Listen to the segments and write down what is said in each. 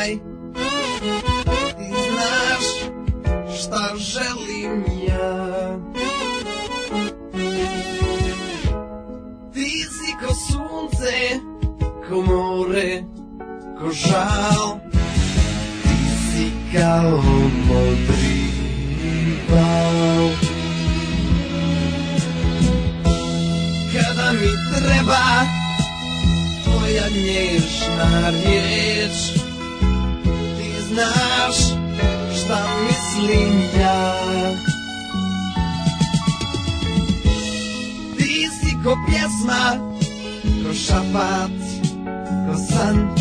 znaj Ti znaš šta želim ja. Ti si ko sunce, ko more, ko žal. Ti si kao modri val. Kada mi treba tvoja nježna riječ znaš šta mislim ja. Ti si ko pjesma, ko šapat, ko san.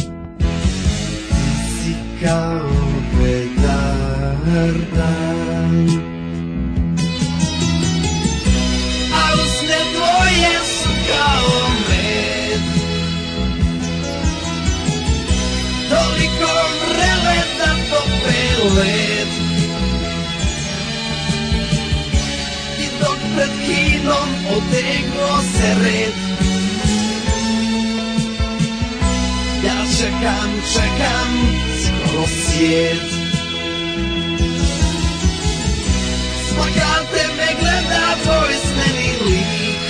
Ti si kao vedar dan. A usne tvoje su kao led I dok pred kinom otegnuo se red. Ja čekam, čekam skoro svijet. S plakate me gleda tvoj smeni lik.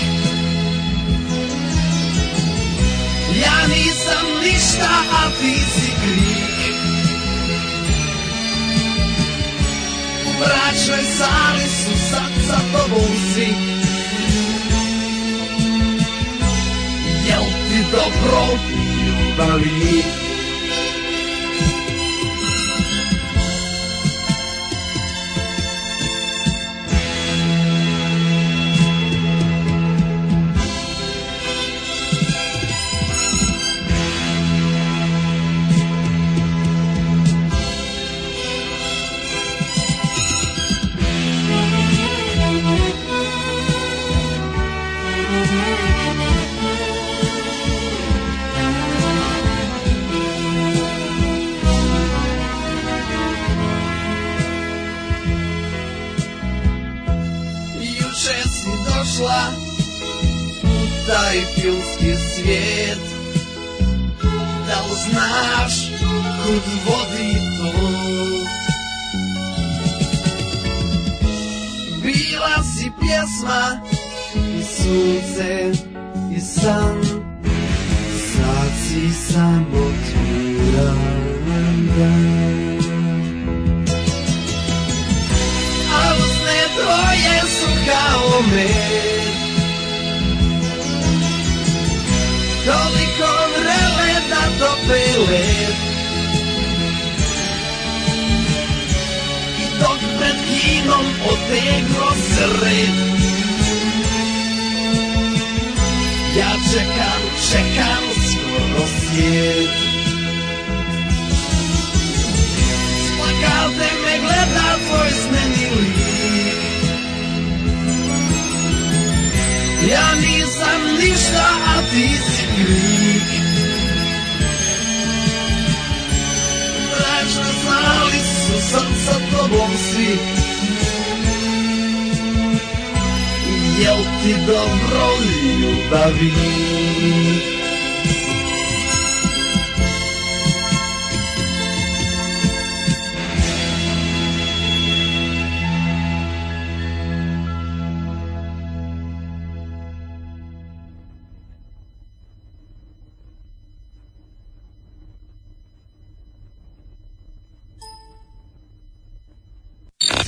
Ja nisam ništa, a ti si bračnoj sali su sad sa tobom svi Jel ti dobro ljubavi? U taj filmski svijet Da li znaš kud vodi to? Bila si pjesma i sunce i san Sad si samo turan dan A I dok pred kinom otegnuo se red. Ja čekam, čekam skoro svijet. S plakate me gleda tvoj smeni lik. Ja nisam ništa, a ti si krik sad sa tobom svi Jel ti dobro ljubavi?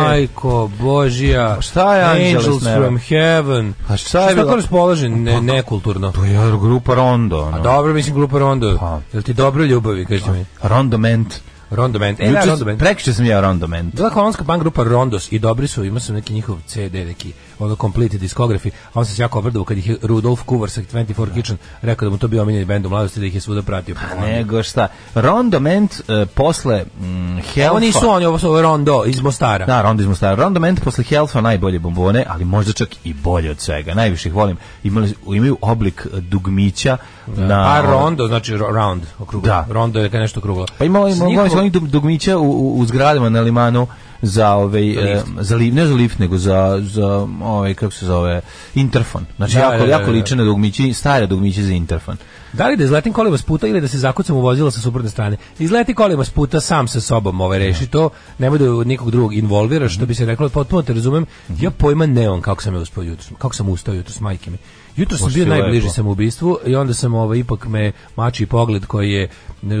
Majko Božija. Šta je Anđele Angels from Heaven. A šta je bilo? raspoložen, ne, nekulturno. To je grupa Rondo. A Ono. dobro, mislim, grupa Rondo. Pa. Jel ti dobro ljubavi, kažete mi? Rondo Ment. Rondo Band. E, da, Juče- Rondo Band. Prekjuče sam ja Rondo Ment. Bila holandska punk grupa Rondos i dobri su, imao sam neki njihov CD, neki ono complete discography, a on se jako obradovao kad ih je Rudolf Kuvar sa 24 Kitchen rekao da mu to bio omiljeni bend u mladosti, da ih je svuda pratio. Pa Nego šta. Rondo Ment e, posle mm, Helfa... Ovo nisu oni, ovo su Rondo iz Mostara. Da, Rondo iz Mostara. Rondo Ment posle Helfa najbolje bombone, ali možda čak i bolje od svega. Najviše ih volim. Imali, imaju oblik e, dugmića na... A Rondo, znači ro- round, okruglo. Da. Rondo je nešto okruglo. Pa njihovog- imao onih dug- dugmića u, u, u zgradama na limanu za ovaj Za lift. lift, ne za lift nego za za ovaj kako se zove interfon. Znači Da, jako da, da, jako da. liče na dugmići, stare dugmiće za interfon. Da li da izletim kolima s puta ili da se zakucam u vozilo sa suprotne strane? Izleti kolima s puta sam sa sobom, ovaj reši to, nemoj da nikog drugog involviraš, što bi se reklo, potpuno te razumem. Ja pojma neon kako sam je uspio jutros, kako sam ustao jutros majke mi. Jutro sam bio najbliži lepo. samoubistvu i onda sam ovaj ipak me mači pogled koji je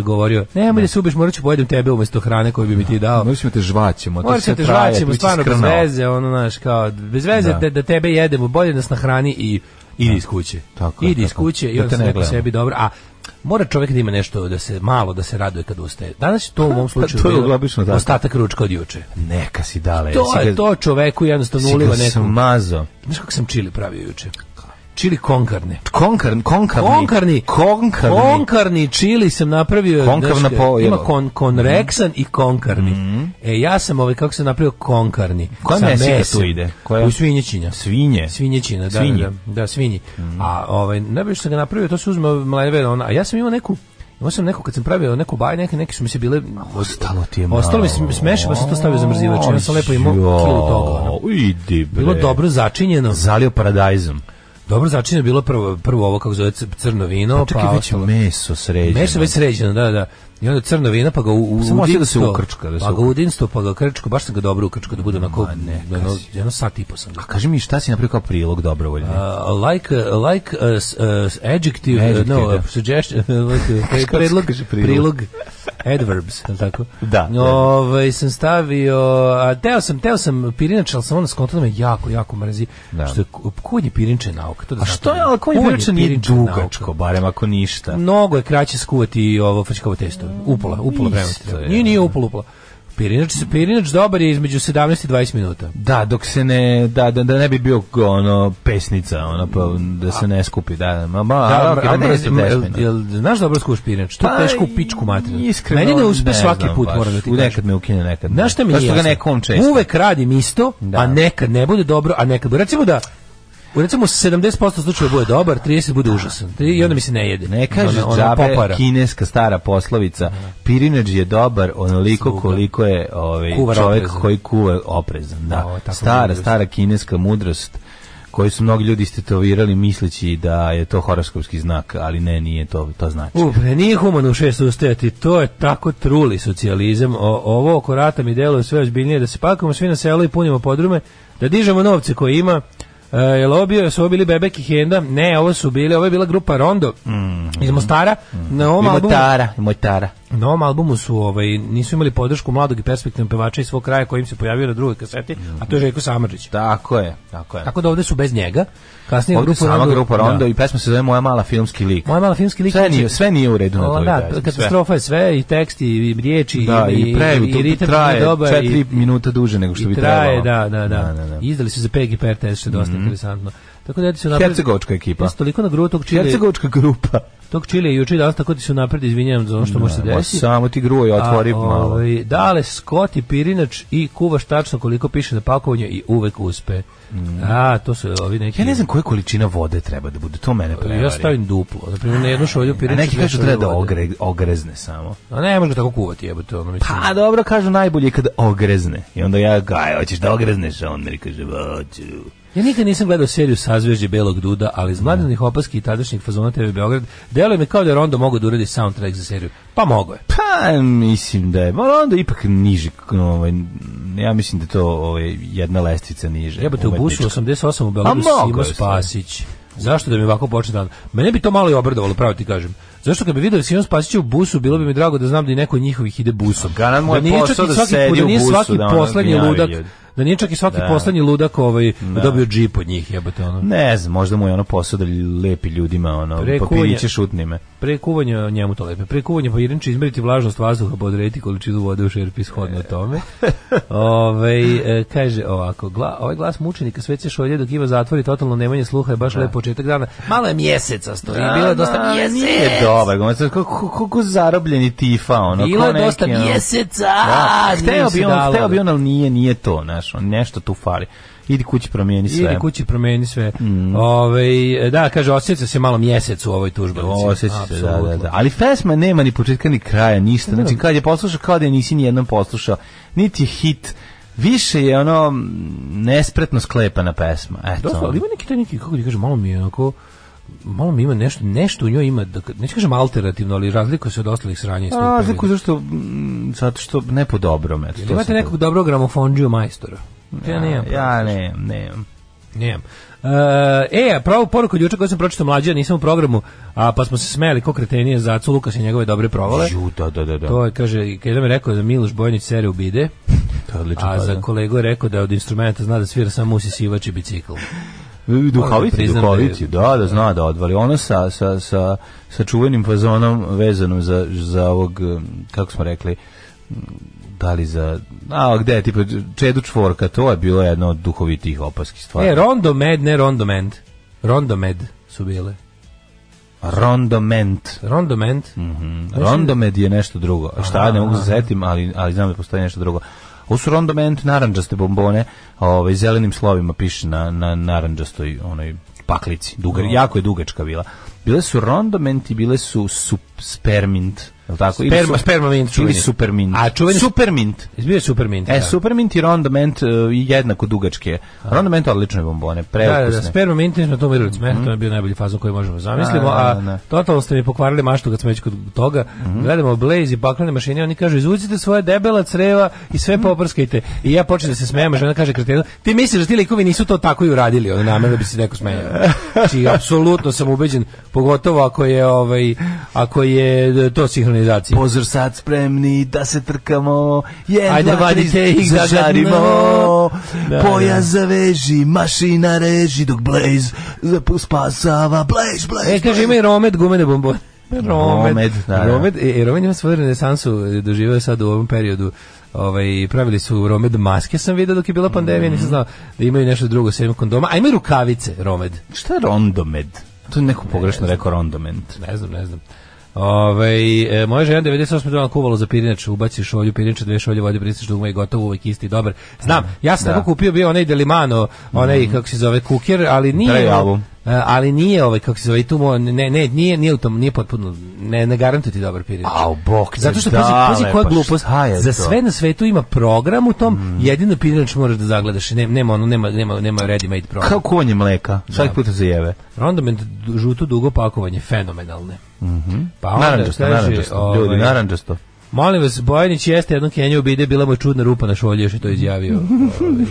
govorio, nemoj da se ubiješ, morat ću pojedem tebe umesto hrane koju bi mi ti dao. Možemo te žvaćemo, Morat ćemo te žvaćemo, stvarno bez veze, ono, znaš, kao, bez veze Da. da, da tebe jedemo, bolje nas nahrani i idi iz kuće. Tako idi iz tako. kuće i Da onda se ne rekao gledamo. sebi dobro, a mora čovjek da ima nešto da se malo da se raduje kad ustaje. Danas je to u mom slučaju to je bilo obično tako. ostatak ručka od juče. Neka si dale. To je to čoveku jednostavno uliva neku. smazo. Znaš kako sam čili pravio juče? Čili konkarne. Konkarn, konkarni. Konkarni. Konkarni. Konkarni čili sam napravio. Konkavna po- Ima kon, konreksan i konkarni. E, ja sam ovaj, kako sam napravio konkarni. Koja mesem. tu ide? Koja? U svinjećinja. Svinje. Svinjećina, da, Svinji. da, da, svinji. A ovaj, najbolje što sam ga napravio, to se uzme mleve, ona, a ja sam imao neku Imao sam neku, kad sam pravio neku baj, neke, neke su mi se bile... Ostalo ti je Ostalo mi malo. se smeše, pa sam to stavio za mrzivač. Ja sam lepo imao kilu toga. Idi bre. Bilo dobro začinjeno. Zalio paradajzom. Dobro začinjeno bilo prvo, prvo ovo kako zove crno vino, Čekaj, pa već ostalo. meso sređeno. Meso već sređeno, da, da. I onda crno vino, pa ga u, u Samo hoće da se ukrčka, da se pa ga ukrčka. udinsto, pa ga krčko, baš sam ga dobro ukrčko, da bude onako, neka jedno, jedno sat i po sam. A kaži mi šta si napravio kao prilog dobrovoljni? Uh, like uh, like uh, uh, adjective, Adjective, no, da. suggestion, like, predlog, prilog? prilog, adverbs, tako? Da, da. Ovaj sam stavio, a teo sam, teo sam pirinač, ali sam onda skonto da me jako, jako mrzi, Da. što je, kuvanje pirinče nauka, to da A što je, ali Kuvanje priča nije dugačko, barem ako ništa. Mnogo je kraće skuvati ovo frčkavo testo. Upola, upola vremena. ti Isto treba. je. Nije, nije upola, upola. Pirinač, pirinač dobar je između 17 i 20 minuta. Da, dok se ne, da, da, da ne bi bio ono, pesnica, ono, pa, da se ne skupi, da, ma, ma, Da, a, a, okej, a ne, ne, znam, jel, je. znaš dobro skuvaš pirinač? To je Pa, teško u pičku materinu. Iskreno, Meni ne uspe ne svaki znam put, baš. moram da ti. Nekad me ukine, nekad ne. Znaš šta mi nije što ga nekom često. Uvek radim isto, Da. a nekad ne bude dobro, a nekad. Recimo da u recimo 70% slučajeva bude dobar, 30 bude užasan. I onda mi se ne jede. Ne kaže Ona- ona džabe kineska stara poslovica. Pirinač je dobar onoliko Sluga. koliko je ovaj Kuvar čovjek oprezan. koji kuva oprezan. Da. O, stara, stara kineska mudrost koju su mnogi ljudi istetovirali misleći da je to horoskopski znak, ali ne, nije to, to znači. U, bre, nije humano u šest ustajati, to je tako truli socijalizam. O, ovo oko rata mi deluje sve ozbiljnije, da se pakamo svi na selo i punimo podrume, da dižemo novce koje ima, E, jel ovo bio, su ovo bili Bebek i Henda? Ne, ovo su bili, ovo je bila grupa Rondo iz Mostara. Na ovom I albumu, motara, i motara. Na ovom albumu su ovaj, nisu imali podršku mladog i perspektivnog pevača iz svog kraja koji im se pojavio na drugoj kaseti, a to je Željko Samardžić. Tako je, tako je. Tako da ovde su bez njega. Kasnije Ovdje grupa sama Rondo- grupa Rondo da. i pesma se zove Moja mala filmski lik. Moja mala filmski lik. Sve nije, sve nije u redu na toj da, sve. katastrofa je sve i tekst i, i riječi Da, i, i pre, i, to ritam traje dobar, četiri i- minuta duže nego što i bi traje, trebalo. Da, da, da. Da, da, da. Izdali su za PEG i PRTS, što je dosta interesantno. Tako da su napravili... Hercegovačka ekipa. Sam toliko na gruvu tog čili, Hercegovačka grupa. tog čili juče danas, tako ti su napred, izvinjavam za ono što može se desiti. samo ti gruj, otvori A, malo. Ovaj, dale, skoti, pirinač i kuvaš tačno koliko piše na pakovanju i uvek uspe. A, to su ovi neki... Mm. Ja ne znam koja količina vode treba da bude, to mene prevari. Ja stavim duplo. Na primjer, na jednu šolju A pirinača... neki kažu treba da ogre, ogrezne samo. A ne, može ga tako kuvati, jebote, ono mislim. Pa dobro, kažu najbolje je kada ogrezne. I onda ja, gaj, hoćeš da ogrezneš? A on meni kaže, hoću. Ja nikad nisam gledao seriju Sazvežđe Belog Duda, ali iz mladenih opaski i tadašnjeg fazona TV Beograd, deluje mi kao da je Rondo mogo da uradi soundtrack za seriju. Pa mogo je. Pa, mislim da je, ma onda ipak niži, ovaj, ja mislim da je to ovaj, jedna lestvica niže. Jebote, u busu umetnička. 88 u Beogradu Simo. Spasić. Zašto da mi ovako počne dan? Mene bi to malo i obradovalo, pravo ti kažem. Zašto kad bi video Simo Spasića u busu, bilo bi mi drago da znam da i neko od njihovih ide busom. Garant mu je da nije posao da sedi put, da u nije busu, svaki da poslednji ludak. Da nije čak i svaki Da. poslednji ludak ovaj dobio džip od njih, jebote ono. Ne znam, možda mu je ono posao da lepi ljudima ono, Pre papiriće šutnime. Pre kuvanja njemu to lepe. Pre kuvanja pa izmeriti vlažnost vazduha, pa odrediti količinu vode u šerpi shodno tome. Ove, e, kaže ovako, gla, ovaj glas mučenika sve se šolje dok Iva zatvori totalno nemanje sluha je baš lep početak dana. Malo je mjeseca stoji, bilo je dosta Da, mjesec. Nije dobar, kako zarobljeni tifa, ono. Bilo je dosta mjeseca. Da, hteo bi on, hteo bi da. on, ali nije, nije to, znaš, on nešto tu fali. Idi kući promijeni sve. Idi kući promeni sve. Mm. Ovaj, da, kaže, osjeća se malo mjesec u ovoj tužbanici. Osjeća se, da, da, da. Ali pesma nema ni početka ni kraja, ništa. Znači, kad je poslušao, kao da je nisi ni jednom poslušao. Niti hit. Više je ono nespretno sklepana pesma. Eto. Dosta, ali ima neki taj neki, kako ti kažem, malo mi je onako, malo mi ima nešto, nešto u njoj ima, da, neću kažem alternativno, ali razlikuje se od ostalih sranja. iz tog Razliku perioda. zašto, zato što ne po dobrom. Eto, imate nekog dobrog gramofonđiju majstora? Ja nemam. Ja ne, nemam. Nemam. E, a pravu poruku juče koju sam pročitao mlađa, nisam u programu, a pa smo se smeli ko kretenije za Acu Lukas i njegove dobre provale. Ju, da, da, da. da. To je, kaže, kada mi rekao da Miloš Bojanić seriju bide, To je odlično. a za da. kolegu je rekao da od instrumenta zna da svira samo usisivač i bicikl. Duhoviti, priznam duhoviti, da da, da zna da odvali. Ono sa, sa, sa, sa čuvenim fazonom vezanom za, za ovog, kako smo rekli, da li za, a gde je, tipa Čedu čvorka, to je bilo jedno od duhovitih opaskih stvari. E, Rondo Med, ne Rondo Mend. Rondo Med su bile. Rondoment. Rondo Mend. Rondomed je nešto drugo. Šta, ne mogu se setim, ali, ali znam da postoji nešto drugo. Ovo su rondoment naranđaste bombone, ovaj, zelenim slovima piše na, na naranđastoj onoj paklici. Duga, Jako je dugačka bila. Bile su rondomenti, bile su spermint. Je li tako? Ili Sperma- su- spermamint Ili čuveni. supermint. A čuveni- Supermint. Izbio Supermint. E, da. supermint i rondoment uh, jednako dugačke. Rondoment odlične bombone, Da, da, da, preukusne. sperma smo to mirili smeh, to je bio najbolji fazon koji možemo zamislimo, Da, da, a da, da. totalno ste mi pokvarili maštu kad smo već kod toga. Gledamo Blaze i paklene mašine, oni kažu izvucite svoje debela creva i sve poprskajte. I ja počnem da se smejem, a žena kaže kretenu, ti misliš da ti likovi nisu to tako i uradili, ono namerno bi se neko smejao. Znači, apsolutno sam ubeđen, pogotovo ako je, ovaj, ako je to sinhronizacija. Pozor sad spremni da se trkamo Jedan, Ajde, vadite ih, da, da. Pojas zaveži, mašina reži Dok Blaze spasava Blaze, Blaze, E, kaže, ima i Romed gumene bombone. Romed, da, da. Romed, e, e, Romed ima svoju renesansu, e, doživio sad u ovom periodu. Ovaj, pravili su Romed maske, sam vidio dok je bila pandemija, nisam znao da imaju nešto drugo sem kondoma. A imaju rukavice, Romed. Šta je rondomed? To je neko pogrešno rekao rondoment Ne znam, ne znam. Ove, e, moja žena 98 dana kuvalo za pirinač, ubaci šolju pirinača, dve šolje vode, brisaš dugme i gotovo, uvek isti, dobar. Znam, ja sam Da. tako kupio bio onaj Delimano, onaj, kako se zove, kuker, ali nije... Prvi album. E, ali nije ovaj kako se zove tu mo, ne ne nije nije u tom nije potpuno ne ne garantuje ti dobar pirinač. Au, bok Zato što pazi, pazi koja pa glupost. Za to? sve na svetu ima program u tom, jedino pirinač moraš da zagledaš. Ne, nema ono nema nema nema ready made program. Kao konje mleka, svaki puta zajeve Rondament žuto dugo pakovanje fenomenalne. Pa onda Naranđasto, kaže, naranđasto, ljudi, ovaj, naranđasto Molim vas, Bojanić jeste jednom Kenju bide, bila mu je čudna rupa na šolji, još je to izjavio. Ovaj.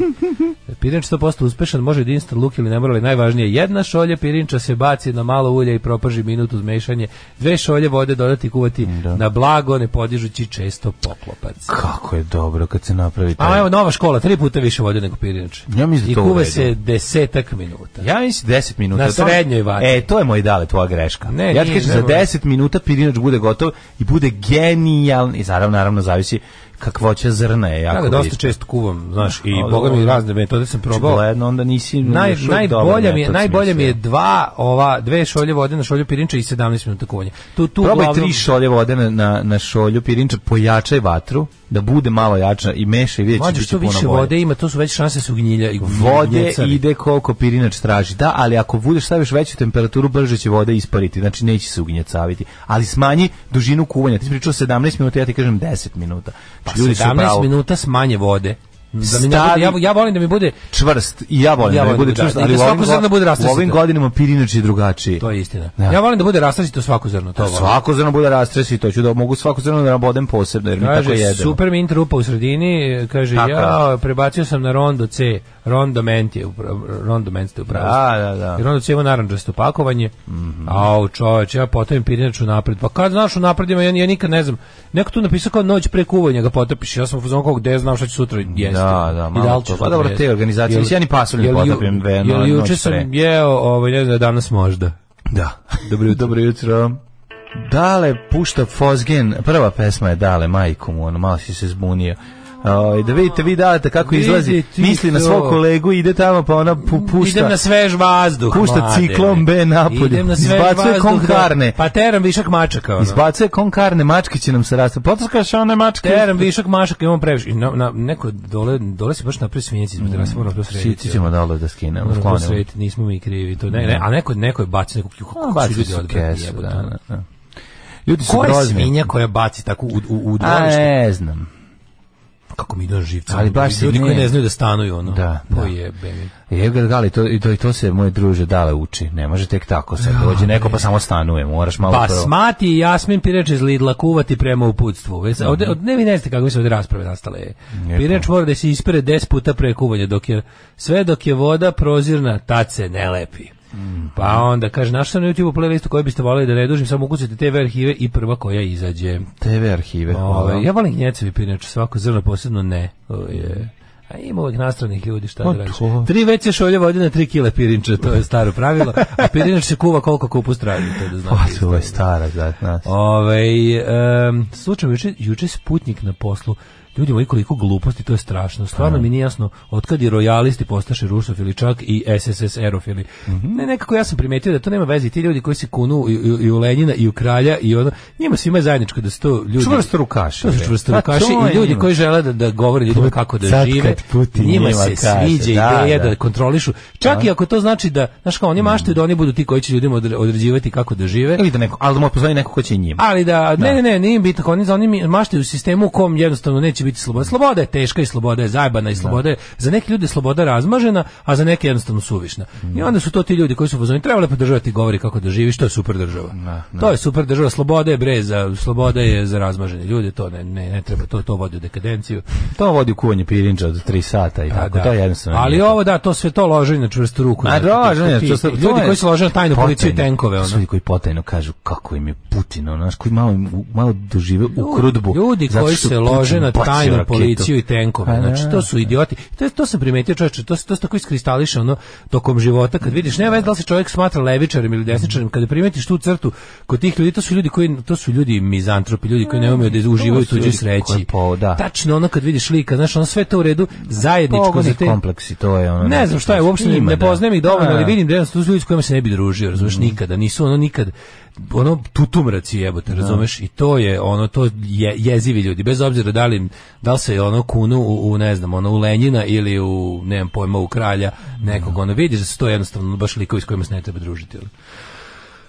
Pirinč 100% uspešan, može jedinstven luk ili ne mora, ali najvažnije, jedna šolja pirinča se baci na malo ulja i propaži minut uz mešanje, dve šolje vode dodati kuvati na blago, ne podižući često poklopac. Kako je dobro kad se napravi taj... A evo nova škola, tri puta više vode nego pirinč. Ja mislim da I to kuva se desetak minuta. Ja mislim 10 minuta. Na srednjoj vatri. E, to je moj dale, tvoja greška. Ne, ja ti kažem, za. 10 minuta pirinač bude gotov i bude genijalan. I naravno, naravno, zavisi kakvoća zrna je jako Ja ga dosta često kuvam, znaš, i Ali boga mi razne metode sam probao. Očigledno, onda nisi... Naj, najbolja mi je, najbolje mi je dva, ova, dve šolje vode na šolju pirinča i 17 minuta kuvanja. Tu, tu Probaj uglavnom- tri šolje vode na, na, šolju pirinča, pojačaj vatru, da bude malo jača i mešaj, vidjet će biti što puno više bolje. vode ima, to su već šanse su gnjilja i Vode gnjecari. ide koliko pirinač traži. Da, ali ako budeš staviš veću temperaturu, brže će voda ispariti. Znači neće se ugnjecaviti. Ali smanji dužinu kuvanja. Ti si pričao 17 minuta, ja ti kažem 10 minuta. Pa ljudi su 17 pravo minuta smanje vode. Da mi Stavi- bude, ja, ja volim da mi bude čvrst i ja volim Ja da volim bude da- čvrst, da- ali da ovim, svako zrno bude go- u ovim godinama pirinač je drugačiji. to je istina. Da. Ja volim da bude rastražito svako zrno, to volim. Svako zrno bude rastresito, ću da mogu svako zrno da nabodem posebno, jer mi tako Kaže, jedemo. super mint rupa u sredini, kaže, Tako ja prebacio sam na rondo C, rondo ment je, rondo ment ste upravo. Da, da, da. Jer onda će ima naranđasto pakovanje. Au, čoveč, ja potovim pirinač napred. Pa kad znaš u napred, ima, ja, ja nikad ne znam. Neko tu napisao kao noć pre kuvanja ga potopiš. Ja sam u fazonu kao gde znam šta ću sutra jesti. Da, da, I malo da li to. Pa dobro, te organizacije, Jel- ja ni pasulj ne potapim, ve- Jel juče sam jeo, ovaj, ne znam, danas možda. Da. Dobro jutro. Dobro jutro. Dale pušta Fozgen, prva pesma je Dale, majku mu, ono, malo si se zbunio. Ovaj, da vidite vi dalete kako Vidi izlazi, misli na svog kolegu, ide tamo pa ona pu, pušta. Idem na svež vazduh, pušta mlade. ciklon B napolju. Idem na svež Izbacuje konkarne. da- Pa teram višak mačaka, ono. Izbacuje konkarne, mačke će nam se rasti. Potrskaš one mačke. Teram višak mačaka, imam previše. Na, na, neko dole, dole se baš napravi svinjeci ispred terase, moramo to srediti. Sici ćemo dole da skinemo, Moramo srediti, nismo mi krivi. To, ne, ne, a neko, neko je bacio. A, Kako su bacili ljudi jebote, da, da. Ljudi su Ko je svinja koja baci tako u, u, u A dvorište? ne znam. Kako mi ide živca. Ali baš se ljudi koji ne- ne znaju da stanuju, ono. Da, da. je, gali, to, i to, i to se moj druže dale uči. Ne može tek tako sad. Dođe neko pa samo stanuje. Moraš malo Pa prvo- smati i Jasmin Pireč iz Lidla kuvati prema uputstvu. Već, Mhm. ovde, od, ne vi ne znate kako se ovde rasprave nastale. Pireč mora da se ispere 10 puta pre kuvanja, dok je, sve dok je voda prozirna, tad se ne lepi. Mhm. Pa onda kaže, našao na YouTube playlistu koju biste voleli da ne dužim, samo ukucajte TV arhive i prva koja izađe. TV arhive. Ove, ja volim gnjecevi pirinač, svako zrno posebno ne. O, je. A ima uvek nastranih ljudi, šta Pa da radiš. to. Tri veće šolje vode na tri kile pirinča, to je staro pravilo. A pirinač se kuva koliko kupus traži, to da znate. Pa, to je stara, da, da. Ove, um, slučajno, juče, juče Sputnik na poslu, ljudi moji koliko gluposti, to je strašno. Stvarno mi nije jasno otkad i rojalisti postaše rusofili, čak i SSSR-ofili. Ne, nekako ja sam primetio da to nema veze ti ljudi koji se kunu i, i, i u Lenjina i u Kralja i ono, njima svima je zajedničko da su to ljudi... Čvrsto rukaši, To su čvrsto rukaši je i ljudi njima. koji žele da, da govore ljudima kako da Sad žive. Putin njima njima se kaže, sviđa da, ideja da, da. kontrolišu. Čak i ako to znači da, znaš kao, oni maštaju da oni budu ti koji će ljudima odre- određivati kako da žive. Ili da neko, ali da mu neko ko će njima. Ali da, ne, ne, ne, nije bitno, oni, za- oni maštaju u sistemu u kom jednostavno neće biti sloboda. Sloboda je teška i sloboda je zajbana i sloboda je, za neke ljude sloboda razmažena, a za neke jednostavno suvišna. I onda su to ti ljudi koji su pozvani, trebali podržavati govori kako da živiš, to je super država. To je super država, sloboda je bre, za, sloboda je za razmažene ljude, to ne, ne, ne treba, to, to vodi u dekadenciju. To vodi u kuvanje pirinča od 3 sata i tako, da. to je jednostavno. Ali ovo da, to sve to loženje na čvrstu ruku. A ti- ti- to ljudi koji su lože na tajnu policiju i tenkove, ono. ljudi koji potajno kažu kako im je Putin, ono, koji malo, malo dožive u krudbu. Ljudi koji se lože na tajnu policiju i tenkove. Pa Znači, da. to su idioti. To, to sam primetio, čoveče, to, se- to se tako iskristališe ono, tokom života. Kad vidiš, nema veze da li se čovjek smatra levičarem ili desničarem, kada primetiš tu crtu kod tih ljudi, to su ljudi koji, to su ljudi mizantropi, ljudi koji ne umeju da uživaju ljudi sreći. da. Tačno ono kad vidiš lika, znaš, ono sve to u redu, zajedničko za te... kompleksi, to je ono. Ne znam šta je, uopšte ne, ne da. poznajem ih dovoljno, A, ali vidim da su ljudi s kojima se ne bi družio, razumeš, nikada, nisu ono nikad, ono tutumraci jebote, razumeš, i to je ono, to je jezivi ljudi, bez obzira da li, da li se ono kunu u, u, ne znam, ono u Lenjina ili u, nemam pojma, u Kralja nekog, ono, vidiš da su to jednostavno baš likovi s kojima se ne treba družiti. ono.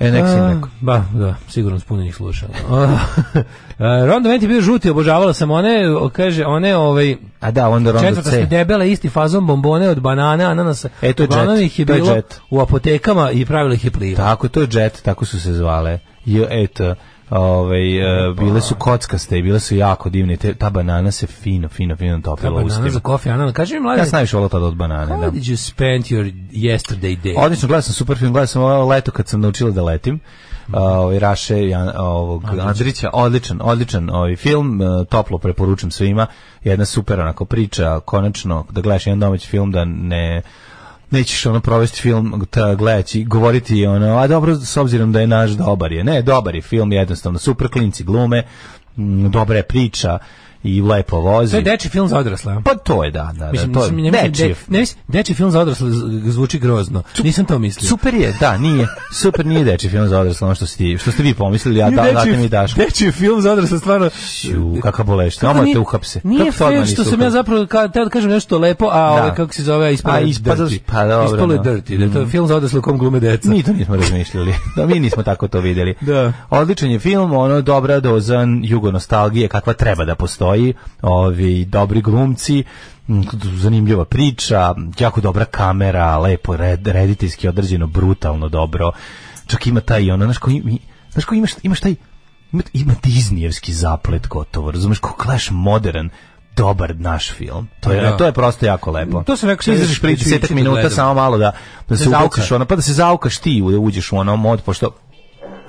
E, nek rekao. Ba, da, sigurno s puno njih sluša. A, Ronda Vent je bio žuti, obožavala sam one, kaže, one, ovaj, A da, onda Rondo Četvrtaste C. debele, isti fazon bombone od banane, ananasa. E, to je jet, ih je to je bilo jet. u apotekama i pravili ih je pliva. Tako, to je Jet, tako su se zvale. I eto, ovaj, e, bile su kockaste i bile su jako divne. Te, ta banana se fino, fino, fino Ta topila u banana za ustima. kofi, anana. Kaži mi, mladen, Ja sam najviše volao tada od banane, how da. did you spend your yesterday day? Odlično, gledao sam super film, gledao sam ovo leto kad sam naučila da letim. Ovaj Raše Jan, ovog Andrića, odličan, odličan ovaj film, e, toplo preporučujem svima. Jedna super onako priča, konačno da gledaš jedan domaći film da ne nećeš ono provesti film ta gledaći govoriti ono a dobro s obzirom da je naš dobar je. Ne dobar je film jednostavno super klinci glume dobra je priča i lepo vozi To je deči film za odrasle, pa to je da da, da Mislim, to je mislim, ne dečiji de, deči film za odrasle zvuči grozno. Nisam to mislio. Super je, da, nije. Super nije deči film za odrasle, ono što ste, što ste vi pomislili, a da, date mi daš. Deči film za odrasle stvarno... Ju, kakav boleš, Kako te uhapse. Nije to fair što sam ja zapravo ka, teo da kažem nešto lepo, a ovaj kako se zove, ispalo je dirty. pa dobro, Ispalo je dirty, da je to film za odrasle u kom glume deca. Mi to nismo razmišljali. Da, mi nismo tako to videli. Da. Odličan je film, ono dobra doza jugo nostalgije kakva treba da postoji. Ovi dobri glumci, zanimljiva priča, jako dobra kamera, lepo red, rediteljski određeno, brutalno dobro. Čak ima taj ono, znaš ko, znaš ko imaš, imaš taj ima, ima Disneyevski zaplet gotovo, razumeš, ko Clash modern dobar naš film. To je Da. to je prosto jako lepo. To sam rekao, Ti izađeš ću- pri ću- 10 ću da minuta samo malo da da se zauka. ubaciš ono, pa da se zaukaš ti, da uđeš u ono mod pošto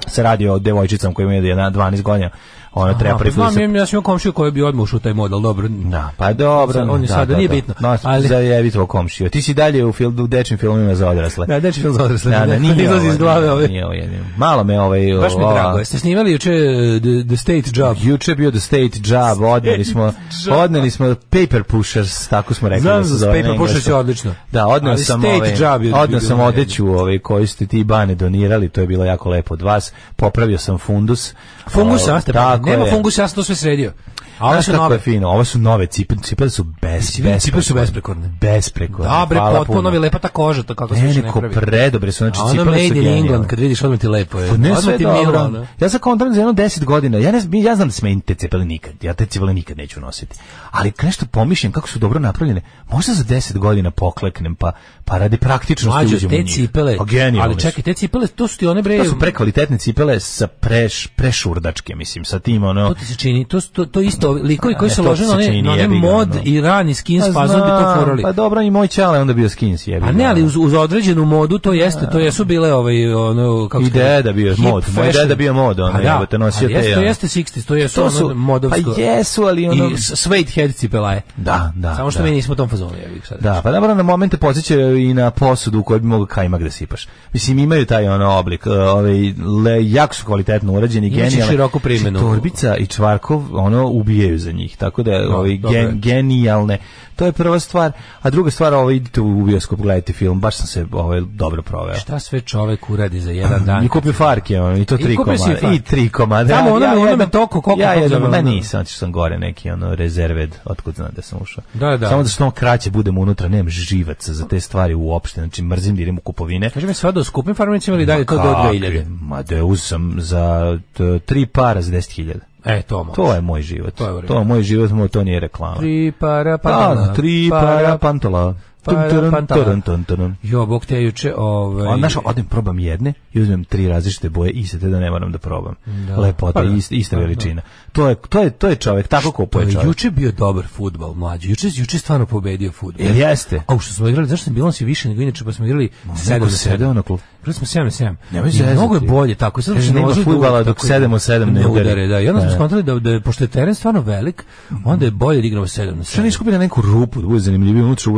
se radi o devojčicama koje imaju 11 12 godina ona treba pa da znam, se ja, sam imao komšiju koji bi odmah ušao taj model, dobro. Da, pa dobro. On je da, sada, da, nije da. bitno. No, Ali- za jebi tvoj komšiju. Ti si dalje u, film, u dečim filmima za odrasle. Da, deči film za odrasle. Da, da, ne, nije izlazi ovo, iz glave nije, ove. nije ovo jedino. Malo me ovaj... Baš mi drago. Jeste snimali juče uh, the, the State Job? Juče bio The State Job, odneli smo, odneli smo Paper Pushers, tako smo rekli. Znam da za Paper Pushers je odlično. Da, odneo sam, ovaj, odneo sam odeću ovaj, koju ste ti bane donirali, to je bilo jako lepo od vas. Popravio sam fundus. Fungus, O, a ste tako Nema je. fungus, ja sam to sve sredio. A Znaš su nove. je fino, ovo su nove cipele, cipele su bez, Cipele- cipele su besprekorne. Besprekorne. Bre, hvala potpuno puno. novi, lepa ta koža, to kako se Ne, neko predobre su, znači cipele made su in genijalne. England, kad vidiš odmah ti lepo je. Pa ne sve ti milo. Ja sam kontram za jedno 10 godina. Ja ne ja znam da se meni te cipele nikad. Ja te cipele nikad neću nositi. Ali nešto pomišljam kako su dobro napravljene, možda za 10 godina pokleknem pa pa radi praktičnosti Mlađo, uđem u te cipele, ali čekaj, te cipele, to su ti one bre... To su prekvalitetne cipele sa preš, prešurdačke, mislim, sa tim ono... To ti se čini, to, to, to likovi koji A, se to lože ti na se one, na one jebi mod i rani skin Pa spazom bi to forali. Pa dobro, i moj čale onda bio skins, jebi Pa ga. ne, ali uz, uz određenu modu to jeste, to jesu bile ovaj ono kako I deda bio mod, moj deda bio mod, ono, Pa da, jebote, nosio te, Jeste, jeste 60s, to jesu To ono su, modovsko. pa jesu, ali ono... I suede head cipelaje. Da, da, Samo što da. mi nismo tom fazonu, ja bih sad. Da, pa dobro, na momente podsjećaju i na posudu u kojoj bi mogao kajmak da sipaš. Mislim, imaju taj ono oblik, uh, ovaj, le, jako su kvalitetno urađeni, genijalni. široku primjenu. Torbica i čvarkov, ono, ubijaju za njih, tako da, ovaj, dobro je. gen, genijalne. To je prva stvar, a druga stvar, ovaj, idite u bioskop, gledajte film, baš sam se ovaj, dobro proveo. Šta sve čovek uradi za jedan dan? I kupio farke, ono, i to I tri si komada. I tri komada. Tamo onome- onome jednom- toku, koliko Ja tog jednom, za- ma nisam, otišao sam gore neki ono rezerved, otkud znam da sam ušao. Da, da. Samo da što kraće budem unutra, nemam živaca za te stvari uopšte, znači mrzim da idem u kupovine. Kaži mi sve do skupim farmericima ili dalje to do Kakvi? 2000? Ma da uz sam za tri para za 10.000. E, to može. To je moj život. To je. To je moj život, moj, to nije reklama. Tri para Da, pantola. tri para pantola. Pantola. tum, tum, tum. Jo, bog te juče, ovaj... A znaš, odem probam jedne i uzmem tri različite boje iste da ne moram da probam. Lepota, Pa da. ista, ista Da, veličina. To je to je to je čovjek tako kupuje Pa, čovjek. juče bio dobar fudbal, mlađi. Juče juče je stvarno pobedio fudbal. Jel jeste? A što smo igrali, zašto sam bilans je više nego inače, pa smo igrali 7 Neko na sedeo 7. na klubu. Igrali smo 7 na 7. Nemoj I zezati. mnogo je bolje tako. Sad Kaže, se nema fudbala da- dok tako- sedam od sedam ne udari. Da, i onda smo Da. skontali da, da, pošto je teren stvarno velik, onda je bolje da igramo 7 na 7. Šta nisi kupili neku rupu, da bude zanimljivije unutra,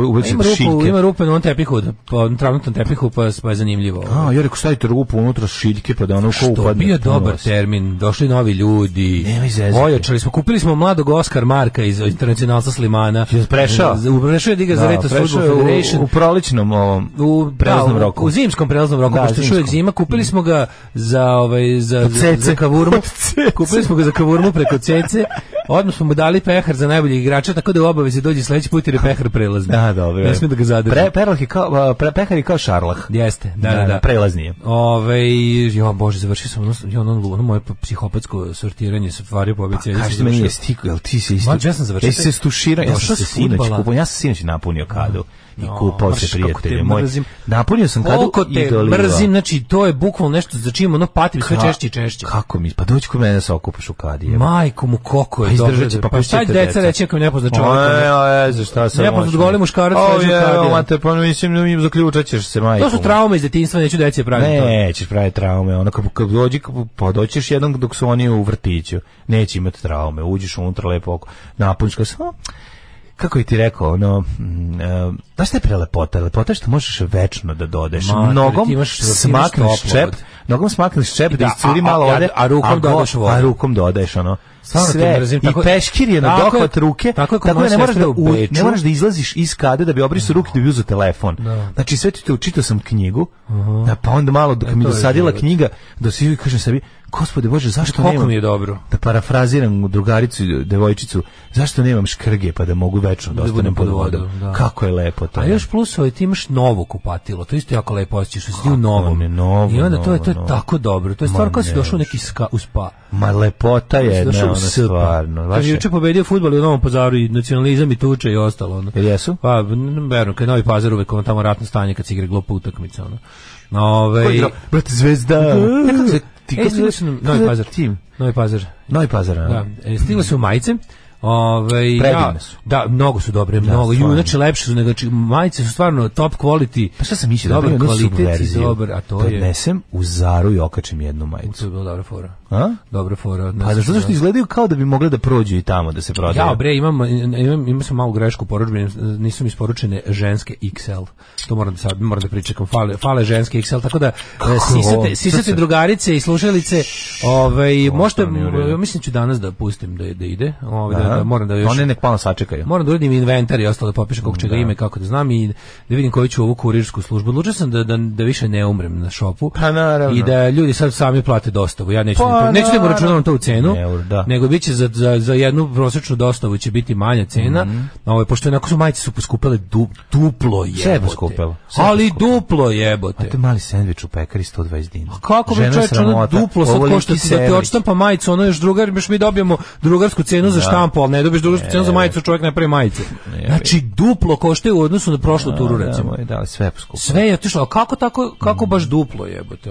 rupu, ima rupe na tepihu, da, po travnatom tepihu, pa, pa je zanimljivo. A, ja rekao stavite rupu unutra šiljke, pa da ono ko Što upadne. bio puno dobar termin, došli novi ljudi. Ojačali smo, kupili smo mladog Oskar Marka iz internacionalca Slimana. Je prešao? Prešao je Diga za Da, prešao Football je u- Federation. U proličnom ovom u prelaznom da, u- roku. U zimskom prelaznom roku, Da, pošto je zima, kupili smo ga za ovaj za za, za kavurmu. Kupili smo ga za kavurmu preko cece. Odmah smo mu dali pehar za najboljeg igrača, tako da u obavezi dođe sledeći put jer je pehar prelazni. Da, dobro. Ne smije da ga zadrži. Pre, perlah je kao, pre, pehar je kao šarlah. Jeste, da, da, da. Prelazni je. Ove, jo, bože, završio sam ono, jo, ono, ono moje psihopatsko sortiranje stvari po ABC. Kaži ti meni je stiku, jel ti se isto... Ja sam završio Jesi se stuširao, ja sam se sinoć kupao, ja sam sinoć napunio kadu i No, kupao se kako te prijatelje moj. Napunio sam kadu Koliko te dolivao. mrzim, znači to je bukvalno nešto za čim ono patim sve češće i češće. Kako mi? Pa dođi kod mene da se okupaš u kadi. jebe. Majko mu koliko Pa je dobro. izdržat će, pa pa šta deca deca. reći ako mi ne pozna čovjek? Oj, oj, za šta sam Nepoznat moćan? goli muškarac O, leži u je, kadiju. mate, pa mislim da mi zaključat ćeš se, majko. To su traume iz detinjstva, neću deci praviti to. Nećeš praviti traume, ono kad, kad dođi, pa doćeš jednom dok su oni u vrtiću, neće imati traume, uđeš unutra lepo oko, napuniš kao kako bi ti rekao, ono, mm, e, šta je prelepota? Lepota je što možeš večno da dodeš. Mater, nogom ti imaš- imaš smakneš čep, nogom smakneš čep da, Da, iscuri a- malo a- vode, a rukom go- dodaš vodu. A rukom dodaješ, ono. Te Sve, mrzim, i tako- peškir je na je- dohvat ruke, tako je tako da ne moraš da, u ne moraš da izlaziš iz kade da bi obrisao ruke da bi uzeo telefon. Znači sve ti to učitao sam knjigu, da, pa onda malo dok E, mi je dosadila knjiga, da si kažem sebi, gospode Bože, zašto Koliko nemam, mi je dobro. da parafraziram drugaricu, devojčicu, zašto nemam škrge pa da mogu večno da Da ostanem pod vodom? da. Kako je lepo to. A još plus ovaj, ti imaš novo kupatilo, to isto jako lepo osjećaš, što si u novom. ne, novo, I onda to je, to je novo, tako dobro, to je stvar kao si ne, došao neki ska, u spa. Ma lepota je u ona stvarno. Je- juče pobedio fudbal u Novom pazaru i nacionalizam i tuče i ostalo. Ono. Jel jesu? Pa, verujem, kad Novi pazar uvek tamo ratno stanje kad se igra glupa utakmica. Ono. Ove, igrao? Brate, zvezda. E, kako se- ti E, se- su nam, Novi pazar. Tim. Novi pazar. Novi pazar, a? Da, e, stigle su majice. Ovaj Predivne ja, su. Da, mnogo su dobre, mnogo. stvarno. Ju, znači lepše su nego znači, majice su stvarno top quality. Pa šta sam mislio da dobar jednu kvalitet dobar, a to da je odnesem u Zaru i okačim jednu to majicu. je bila dobra fora. A? Dobra fora. Pa zato što izgledaju kao da bi mogle da prođu i tamo da se prodaju. Ja, bre, imam, imam, imam sam malu grešku porudžbi, nisu mi isporučene ženske XL. To moram da sad, moram da pričekam. Fale, fale ženske XL, tako da e, sisate, Što sisate se- drugarice i slušalice, ovaj, možete, mislim da ću danas da pustim da, da ide, ovaj, da, da, moram da još... One nek malo sačekaju. Moram da uradim inventar i ostalo da popišem koliko čega ima i kako da znam i da vidim koju ću ovu kurirsku službu. Odlučio sam da, da, da više ne umrem na šopu Pa naravno. i da ljudi sad sami plate dostavu. Ja neću, Pa da im naravno. uračunavam to u cenu, Ne, da. nego biće za, za, za jednu prosječnu dostavu će biti manja cena. Mhm. Ovaj pošto onako su majice su poskupele du, duplo jebote. Sve je poskupelo, Ali duplo A jebote. to je mali sendvič u pekari 120 dinara. Kako bi čovječ ono duplo sad košta ti da ti odštampa majicu, ono još drugar, još mi dobijemo drugarsku cenu za štampu, ali ne dobiješ drugarsku cenu za majicu, čovjek ne pravi majice. Znači duplo koštaju u odnosu na prošlu turu recimo. Da, da, sve je poskupilo. Sve je otišlo, a kako tako, kako baš duplo jebote?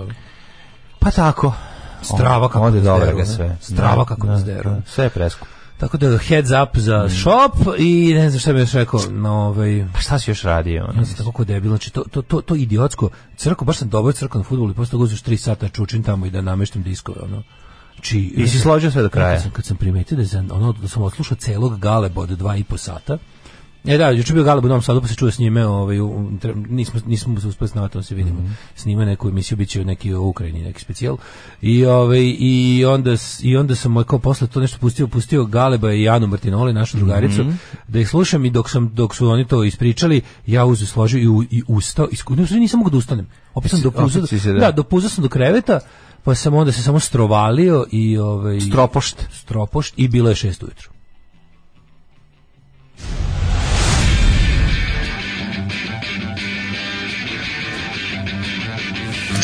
Pa tako. Strava kako Ode ne? sve. Strava Da, kako da, da, Sve je preskupo. Tako da heads up za shop i ne znam šta bih još rekao, na ovaj Pa šta si još radio? Ja sam tako debil, znači to, to, to, to idiotsko, crko, baš sam dobro crko na futbolu i posle uzeš 3 sata čučim tamo i da nameštam diskove, ono. Znači, I si složio sve do kraja? Kad sam, kad sam primetio da, sam, ono, da sam odslušao celog Galeba od dva i po sata, E da, juče bio Galeb u Novom Sadu, pa se čuje s njime, ovaj, nismo, nismo se uspeli snimati, on se vidimo. Mhm. Snima neku emisiju, bit će neki u Ukrajini, neki specijal. I, ovaj, i, onda, I onda sam ovaj, kao posle to nešto pustio, pustio Galeba i Janu Martinoli, našu drugaricu, Mhm. da ih slušam i dok, sam, dok su oni to ispričali, ja uzu složio i, u- i ustao, i ne, nisam mogu da ustanem. Opet sam dopuzao, da. da, dopuzao sam do kreveta, pa sam onda se samo strovalio i ovaj Stropošt. stropošt i bilo je šest ujutru.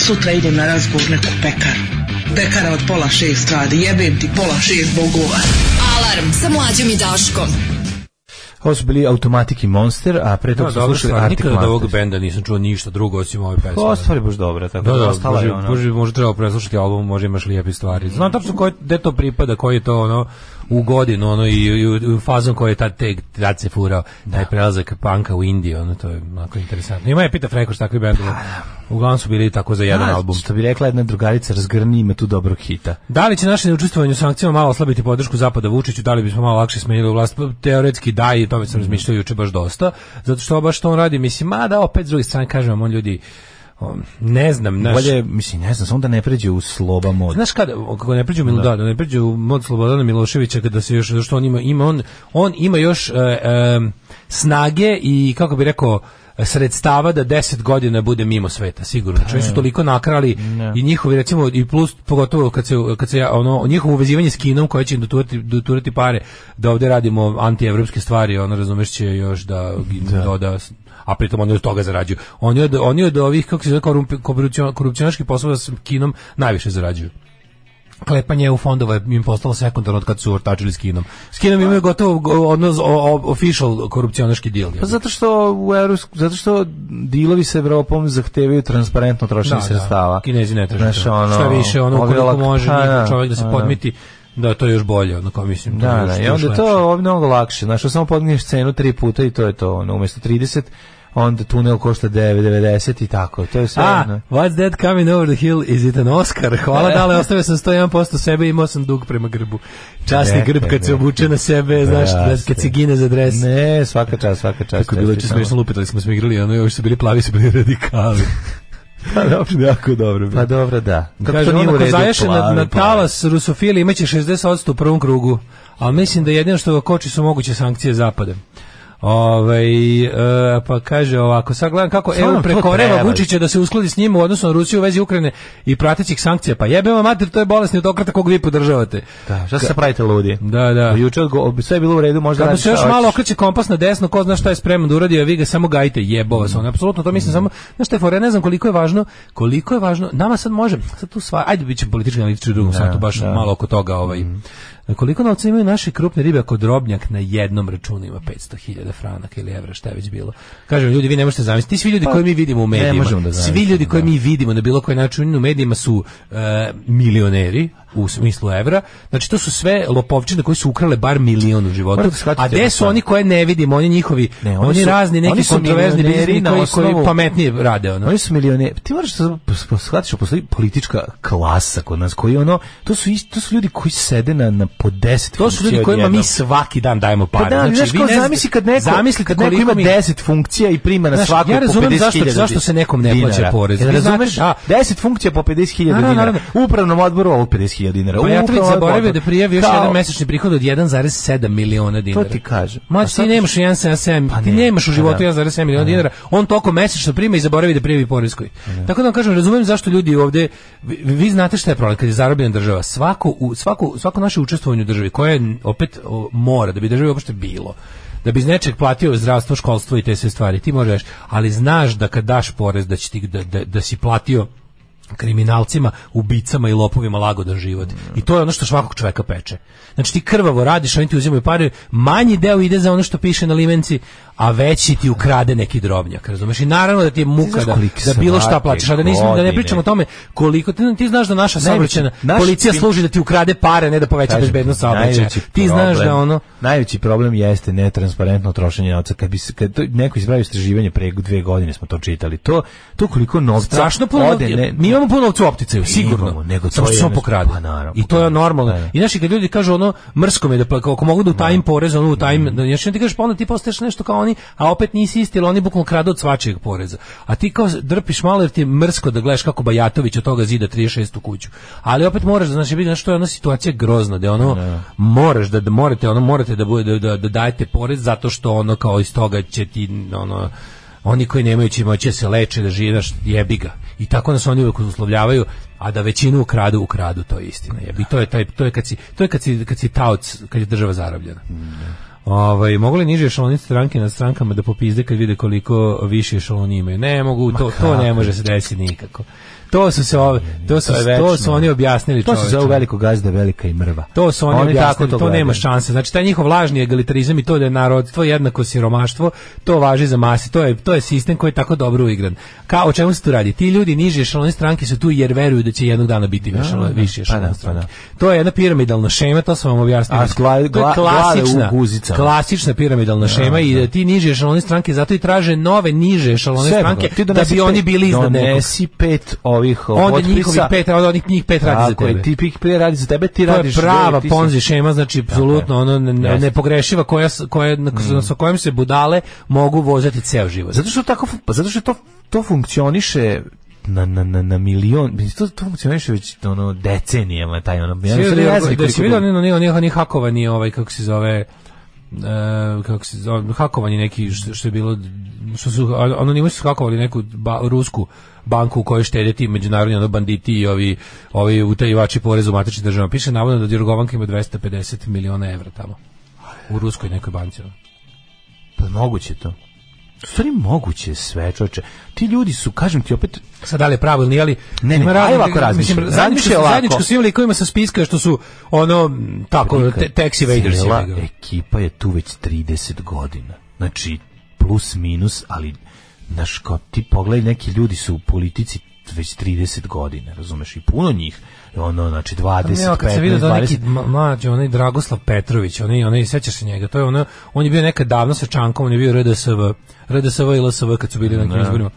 Sutra idem na razgovor neku pekaru. Pekara od pola šest radi, jebem ti pola šest bogova. Alarm sa mlađom i Daškom. Ovo su bili Automatic i Monster, a pre Da, toga su dobro, slušali stvar, Arctic nikada od ovog Monsters. benda nisam čuo ništa drugo osim ove pesme. Ova stvar je baš dobra, tako Da, da, da, ostala bože, je ono. bože, možda treba preslušati album, možda imaš lijepe stvari. Znam tačno koje, gde to pripada, koji je to ono, u godinu, ono, i, i, u- fazon koji je tad, te, tad se furao, taj prelazak panka u Indiju, ono, to je onako interesantno. Ima je Pita Frekoš, takvi bendovi. Uglavnom su bili tako za jedan A, album. Što bi rekla jedna drugarica, razgrni ima tu dobrog hita. Da li će naše neučestvovanje u sankcijama malo oslabiti podršku Zapada Vučiću, da li bismo malo lakše smenili vlast? Pa, Teoretski da i tome sam razmišljao juče baš dosta, zato što baš što on radi, mislim, ma da opet s druge strane kažem on ljudi, ne znam, naš, Bolje, mislim, ne znam, samo da ne pređe u sloba mod. Znaš kada, kako ne priđu Milo, da. da ne priđu mod Slobodana Miloševića kada se još, što on ima, ima on, on ima još e, e, snage i, kako bi rekao, sredstava da 10 godina bude mimo sveta, sigurno. Znači, oni su toliko nakrali i njihovi, recimo, i plus, pogotovo kad se, kad se ono, njihovo uvezivanje s Kinom koje će doturati, doturati pare da ovde radimo antievropske stvari, ono, razumeš, će još da, doda a pritom oni od toga zarađuju. Oni od, oni od ovih, kako se zove, korupcionaških poslova s Kinom najviše zarađuju klepanje u fondova je im postalo sekundarno od kad su ortačili s Kinom. S Kinom imaju gotovo go- odnos official korupcionaški deal. Pa zato što u Evropsku, zato što dilovi sa Evropom zahtevaju transparentno trošenje sredstava. Kinezi ne traže Znaš, to. ono, Šta više, ono koliko može pa, njihov da, čovjek da se pa, podmiti, da to je još bolje, ono kao mislim. je Da, još- da, i onda lepše. to mnogo lakše. Znaš, samo podigneš cenu tri puta i to je to. Ono, umjesto 30, onda tunel košta 9,90 i tako. To je sve. A, ono. what's that coming over the hill? Is it an Oscar? Hvala dale, ostavio sam 101% sebe i imao sam dug prema grbu. Časni grb kad se obuče na sebe, znaš, da, kad se gine za dres. Ne, svaka čast, svaka čast. Kako je bilo čestitamo. smiješno lupetali smo smo igrali, ono još su bili plavi, su bili radikali. pa dobro, jako dobro. Pa dobro, da. Kako Kaže, to nije ono u ko redu? zaješe na, na talas rusofili imaće 60% u prvom krugu, ali mislim da jedino što ga koči su moguće sankcije zapada. Ove, pa kaže ovako, sad gledam kako EU prekoreva. Vučića da se uskladi s njima u odnosu na Rusiju u vezi Ukrajine i pratećih sankcija. Pa jebe vam mater, to je bolesni autokrata kog vi podržavate. Da, šta se pravite ludi? Da, da. Juče odgo- sve je bilo u redu, možda Kad mu radiš se još malo okreće kompas na desno, ko zna šta je spreman da uradi, a vi ga samo gajite, jebova se on. Apsolutno to mislim samo, znaš fora, ja ne znam koliko je važno, koliko je važno, nama sad može, sad tu sva, ajde bit će politički analitički drugom satu, baš malo oko toga, ovaj, koliko novca imaju naše krupne ribe ako drobnjak na jednom računu ima 500.000 franaka ili evra, šta je već bilo. Kažem, ljudi, vi ne možete zamisliti, ti svi ljudi koji mi vidimo u medijima, da svi ljudi koji da. mi vidimo na bilo koji način u medijima su e, milioneri, u smislu evra. Znači to su sve lopovčine koji su ukrale bar milion u životu. Shvatiti A gde su oni koje ne vidimo, oni njihovi, Ne, oni, oni su- razni neki kontroverzni na koji, koji pametnije rade. Ono. Oni su milioneri. Ti moraš da shvatiš da postoji politička klasa kod nas koji ono to su ist- to su ljudi koji sede na na po 10 To su ljudi kojima mi svaki dan dajemo Pa pare. da, znači, znaš kao zamisli kad neko, zamislite kad neko ima mi- 10 funkcija i prima na Znaš, svaku ja po razumem 50.000 zašto- zašto se nekom ne plaća porez. Razumeš? da. 10 funkcija po 50.000 Naravno, dinara. U upravnom odboru ovo 50.000 dinara. Pa ja to upravnom zaboravio da prijavi još jedan mesečni prihod od 1,7 miliona dinara. ti kažem. Ma ti nemaš 1,7, Pa ti ne, nemaš u pa životu da. 1,7 miliona dinara, on toliko mesečno prima i zaboravi da prijavi poreskoj. Tako da vam kažem, razumem zašto ljudi ovde, vi, vi znate šta je problem, kad je zarobljena država, svako, u, svako, svako naše učestvovanje u državi, koje je, opet o, mora, da bi državi uopšte bilo, da bi iz nečeg platio zdravstvo, školstvo i te sve stvari, ti možeš, ali znaš da kad daš porez da, će ti, da, da, da si platio kriminalcima, ubicama i lopovima lagodan život. I to je ono što svakog čoveka peče. Znači ti krvavo radiš, oni ti uzimaju pare, manji deo ide za ono što piše na limenci, a veći ti ukrade neki drobnjak, razumeš? I naravno da ti je muka da, da bilo šta platiš, a da, nisam, da ne pričamo o tome koliko, ti, ti znaš da naša saobraćajna naš- policija ti- služi da ti ukrade pare, ne da poveća bezbednost saobraćaja. Ti znaš da ono... najveći problem jeste netransparentno trošenje novca kad bi se kad to, neko ispravi istraživanje pre dve godine smo to čitali to to koliko novca strašno puno ode ne, mi imamo puno novca u opticaju sigurno Imamo, nego to samo što je pokrade pa naravno, i to je pokrade. normalno Da, da. i znači kad ljudi kažu ono mrsko mi da pa, ako mogu da utajim porez ono utajim Mm. da znači ti kažeš pa onda ti postaješ nešto kao oni a opet nisi isti oni bukvalno kradu od svačijeg poreza a ti kao drpiš malo jer ti je mrsko da gledaš kako Bajatović od toga zida 36 kuću ali opet moraš da znači vidi znači to je ona situacija grozna da ono moraš da, da morate ono morate da bude da, da, da dajete porez zato što ono kao iz toga će ti ono oni koji nemaju će moći da se leče, da žive, znaš, jebi ga. I tako nas oni uvek uslovljavaju, a da većinu ukradu, ukradu, to je istina. Jebi. To je taj to je kad si to je kad si kad si taoc, kad je država zarobljena. Ovaj mogu li niže ešaloni stranke nad strankama da popizde kad vide koliko više ešaloni imaju? Ne mogu, to to ne može se desiti nikako. To su se ove, to su To to su oni objasnili to se zove veliko gazda velika i mrva To su oni, Oni objasnili, tako to, to nema šanse. Znači taj njihov lažni egalitarizam i to da je narodstvo jednako siromaštvo, to važi za masi. To je to je sistem koji je tako dobro uigran. Kao o čemu se tu radi? Ti ljudi niže ešalone stranke su tu jer veruju da će jednog dana biti više da, više pa da, pa To je jedna piramidalna šema, to sam vam objasnio. A s gla- to je gla- klasična, guzicama. klasična piramidalna šema i da ti niže ešalone stranke zato i traže nove niže ešalone Sve, stranke ti da bi oni bili iznad nekog. pet ovih Onda potpisa. njihovih pet, onda onih njih pet radi za Tako je, tebe. ti pik radi za tebe, ti To je radiš prava ti si- ponzi šema, znači apsolutno ono ne- nepogrešiva koja koja na- sa kojom se budale mogu vozati ceo život. Zato što tako pa zato što to to funkcioniše na, na, na, na milion, to, to funkcioniše već ono decenijama, taj ono, ja ne znam da si vidio dugo. oni oni oni hakovani ovaj kako se zove e, kako se zove hakovanje neki što, što je bilo što su anonimni su hakovali neku ba, rusku banku u kojoj štede ti međunarodni ono banditi i ovi ovi utajivači poreza u matičnim državama piše navodno da Jorgovanka ima 250 miliona evra tamo u ruskoj nekoj banci. Pa moguće to. Stvari moguće sve, čoveče. Ti ljudi su, kažem ti opet, sad da li je pravo ili nije, ali Ne, ne, ima ovako razmišljaj. mislim, zajedničko, Razmišljaj ovako. zajedničko svim likovima sa spiska što su ono tako te, taxi ga. ekipa je tu već 30 godina. Znači, plus minus, ali, znaš, kao ti pogledaj, neki ljudi su u politici već 30 godina, razumeš, i puno njih, ono, znači, 20, Ja, kad se 15, vidio da 20, neki mlađi, onaj Dragoslav Petrović, onaj, onaj, sećaš se njega, to je ono, on je bio nekad davno sa Čankom, on je bio RDSV, RDSV i LSV kad su bili na nekim Da. izborima.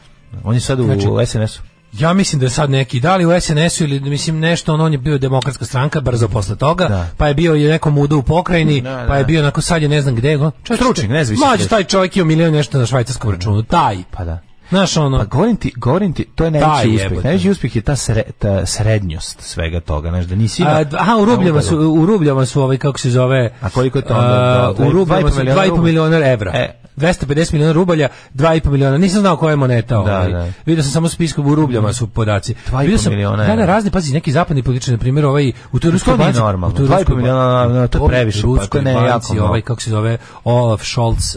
on je sad u Znači, SNS-u. Ja mislim da je sad neki, da li u SNS-u ili mislim nešto, on, on je bio demokratska stranka brzo posle toga, Da. pa je bio i nekom mudu u pokrajini, Da, pa je da. bio onako sad je ne znam gde, Stručnjak, nezavisni Mlađi, stručnjak. taj čovjek je milion nešto na švajcarskom računu, taj. Pa da. Znaš ono, Pa govorim ti, govorim ti, to je najveći uspjeh. jebote. Najveći uspjeh je ta, sre, ta srednjost svega toga, znaš, da nisi A, aha, u rubljama su, u rubljama su ovaj, kako se zove... A koliko je to onda? Da, u rubljama su miliona 2,5 rublja? miliona evra. E. 250 miliona rubalja, 2,5 miliona. Nisam znao koja je moneta. Da, ovaj. da. Vidio sam samo spisku u rubljama su podaci. 2,5 Vidio sam, miliona Da, da, razni, pazi, neki zapadni političari, na primjer, ovaj, u toj ruskoj banci. normalno. u toj 2,5 ruskoj miliona, no, to je previše, pa to ne, jako ovaj, kako se zove, Olaf Scholz,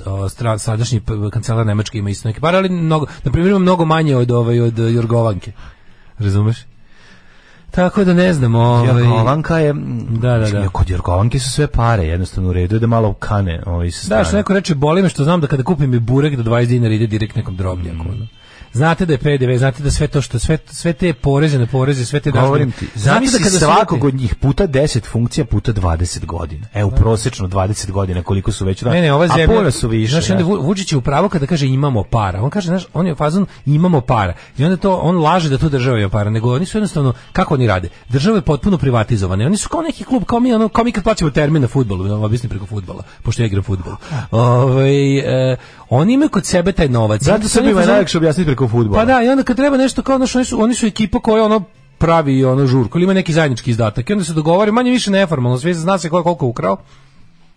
sadašnji kancelar Nemačke ima isto neke pare, ali mnogo, na primjer, mnogo manje od, ovaj, od Jorgovanke. Razumeš? Tako da ne znam, ovaj... Jorgovanka je, Da, da, da. Kod Jorgovanke su sve pare, jednostavno u redu je da malo kane ovaj sa Da, što neko reče, boli me što znam da kada kupim i burek do 20 dinara ide direkt nekom drobnjaku. ono. Znate da je PDV, znate da sve to što sve sve te poreze na poreze, sve te Govorim dažbine. ti, Znate zamisli kada svakog od njih puta 10 funkcija puta 20 godina. Evo, prosečno 20 godina koliko su već... Ne, ne, ova zemlja. Su više. Znaš, onda Vučić je u pravu kada kaže imamo para. On kaže, znaš, on je u fazonu imamo para. I onda to on laže da to država ima para, nego oni su jednostavno kako oni rade? Država je potpuno privatizovana. Oni su kao neki klub, kao mi, ono, kao mi kad plaćamo termin na fudbalu, da objasnim preko fudbala, pošto ja igram fudbal. Ovaj e, oni imaju kod sebe taj novac. Zato u fazonu- najlakše objasniti preko fudbala. Pa da, i onda kad treba nešto kao znaš, oni su oni su ekipa koja ono pravi ono žurku ili ima neki zajednički izdatak i onda se dogovori manje više neformalno sve zna se ko je koliko ukrao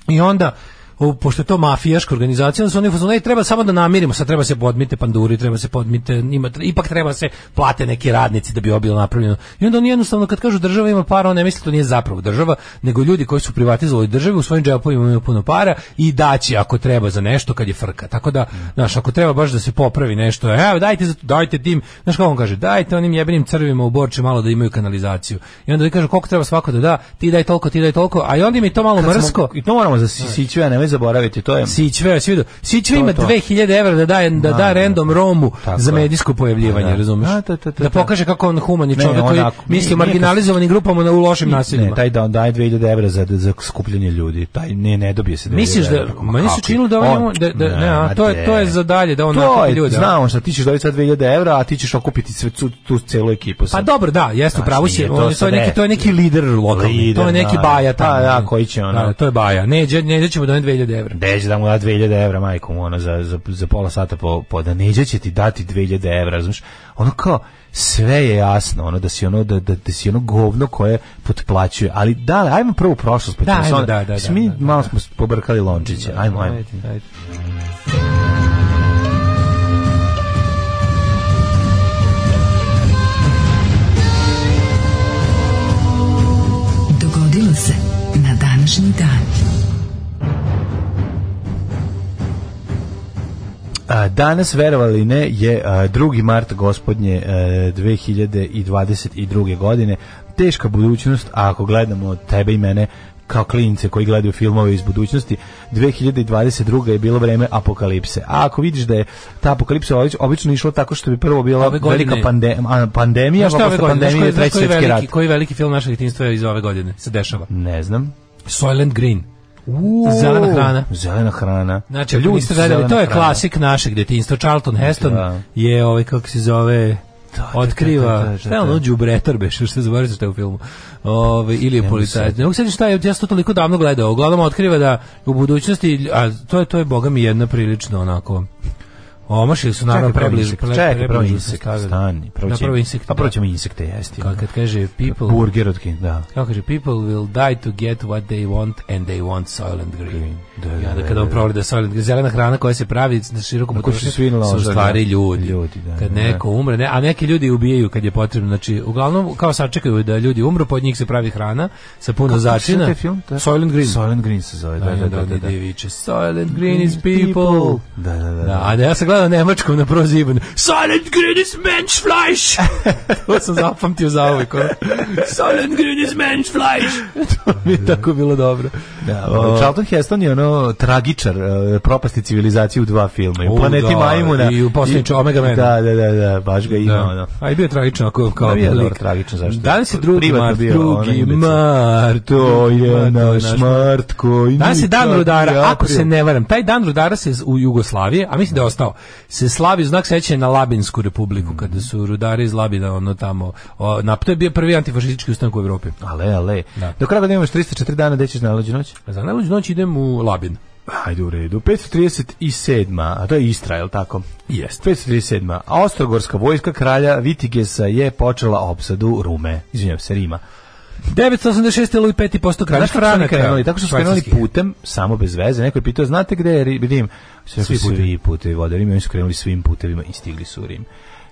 i onda u, pošto je to mafijaška organizacija, onda su oni fazonu, "Ej, treba samo da namirimo, sad treba se podmite panduri, treba se podmite, ima, ipak treba se plate neki radnici da bi ovo bilo napravljeno. I onda oni jednostavno kad kažu država ima para, on ne misli to nije zapravo država, nego ljudi koji su privatizovali državu u svojim džepovima imaju puno para i daći ako treba za nešto kad je frka. Tako da, znaš, ako treba baš da se popravi nešto, evo dajte, za- dajte tim, znaš kako on kaže, dajte onim jebenim crvima u Borči malo da imaju kanalizaciju. I onda kaže koliko treba svako da da, ti daj toliko, ti daj toliko, a i onda mi to malo Kad smo- mrsko. I to moramo za Sićve, nemoj zaboraviti, to je... Sićve, svi vidio. Sićve ima to. 2000 evra da daje da da, Da, random Romu Tako za medijsko pojavljivanje, Da. razumeš? Da, to, da to. pokaže kako on humani Ne, čovjek koji misli o marginalizovanim grupama na u lošim naseljima. Ne, taj da on daje 2000 evra za, za skupljanje ljudi. Taj ne, ne dobije se 2000 Misliš da meni se činilo da on, On- da, da ne, a to je to je za dalje da on nakupi ljude. zna on šta ti ćeš dobiti sad 2000 evra, a ti ćeš okupiti sve, tu, celu ekipu. Pa sad. dobro, da, jeste, pravo si, to je neki, ne. to je neki lider lokalni, to je neki da. baja tamo. Pa da, koji će ono- Da, to je baja. Neđe, neđe ćemo doneti 2000 evra. Deđe da mu da 2000 evra majkom ono za, za, za pola sata po, po da neđe će ti dati 2000 evra razumiješ ono kao sve je jasno ono da si ono da, da, da si ono govno koje potplaćuje ali da ajmo prvo prošlost pa Da, ajmo, onda- da, da, da, mi da, da, malo da. smo pobrkali lončiće ajmo ajmo Ajde, ajde. Dogodilo se na današnji dan. Danas, verovali ne, je a, 2. mart gospodnje e, 2022. godine. Teška budućnost, a ako gledamo tebe i mene kao klince koji gledaju filmove iz budućnosti, 2022. je bilo vreme apokalipse. A ako vidiš da je ta apokalipsa obič- obično išla tako što bi prvo bila Ove godine- velika pande, a, pandemija, pa posle pandemije treći koji, svjetski rat. veliki, koji veliki film našeg djetinjstva iz ove godine se dešava? Ne znam. Soylent Green. Zelena hrana. Zelena hrana. Znači, Ljudi su gledali, to je hrana. klasik našeg djetinjstva. Charlton Heston Da. je ovaj, kako se zove, da, otkriva, da, da, da, šta je da. ono, đubretar beš, što se zaboravio šta je u filmu. Ove, ili je policajac. Ne mogu se šta je, ja sam to toliko davno gledao. Uglavnom otkriva da u budućnosti, a to je, to je boga mi jedna prilično onako, Omašili su naravno preblizu. čekaj, prvo insekt, stani. Prvo Da, insekt, pa prvo da. ćemo insekte jesti. Kad, kad kaže people, Burger od da. kako kaže, people will die to get what they want and they want Soylent Green. Da, da, I onda da, kada on da. progleda Soylent Green, zelena hrana koja se pravi na se svi su stvari da. ljudi. Ljudi, da, kad da, neko umre, ne, a neki ljudi ubijaju kad je potrebno. Znači, uglavnom, kao sačekaju da ljudi umru, pod njih se pravi hrana sa puno Kako začina. Soylent Green. Soylent Green se zove, da, Da, da, da, da, da, da. viče, Silent Green is people. Da, da, da. Da, da. A da ja sam gledao nemačkom na prozivanu. Silent Green is Menschfleisch! to sam zapamtio za ono. Silent Green is Menschfleisch! to mi je tako bilo dobro. Da, o, Charlton Heston je ono tragičar e, propasti civilizacije u dva filma. U planeti da, Majmuna. i u Posljednji Omega Man. Da, da, da, da, baš ga ima. Da. ono. A i bio je tragično ako kao Da, je dobro tragično, zašto? Danas je drugi Privatno mart, drugi mart. To je drugi naš Mart koji Danas je dan rudara, ako se ne varam. Taj dan rudara se u Jugoslaviji, a mislim da je ostao, se slavi znak sećanja na Labinsku republiku, Mm. kada su rudari iz Labina, ono tamo, o, na, to je bio prvi antifašistički ustanak u Evropi. Ale, ale. Da. Do kraja imaš 304 dana, gde ćeš na luđu noć? Za najluđu noć idem u Labin. Ajde u redu. 537. A to je Istra, je li tako? Jeste. 537. A Ostrogorska vojska kralja Vitigesa je počela opsadu Rume. Izvinjam se, Rima. 986. Louis V posto kralj Franaka. krenuli? Tako su krenuli švajcarski. putem, samo bez veze. Neko je pitao, znate gde je Ri- Rim? Svi svi, putevi. putevi vode Rim. Oni su krenuli svim putevima i stigli su u Rim.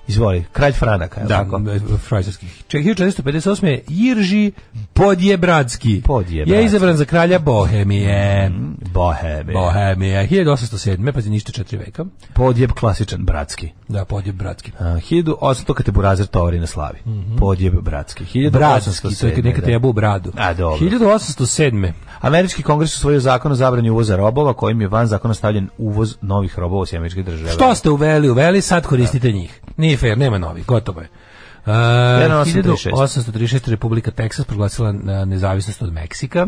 Izvoli, kralj Franaka, je Da, tako? frajzerskih. Ček, 1458. Irži Podjebradski Podjebradski. je izabran za kralja Bohemije. Boheme. Bohemija, 1807. Pa ništa četiri veka. Podjeb klasičan, bratski. Da, Podjebradski. Uh, 1800 kad te Burazer tovari na slavi. Podjeb bratski. 1807. Bradski, to je kad nekad da. jebu u bradu. A, dobro. 1807. Američki kongres usvojio zakon o zabrani uvoza robova kojim je van zakona stavljen uvoz novih robova u američke države. Što ste uveli? Uveli, sad koristite njih. Nije fair, nema novi, gotovo je. Uh, 1836. 1836. Republika Teksas proglasila nezavisnost od Meksika.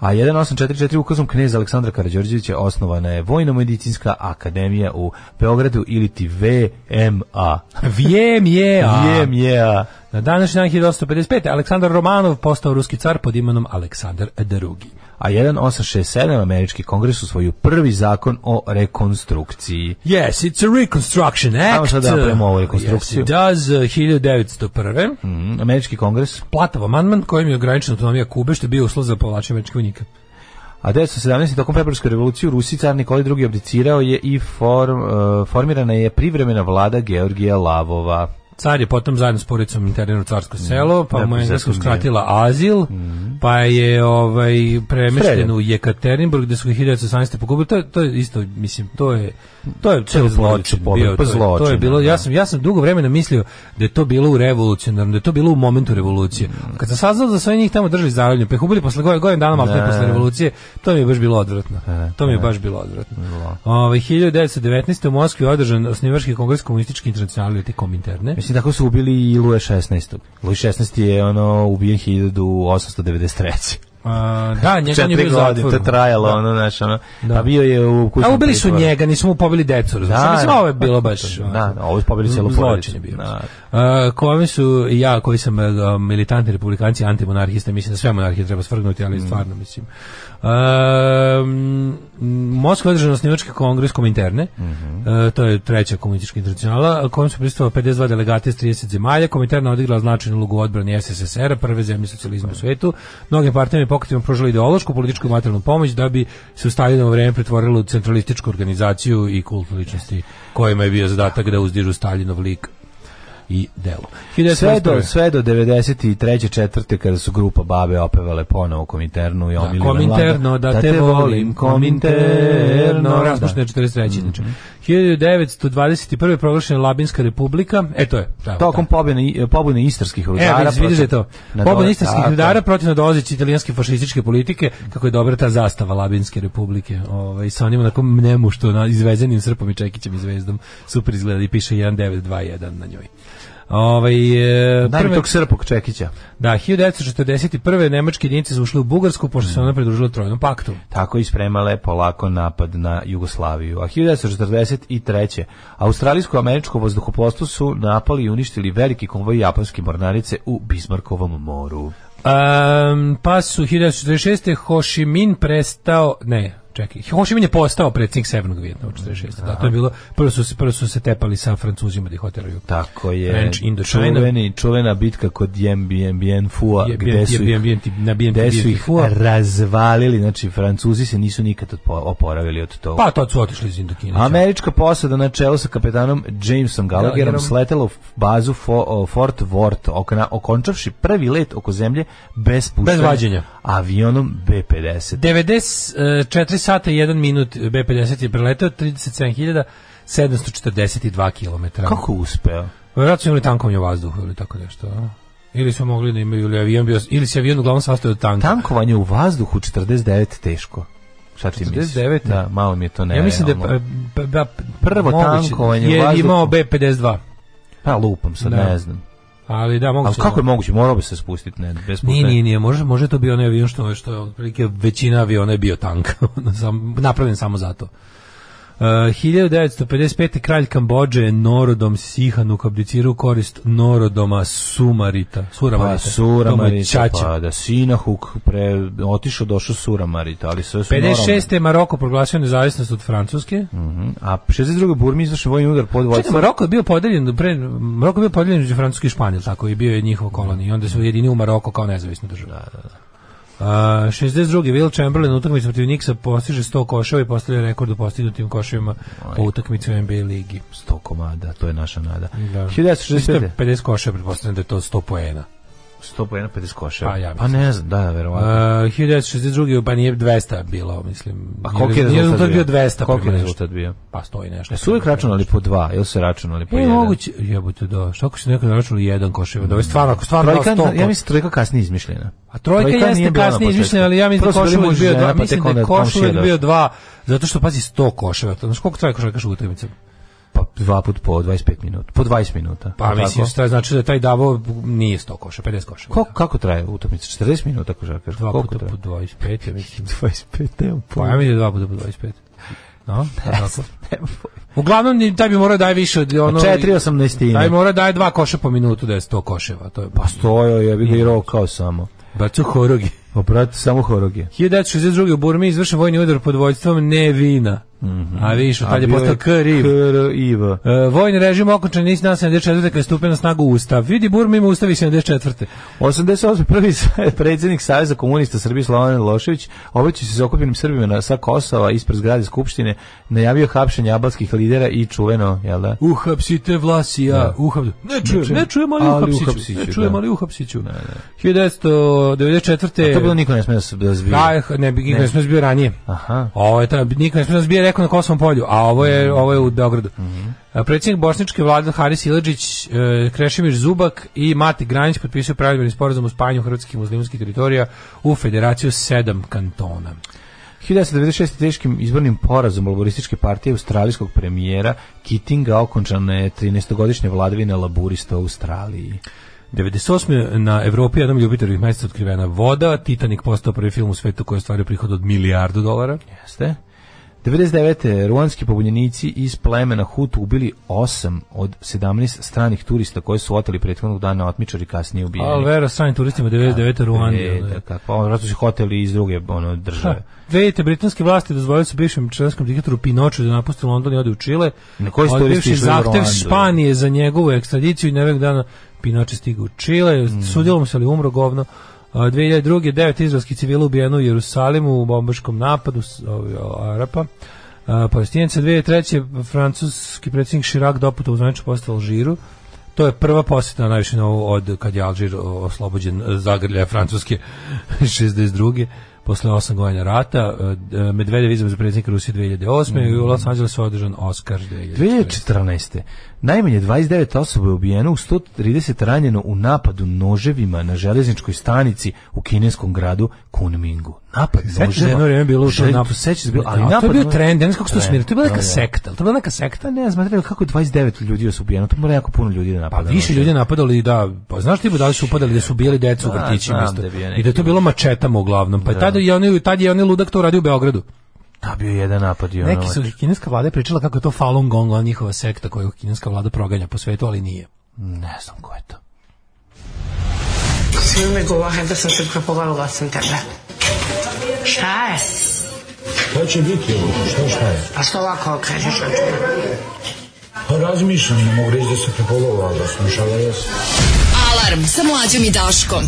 A 1844 ukazom kneza Aleksandra Karađorđevića osnovana je Vojno-medicinska akademija u Beogradu ili ti VMA. Vijem je, a... VMA. Na današnji dan 1855. Aleksandar Romanov postao ruski car pod imenom Aleksandar II. A 1867 američki kongres usvojio prvi zakon o rekonstrukciji. Yes, it's a reconstruction act. Ajmo sad da napravimo ovu rekonstrukciju. Yes, it does, uh, 1901. Mm, američki kongres. Platav amandman kojim je ograničena autonomija Kube, što je bio uslov za povlačenje američkih vojnika. A 1917. tokom februarske revolucije u Rusiji car Nikolaj II abdicirao je i form, uh, formirana je privremena vlada Georgija Lavova. Car je potom zajedno s porodicom internirano u carsko selo, pa mu je engleska uskratila azil, pa je ovaj premešten u Jekaterinburg gde su ga 1918. pogubili. To to je isto, mislim, to je to je Celu to je porodicu zločin bio. pa To je, to je zločin, bilo, da. ja sam ja sam dugo vremena mislio da je to bilo u revolucionarnom, da je to bilo u momentu revolucije. Kad sam saznao da su njih tamo držali zarobljene, pa ih ubili posle godinu godinu dana Da. posle revolucije, to mi je baš bilo odvratno. Da, To mi je da. baš bilo odvratno. Ovaj 1919. u Moskvi je održan osnivački kongres komunističke internacionalne te kominterne. Mislim, tako su ubili i Luje 16. Luje 16 je ono ubijen 1893. A, da, njega on je Četiri bio zatvoru. to trajalo, Da. ono, znaš, ono, Da. a bio je u kućnom A ubili su pritvoru. njega, nisu mu pobili decu, razumiješ? Da, Mislim, da. ovo je bilo baš... Da, da, ovo je pobili celu Zločin porodicu. je bio. Da. A, kome su, ja koji sam a, militantni republikanci, antimonarhista, mislim da sve monarhije treba svrgnuti, Mm. ali stvarno mislim. A, m, Moskva je održana osnivački kongres kominterne, Mhm. A, to je treća komunistička internacionala, a kojem su pristupali 52 delegate iz 30 zemalja. Kominterna odigrala značajnu ulogu odbrani SSSR-a, prve zemlje socijalizma u svetu. Mnogim partijama i pokretima pružila ideološku, političku i materijalnu pomoć da bi se u Staljinovo vreme pretvorilo u centralističku organizaciju i kult ličnosti kojima je bio zadatak da uzdižu Staljinov lik i delo. Sve do, 1921. sve do 93. četvrte kada su grupa Babe opevale ponovo Kominternu i Da, omilile Kominterno, mlada. da, te volim, Kominterno, Da. raspuštene 43. znači. 1921. je proglašena Labinska republika, e to je. Da, Tokom pobune, pobune istarskih Evo, rudara. vidiš, vidiš da to. dole- istarskih rudara protiv nadolazeće italijanske fašističke politike, kako je dobra ta zastava Labinske republike. Ovaj sa onim onako mnemu što na izvezenim srpom i čekićem i zvezdom super izgleda i piše 1921 na njoj. Ovaj e, prve- tog srpog čekića. da 1941. nemačke jedinice su ušle u Bugarsku pošto se ona pridružila Trojnom paktu. Tako ispremale polako napad na Jugoslaviju. A 1943. Australijsko-američko vazduhoplovstvo su napali i uništili veliki konvoj japanske mornarice u Bismarckovom moru. Um, pa su 1946. Ho Chi Minh prestao, ne, čekaj, Ho Chi Minh je postao predsjednik Severnog Vijetnama u 46. Da, to je bilo, prvo su se, prvo su se tepali sa Francuzima da ih oteraju. Tako je. French Indochina. Čuveni, čuvena bitka kod Dien Bien Bien Fua, Je- gde su ih, na Bien- gde su ih razvalili, znači Francuzi se nisu nikad oporavili od toga. Pa to su otišli iz Indokine. Američka posada na čelu sa kapetanom Jamesom Gallagherom Gallagherom. sletela u bazu Fort Worth, okončavši prvi let oko zemlje bez puštanja. Bez vađenja. Avionom B-50. 94 sata i 1 minut B-50 je preletao 37.742 km. Kako uspeo? Vjerojatno su imali tankovanje u vazduhu ili tako nešto. a? Ili su mogli da imaju, ili avion bio, ili se avion uglavnom sastoji od tanka. Tankovanje u vazduhu 49 teško. Šta ti misliš? 49? Da, malo mi je to nerealno. Ja mislim da je pa, pa, pa, Prvo tankovanje u je vazduhu. imao B-52. Pa lupam sad, Da. ne znam. Ali da, mogu Ali kako je moguće? Morao bi se spustiti, ne, bez Nije, nije, nije, može, može to bio onaj avion što, što je otprilike većina aviona je bio tank, napravljen samo zato. Uh, 1955. kralj Kambođe Norodom Sihanuk abdicirao korist Norodoma Sumarita. Suramarita. Pa je Suramarita, pa da Sinahuk pre, otišao, došao Suramarita, ali sve su 56. je Maroko proglasio nezavisnost od Francuske. normalno. A 62. Burmi izvršen vojni udar pod vojstvom. Maroko je bio podeljen, pre, Maroko je bio podeljen među Francuske i Španije, tako i bio je njihova kolonija. I onda su jedini u Maroko kao nezavisna država. Da, da, da. Uh, 62. Will Chamberlain utakmicu protiv Nixa postiže 100 koševa i postavlja rekord u postignutim koševima po utakmici u NBA ligi. 100 komada, to je naša nada. Da. 1965. 50 koševa, pretpostavljam da je to 100 poena. 100 po 50 koševa. Pa, ja pa ne znam, da, Uh, verovatno. 1962. pa nije 200 bilo, mislim. A koliki je Nije rezultat bio? 200 Koliki je rezultat bio? Pa stoji nešto. Jesu uvijek računali po dva, ili su računali po E, jedan? moguće, jebote, da. Šta ako se nekad računali jedan koševa? Da je stvarno, ako stvarno Trojka, 100 ja mislim trojka kasnije izmišljena. A trojka, Trojka jeste kasnije izmišljena, ali ja mislim da košulj bio žena, dva, pa mislim da je košulj bio došao. dva, zato što pazi 100 koševa, znaš koliko traje košarkaška utakmica? Pa dva put po 25 minuta. Po 20 minuta. Pa mislim, šta znači da taj Davo nije 100 koša, 50 koša. Ko, kako traje utakmica? 40 minuta, ako žakaš? Dva Koliko puta traje? po 25, ja mislim. 25, nemam Pa ja mislim da dva puta po 25. No, tako. Uglavnom, taj bi morao daje više od ono... 4,18. Taj mora daje dva koša po minutu da je 100 koševa. To je Pa stojo je, bi ga i rokao samo. Bacu horogi. Pa brate, samo horog je. 1962. u Burmi izvršen vojni udar pod vojstvom Nevina. A vidiš, tad je postao Kriv. K-R-I-V. E, vojni režim okončan nisi na 74. kada je stupio na snagu Ustav. Vidi, Burma ima Ustav i 74. 88. prvi predsjednik Saveza komunista Srbije Slovan Milošević obraćao se s okupljenim Srbima na, sa Kosova ispred zgrade Skupštine, najavio hapšenje abalskih lidera i čuveno, jel da? Uhapsite Vlasija, Da. uhap... Ne čujem, čujem. ne čujem, ali, Ali uhapsiću. uhapsiću, Ne čujem, da. ali uhapsiću. 1994. A to bilo niko ne sme da da zbije. Da, ne niko ne smije bio ranije. Aha. Ovo je ta, niko ne smije da bio rekao na Kosovom polju, a ovo je, ovo je u Beogradu. A Predsjednik Bošničke vlade Haris Iladžić, e, Krešimir Zubak i Mati Granić potpisuju pravilni sporazum o spajanju hrvatskih muslimanskih teritorija u federaciju sedam kantona. 1996. teškim izbornim porazom laborističke partije australijskog premijera Kittinga okončana je 13-godišnja vladavina laburista u Australiji. 98. na Evropi jednom ljubiteljih mjeseca otkrivena voda, Titanic postao prvi film u svetu koji je ostvario prihod od milijardu dolara. Jeste? 99. ruanski pobunjenici iz plemena Hutu ubili 8 od 17 stranih turista koji su oteli prethodnog dana otmičari kasnije ubijeni. Ali vera stranim turistima 99. Ruandi. E, ono da, kako, ono, vratno su hoteli iz druge ono, države. Vidite, britanske vlasti dozvolili su bivšem čilenskom diktatoru Pinochu da napusti London i ode u Čile. Na koji su zahtev? Španije za njegovu ekstradiciju i neveg dana Pinoče stigao u Čile, Mm. sudjelom se ali umro govno. A, 2002. devet izraelskih civila ubijeno u Jerusalimu u bombaškom napadu s- ovi, o, Arapa. A, Palestinaca 2003. francuski predsjednik Chirac doputa u zvaničnu postavu Alžiru. To je prva posjeta najviše novu od kad je Alžir oslobođen zagrljaja Francuske 62. Posle 8 godina rata, Medvedev izabran za predsjednika Rusije 2008. i u Los Angelesu održan Oscar 2014. 2014. Najmanje 29 osoba je ubijeno, u 130 ranjeno u napadu noževima na železničkoj stanici u kineskom gradu Kunmingu. Napad da noževa. jedno vrijeme bilo Želj- napadu? Sećaš se bilo, ali Da, to je napad bio trend, ne znam kako se to smiri, to je bila neka da, da. sekta, to je bila neka sekta. Pa ne znam, znate kako je 29 ljudi je ubijeno, to mora jako puno ljudi da Pa napada. više nožem. ljudi napadali da, pa znaš ti da li su upadali da su ubijali decu u Da, vrtićima isto. da I da je to bilo mačetama uglavnom. Pa tada je oni tad je oni ludak to radio u Beogradu. Da, bio je jedan napad i ono... Neki su kineska vlada pričala kako je to Falun Gong, ona njihova sekta koju kineska vlada proganja po svetu, ali nije. Ne znam ko je to. Svi mi govore da sam se prepovalila sam tebe. Šta je? Šta će biti ovo? Šta šta je? Pa što ovako okrećeš očima? Pa razmišljam, ne mogu reći da se prepolovao, da sam šala jesam. Alarm sa mlađom i Daškom.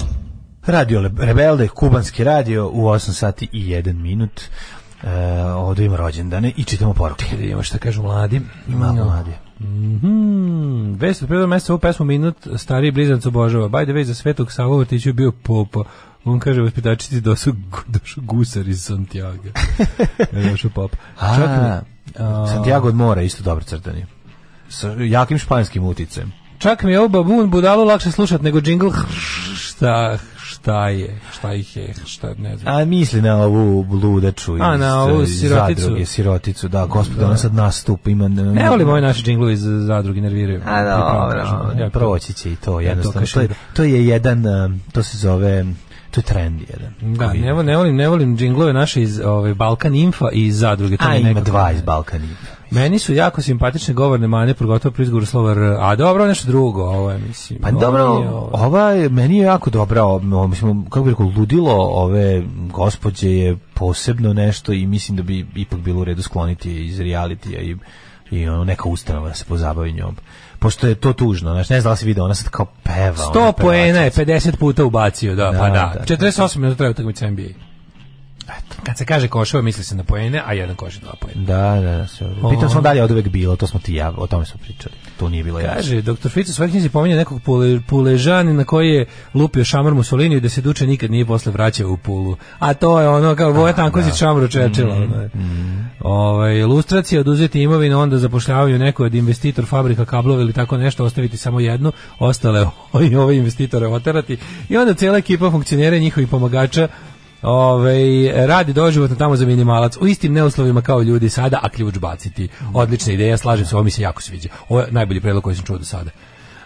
Radio Rebelde, kubanski radio u 8 sati i 1 minut. E, ovdje ima rođendane i čitamo poruke. Da vidimo šta kažu mladi. Malo No. mladi. Mhm. Vest od meseca ovu pesmu Minut stariji blizanac obožava. By the way, za Svetog Savo Vrtiću je bio popa. On kaže, vaspitačici došao došao gusar iz Santiago. je došao pop. Čak A, Santiago od mora, isto dobro crtani. Sa jakim španskim uticem. čak mi je ovo babun budalu lakše slušat nego džingl. Šta, šta je, šta ih je, šta ne znam. A misli na ovu ludaču iz, A, na ovu iz siroticu. zadruge, siroticu, da, gospod, ona sad nastup ima... Ne volim ove naše džinglovi iz zadruge, nerviraju. A, dobro, proći će i to, jednostavno. to, je, to je jedan, um, to se zove, to je trend jedan. Da, ne, volim- ne volim, ne volim džinglove naše iz ove, Balkan Infa i iz zadruge. To A, ima nekako dva iz Balkana. Meni su jako simpatične govorne mane, pogotovo pri izgovoru slova R. A dobro, nešto drugo, ovo je, mislim. Pa ovo dobro, nije ovo. ova je, meni je jako dobra, o- o- mislim, kako bih rekao, ludilo ove gospođe je posebno nešto i mislim da bi ipak bilo u redu skloniti je iz realitija i, i ono, neka ustanova da se pozabavi njom. Pošto je to tužno, znači ne znam da si vidio, ona sad kao peva. 100 ona poena je pevačica. 50 puta ubacio, da, Da, pa da. da, da. 48 minuta traje utakmica NBA. Kad se kaže koševa, misli se na poene, a jedan koš je dva poena. Da, da, da. sve. Pitam smo da li je od uvek bilo, to smo ti ja, o tome smo pričali. To nije bilo jasno. Kaže, doktor Fico u svojoj knjizi pominje nekog pule, puležanina koji je lupio šamar Mussolini i da se duče nikad nije posle vraćao u pulu. A to je ono kao Voja Tanković šamru čečila. ono je. Ovaj, ilustracija oduzeti imovinu, onda zapošljavaju neko od investitor fabrika kablova ili tako nešto, ostaviti samo jednu, ostale ove, ove investitore oterati i onda cijela ekipa funkcionera njihovih pomagača Ove, radi doživotno tamo za minimalac u istim neuslovima kao ljudi sada, a ključ baciti. Odlična ideja, slažem se, ovo mi se jako sviđa. Ovo je najbolji predlog koji sam čuo do sada.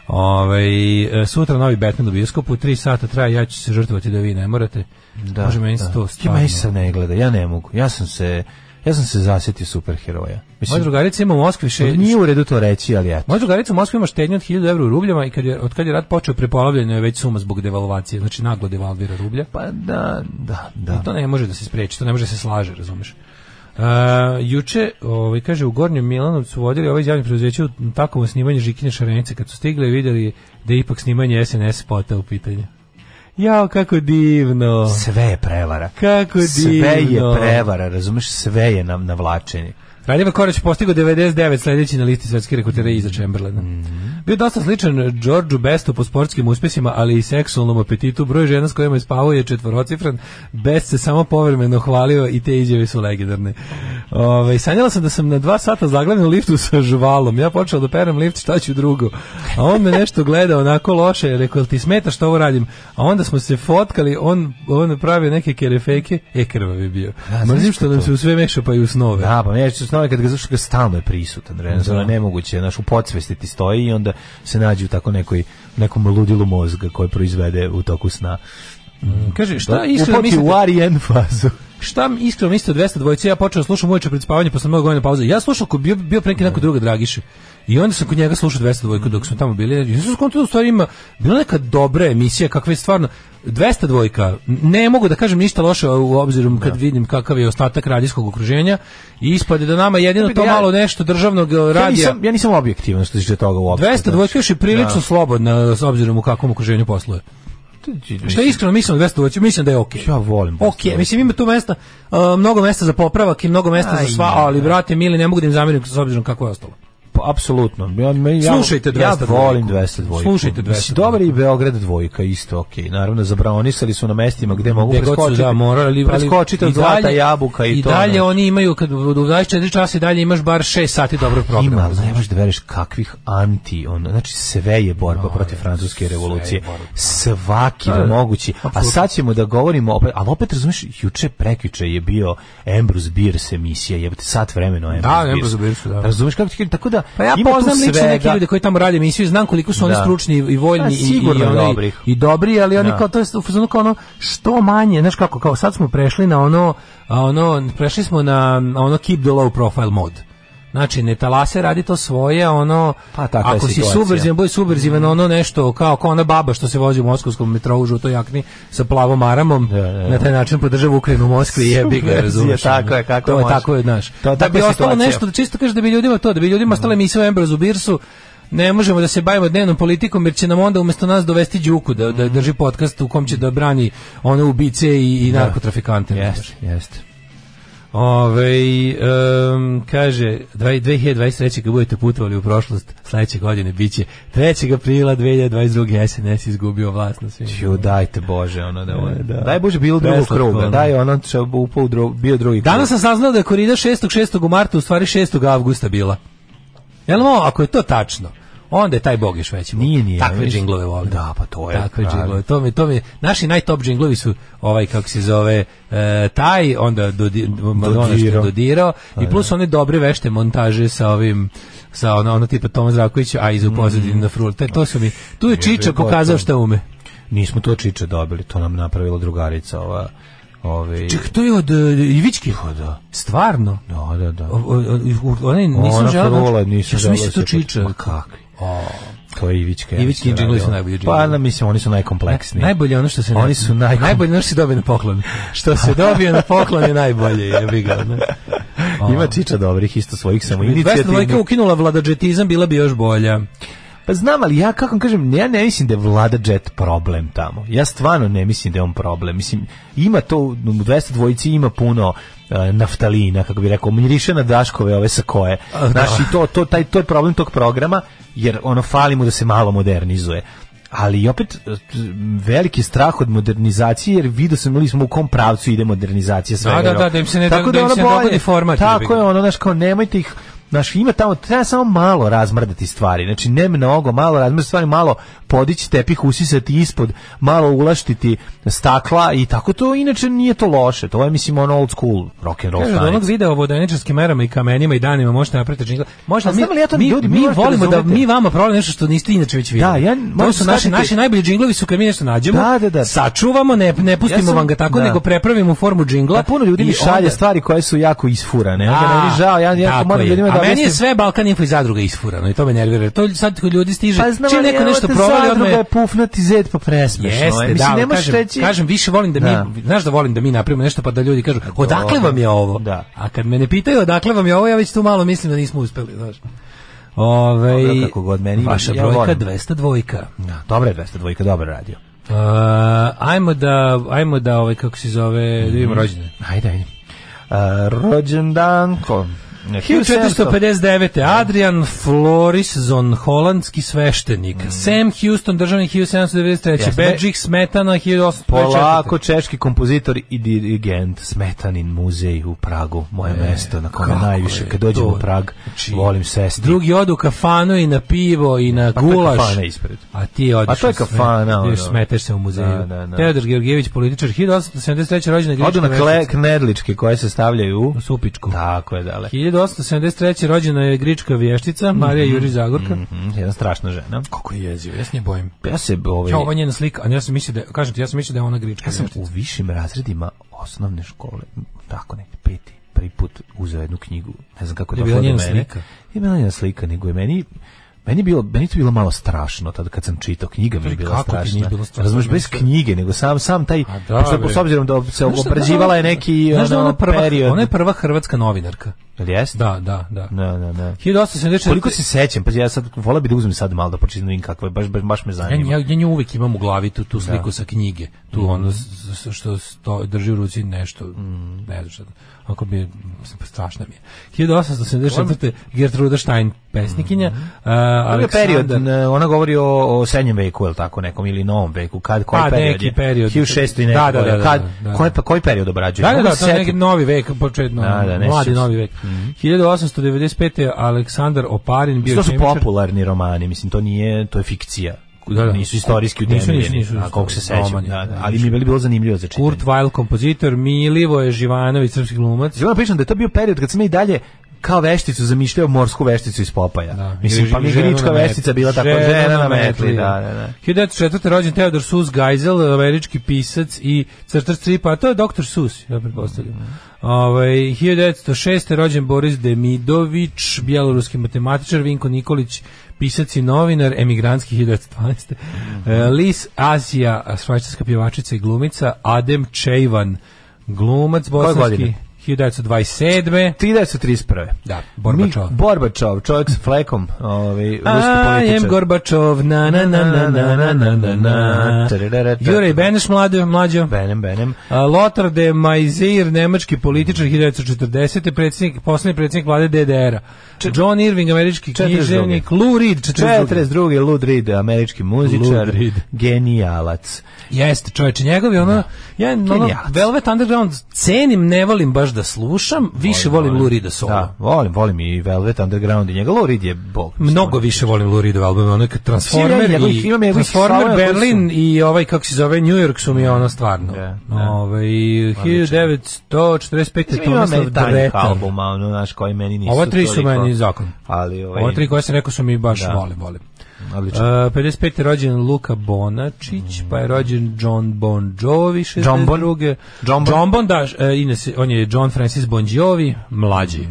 Ove, sutra novi Batman u bioskopu, tri sata traje, ja ću se žrtvovati da vi ne morate. Da, Može meni se da. to stvarno. ne gleda, ja ne mogu. Ja sam se ja sam se zasjetio superheroja. Moja drugarica ima u Moskvi še, nije u redu to reći, ali eto. Moja drugarica u Moskvi ima štednju od 1000 evra u rubljama i kad je, od kad je rat počeo prepolavljeno je već suma zbog devalvacije, znači naglo devalvira rublja. Pa da, da, da. I to ne može da se spreči, to ne može da se slaže, razumeš. Uh, juče, ovaj, kaže, u Gornjem Milanovcu vodili ovaj javni preduzeće u takovo snimanje Žikine Šarenice, kad su stigli i vidjeli da je ipak snimanje SNS spota u pitanju. Jao, kako divno. Sve je prevara. Kako Sve divno. je prevara, razumeš, sve je na, navlačenje. Radima Korać postigao 99 sledeći na listi svetskih rekordera iza Chamberlaina. Bio dosta sličan Georgeu Bestu po sportskim uspesima, ali i seksualnom apetitu. Broj žena s kojima je spavao je četvorocifran. Best se samo povremeno hvalio i te izjave su legendarne. Ove, sanjala sam da sam na dva sata zaglavljen u liftu sa žvalom. Ja počeo da perem lift, šta ću drugo? A on me nešto gleda onako loše. Rekao, "Jel ti smeta što ovo radim? A onda smo se fotkali, on, on pravio neke kerefeke. E, krvav je bio. Mrzim što nam se u sve meša pa i u snove. Da, pa snove kad ga zašto ga stalno je prisutan, je nemoguće, znaš, u podsvesti ti stoji i onda se nađe u tako nekoj, nekom ludilu mozga koji proizvede u toku sna. Kaže, šta Da, iskreno mislite? u REM fazu. Šta iskreno mislite o 200 dvojice? Ja počeo da slušam uveče pred spavanje posle mnogo godina pauze. Ja slušao ko bio bio pre neki neko druga Dragiše. I onda sam kod njega slušao 200 dvojku dok smo tamo bili. Ja sam skontao da stvari ima bila neka dobra emisija, kakva je stvarno 200 dvojka. Ne mogu da kažem ništa loše u obzirom kad vidim kakav je ostatak radijskog okruženja. I ispade da nama jedino to malo nešto državnog eh, Ja radija. nisam, ja nisam objektivan što se tiče toga uopšte. 200 dvojka još je prilično slobodna s obzirom u kakvom okruženju posluje. Šta iskreno mislim o 200 dvojci, mislim da je okej. Ja volim 200 Ok, mislim ima tu mesta, uh, mnogo mesta za popravak i mnogo mesta Aj, za sva, je, ali da. brate mili ne mogu da im zamerim s obzirom kako je ostalo. Pa, apsolutno. Ja, Slušajte 200 Ja volim dvojku. 200 dvojku. Slušajte 200 Mislim, Dobar je i Beograd dvojka, isto okej. Naravno, zabraonisali su na mestima gde mogu preskočiti. da, morali, ali preskočiti i od zlata jabuka i, i to. dalje ono. oni imaju kad u 24 časa i dalje imaš bar 6 sati dobrog programa. Ima, ali ne možeš da veriš kakvih anti, on, znači sve je borba protiv francuske revolucije. Svaki Da, da. mogući. A sad ćemo da govorimo, opet, ali opet razumeš, juče prekjuče je bio Ambrose Bierce emisija, jebote sat vremena Ambrose Da, Ambrose Bierce, da. Razumeš kako ti tako da Pa ja ima poznam lično neke ljude koji tamo rade emisiju i znam koliko su oni Da. stručni i voljni Pa, i, i, oni- dobrih. i dobri, ali oni Da. kao to je kao ono što manje, znaš kako, kao sad smo prešli na ono, ono prešli smo na, na ono keep the low profile mode. Znači, ne talase radi to svoje, ono, Pa, je ako si situacija. subverzivan, budi subverzivan, ono nešto, kao, kao ona baba što se vozi u moskovskom metrou u žutoj jakni sa plavom aramom, Da, da, da. na taj način podržava Ukrajinu u Moskvi, jebi ga, razumeš. tako je, kako To je tako je, znaš. To da bi takva ostalo situacija. nešto, da čisto kaže da bi ljudima to, da bi ljudima ostale emisije o Ambrozu Birsu, ne možemo da se bavimo dnevnom politikom jer će nam onda umjesto nas dovesti Đuku da, da drži podcast u kom će da brani one ubice i, i narkotrafikante. Jeste, jeste. Ove, um, kaže, dva- 2023. kad budete putovali u prošlost, sledeće godine biće 3. aprila 2022. SNS izgubio vlast na svim. Ju, dajte Bože, ono da, E, da. Daj Bože bilo drugog kruga. Daj ono će upao u dru, bio drugi krug. Danas sam saznao da je korida 6. 6. u marta u stvari 6. avgusta bila. Jel mo, ako je to tačno, onda je taj bog još veći. Nije, nije. Takve Mislim- džinglove volim. Da, pa to je, Takve džinglove. To mi, to mi, naši najtop džinglovi su ovaj, kako se zove, e, taj, onda dodi, ono što je Dodirao. dodirao, i plus one dobre vešte montaže sa ovim, sa ono, ono tipa Toma Zdravkovića, a iza u pozadini na frul. Te, to su mi, tu je Čiča pokazao šta ume. Nismo to čiče dobili, to nam napravila drugarica ova Ove, Ček, to je od uh, Ivičke? Pa da. Stvarno? Da, da, da. O, o, o, onaj nisam Ona želeo. frula, znači- nisam sam mislio želeo to čiča. Ma kakvi? O, To je Ivićka. Ivićki ja sam džinglovi su najbolji Pa, džinglovi. na, mislim, oni su najkompleksniji. Najbolje je ono što se Oni su najkom- najbolje ono što se dobije na poklon. Što se dobije na poklon je najbolje, jebi ga. Ima čiča dobrih, isto svojih samo 202 inicijativnih. ukinula vladadžetizam, bila bi još bolja. Pa znam, ali ja kako kažem, ja ne mislim da je Vlada Jet problem tamo. Ja stvarno ne mislim da je on problem. Mislim, ima to, u 200 dvojici ima puno e, naftalina, kako bi rekao, miriše na daškove ove sa koje. Znaš, i to, to, taj, to je problem tog programa, jer ono, fali mu da se malo modernizuje. Ali opet e, veliki strah od modernizacije jer vidio sam imali smo u kom pravcu ide modernizacija svega. Da, da, da, da im se ne- da im se ne dogodi format, Tako je ono, znaš, kao nemojte ih Znaš, ima tamo, treba samo malo razmrdati stvari, znači ne mnogo, malo razmrdati stvari, malo podići tepih, usisati ispod, malo ulaštiti stakla i tako to, inače nije to loše, to je mislim ono old school rock and roll Kaže, od onog videa o vodeničarskim merama i kamenima i danima možete napraviti džingl. Možda mi, li ja to, mi, ljudi, mi morate volimo da mi vama problem nešto što niste inače već vidjeli. Da, ja- to su naši, naši najbolji džinglovi su kad mi nešto nađemo, Da, da, da. sačuvamo, ne, ne pustimo Ja sam- vam ga tako, da. nego prepravimo u formu džingla. A puno ljudi mi šalje onda- stvari koje su jako isfurane. Ja Da, ga meni žao, ja, ja tako moram je. Da meni je sve Balkan Info i zadruga isfurano i to me nervira. To sad kod ljudi stiže, Pa znam, čim neko evo nešto provali, zadruga odme je pufnati zed pa presmešno. Jeste, je. Mislim, da, kažem, reći... kažem, više volim da, Da. mi, znaš da volim da mi napravimo nešto pa da ljudi kažu, odakle vam je ovo? Da. A kad me ne pitaju odakle vam je ovo, ja već tu malo mislim da nismo uspeli, znaš. Ove, Dobro, kako god meni, vaša ja brojka volim. 202. Da, dobra je 202, dobro radio. Uh, ajmo da, ajmo da, ovaj, kako se zove, da Mhm. vidimo rođene. Ajde, ajde. A, rođendan ko? 1459. Adrian Florison, holandski sveštenik. Sam Houston, državnik 1793. Jeste. Bedžik Smetana, 1824. Polako, češki kompozitor i dirigent Smetanin muzej u Pragu, moje mesto na kome E, najviše, kad dođem u Prag, Znači, volim sesti. Drugi odu u kafanu i na pivo i na Pa gulaš. kafana ispred. A ti odiš A to je kafana, ono. ideš, smeteš se u muzeju. Da, da, da. Teodor Georgijević, političar, 1873. rođena Odu na kle, veštica. knedličke koje se stavljaju u... U Supičku. Tako je, dale. 1873. rođena je grička vještica, Marija Juri Zagorka. Mhm, jedna strašna žena. Kako je jezivo, ja se nje bojim. Ja se ovaj, Ja, ova njena slika, a ja sam mislio da, kažem ti, ja sam mislio da je ona grička ja sam vještica. u višim razredima osnovne škole, tako neki peti, prvi put uzeo jednu knjigu, ne znam kako je Je došla bila do njena mene. slika? Je bila njena slika, nego je meni Meni je bilo, meni to bilo malo strašno tad kad sam čitao, knjiga mi je bila strašna. nije bilo strašno? Razumeš, bez knjige, nego sam sam taj, da, s obzirom da se obrađivala je neki Znaš da ono, ona prva, period. ona je prva hrvatska novinarka. Jel jeste? Da, da, da. Da, da, da. 1874. Koliko se sećam, pa ja sad voleo bi da uzmem sad malo da počinem da vidim kakva je, baš, baš, baš me Ja, zanima. ja, ja nju uvijek imam u glavi tu, tu sliku sa knjige. Tu ono s- s- što sto, drži u ruci nešto, ne znam šta. Ako bi, pa strašno mi je. 1874. Gertruda Stein, pesnikinja. Mm je period, Aleksandar, ne, ona govori o, o srednjem veku, ili tako nekom, ili novom veku, kad, koji Pa, period neki je? period. 1600 i Da, neko, da, da, da, kad, da, da. Koji, pa, koji period obrađuje? Da, da, da, se to je neki novi vek, početno, Da, da, mladi novi se. vek. 1895. Aleksandar Oparin bio To su hemičar. popularni romani, mislim, to nije, to je fikcija. Da, da. Nisu istorijski utemeljeni, nisu, nisu a koliko se sećam, da, da, ali mi je bilo bilo zanimljivo za čitanje. Kurt Weill, kompozitor, Milivoje Živanović, srpski glumac. Zelo pričam da je to bio period kad sam i dalje kao vešticu zamišljao morsku vešticu iz Popaja. Da, Mislim, pa mi grička veštica bila tako žena na metli, da, da, da. 1904. rođen Theodor Sus Geisel, američki pisac i crtač stripa, a to je Dr. Sus, ja pretpostavljam. Ovaj 1906. rođen Boris Demidović, bjeloruski matematičar, Vinko Nikolić, pisac i novinar, emigrantski 1912. E, Lis Azija, švajcarska pjevačica i glumica, Adem Čejvan, glumac bosanski? 1927. 1931. Da, Gorbačov. Mi- Gorbačov, čovjek sa flekom, ovaj, ruski I am političar. Gorbačov, na na na na na na na na na. Jure Beneš mlađo, mlađo. Benem, benem. Lothar de Maizier, nemački političar 1940. predsjednik, poslednji predsjednik vlade DDR-a. John Irving, američki 42.. književnik, Lou Reed, 42. 42. Lud Reed, američki muzičar, Lou Reed. genijalac. Jeste, čoveče, njegovi ono, ja ono. Velvet Underground cenim, ne volim baš da slušam, više volim Lou Reeda solo. Da, volim, volim i Velvet Underground i njega. Lou Reed je bog. Mnogo više volim Lou Reedov album, ono kad Transformer njegovih- i imam Transformer Berlin i ovaj kako se zove New York su mi ono stvarno. Da, da. Ovaj 1945. Ima Tomislav Dretan. albuma, ono, znaš, koji meni nisu Ova tri su toliko- meni zakon. Ali, ovaj, Ova tri koje sam rekao su mi baš Da. volim, volim. Odlično. Uh, 55. je rođen Luka Bonačić, pa je rođen John Bon Jovi, 62. John Bon? John Bon? Da, uh, inače, on je John Francis Bon Jovi, mlađi.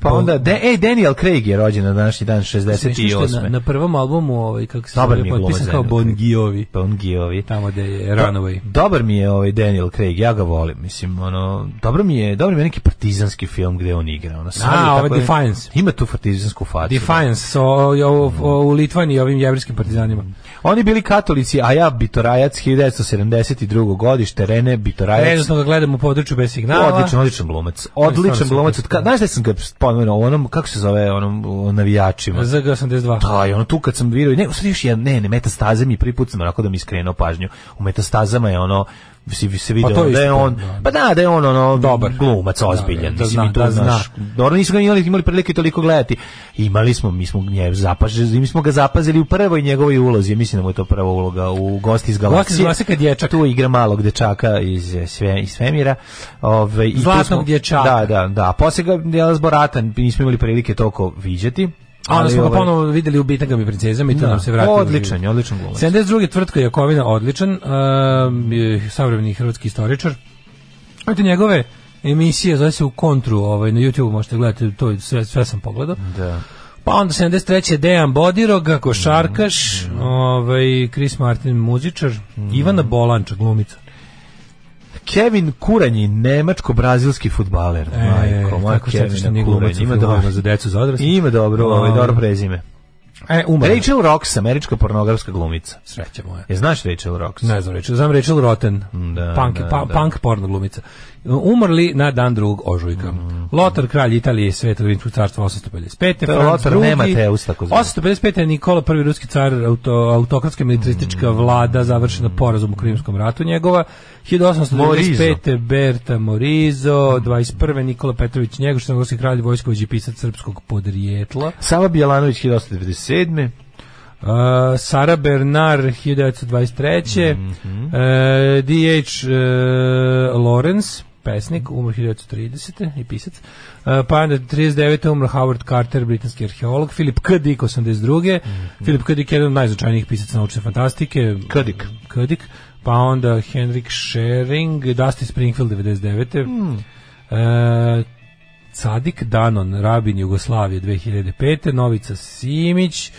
Pa onda, de, ej, Daniel Craig je rođen na današnji dan, Smiješno što je 68. Na, na prvom albumu, ovaj, kako se zove, potpisan kao Bon. Giovi, Bon Giovi. tamo gde je Runaway. Dobar mi je ovaj Daniel Craig, ja ga volim, mislim, ono, dobro mi je, dobro mi je neki partizanski film gde on igra, ono, sad je A, ovaj Defiance. Ima tu partizansku facu. Defiance, so, o, o, o, u Litvaniji i ovim jevrijskim partizanima. Oni bili katolici, a ja bitorajac 1972. godište, Rene Bitorajac. Redosno ga gledam u području bez signala. Odličan, odličan glumac. Odličan glumac. ka- Znaš da sam ga spomenuo, u onom, kako se zove, onom, o navijačima. ZG82. Da, i ono tu kad sam vidio, ne, stvari još jedan, ne, ne, metastaze mi prvi put sam onako da mi skrenuo pažnju. U metastazama je ono, si se video Pa da je on, da. pa da, da je on ono Dobar. glumac ozbiljan, da mislim zna, i to da zna. znaš. Dobro nismo ga imali, imali prilike toliko gledati. Imali smo, mi smo nje zapažili, mi smo ga zapazili u prvoj njegovoj ulozi, mislim da mu je to prva uloga u Gosti iz galaksije. Gosti iz dječak. Tu igra malog dečaka iz sve iz svemira. Ove i tu Zlatnog dječaka. Da, da, da. Posle ga je zboratan, nismo imali prilike toliko viđati. A onda smo ga ovaj, ponovo videli u bitangama i princezama i to Da, nam se vratilo. odličan je, odličan glumac. 72. tvrtka Jakovina, odličan, je savremeni hrvatski istoričar. Eto njegove emisije, zove se u kontru, ovaj, na YouTube možete gledati, to sve, sve sam pogledao. Da. Pa onda 73. Dejan Bodiroga, košarkaš, ovaj, Chris Martin, muzičar, Ivana Bolanča, glumica. Kevin Kuranji, nemačko-brazilski. Majko, moja E, Kevina nije glumac Kuranji. Ima dobro, za decu, za odrasle. ima dobro, ovaj, dobro prezime. E, umrla. Rachel Rox, američka pornografska glumica. Sreća moja. Je znaš Rachel Rox? Ne znam Rachel, znam Rachel Roten, Da, punk, da, pa, da. punk porno glumica. Umrli na dan drugog ožujka. Mm. Lotar, kralj Italije, Sveto rimskog carstva 855. To je II, Nemateus, tako zvani. 855. je Nikola prvi ruski car, auto, autokratska militaristička Mm. vlada, završena porazom u Krimskom ratu njegova. 1895. Berta Morizo, 21. Nikola Petrović Njegoš, crnogorski kralj, vojskovođi pisac srpskog podrijetla. Sava Bjelanović, 1897. Uh, Sara Bernard 1923. Mhm. uh, D.H. Uh, Lawrence pesnik, umro 1930. i pisac. Uh, pa onda 39. umro Howard Carter, britanski arheolog. Philip K. Dick, 82. Philip K. Dick je jedan od najznačajnijih pisaca naučne fantastike. K. Dick. K. Dick. Pa onda Henrik Schering, Dusty Springfield, 99. Uh, Cadik Danon, rabin Jugoslavije 2005. Novica Simić,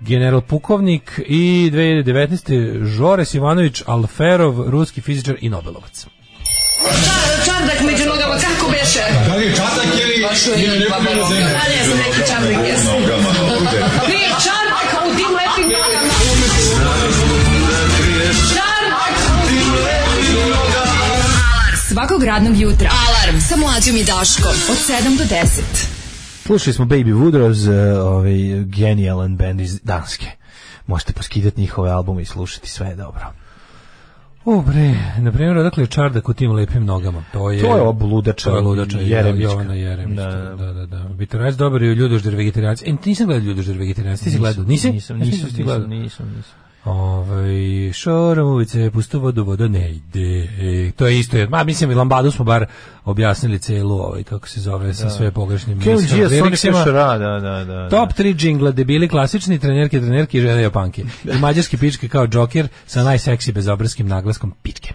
general pukovnik i 2019. Žores Ivanović Alferov, ruski fizičar i Nobelovac. Čardak među nogama, kako beše? Da li je čatak ili... bilo zemlje? Da li ja sam neki čardak, jesam? Svakog radnog jutra. Alarm sa mlađom i Daškom. Od 7 do 10. Slušali smo Baby Woodrows, uh, ovaj genijalan band iz Danske. Možete poskidati njihove albume i slušati, sve je dobro. O bre, na primjer, odakle je čardak u tim lepim nogama? To je, To je obludača to je ludača Jeremićka. Jovana Jeremićka. Da, Da, da, da. Vitoranac dobar i Ljudožder vegetarijanci. E, nisam gledao Ljudožder vegetarijanci, ti si gledao? Nisi? Nisam, Ja nisam, nisam, gledao. nisam, nisam. Ovaj šorom ulice, pusto vodu, voda ne ide. E, to je isto. Ma mislim i Lambadu smo bar objasnili celu ovaj kako se zove sa sve pogrešnim mislima. Fishera, da, da, da. Top 3 džingla, debili klasični, trenerke, trenerke i žene japanke. I mađarski pičke kao džoker sa najseksi bezobrazkim naglaskom pičke.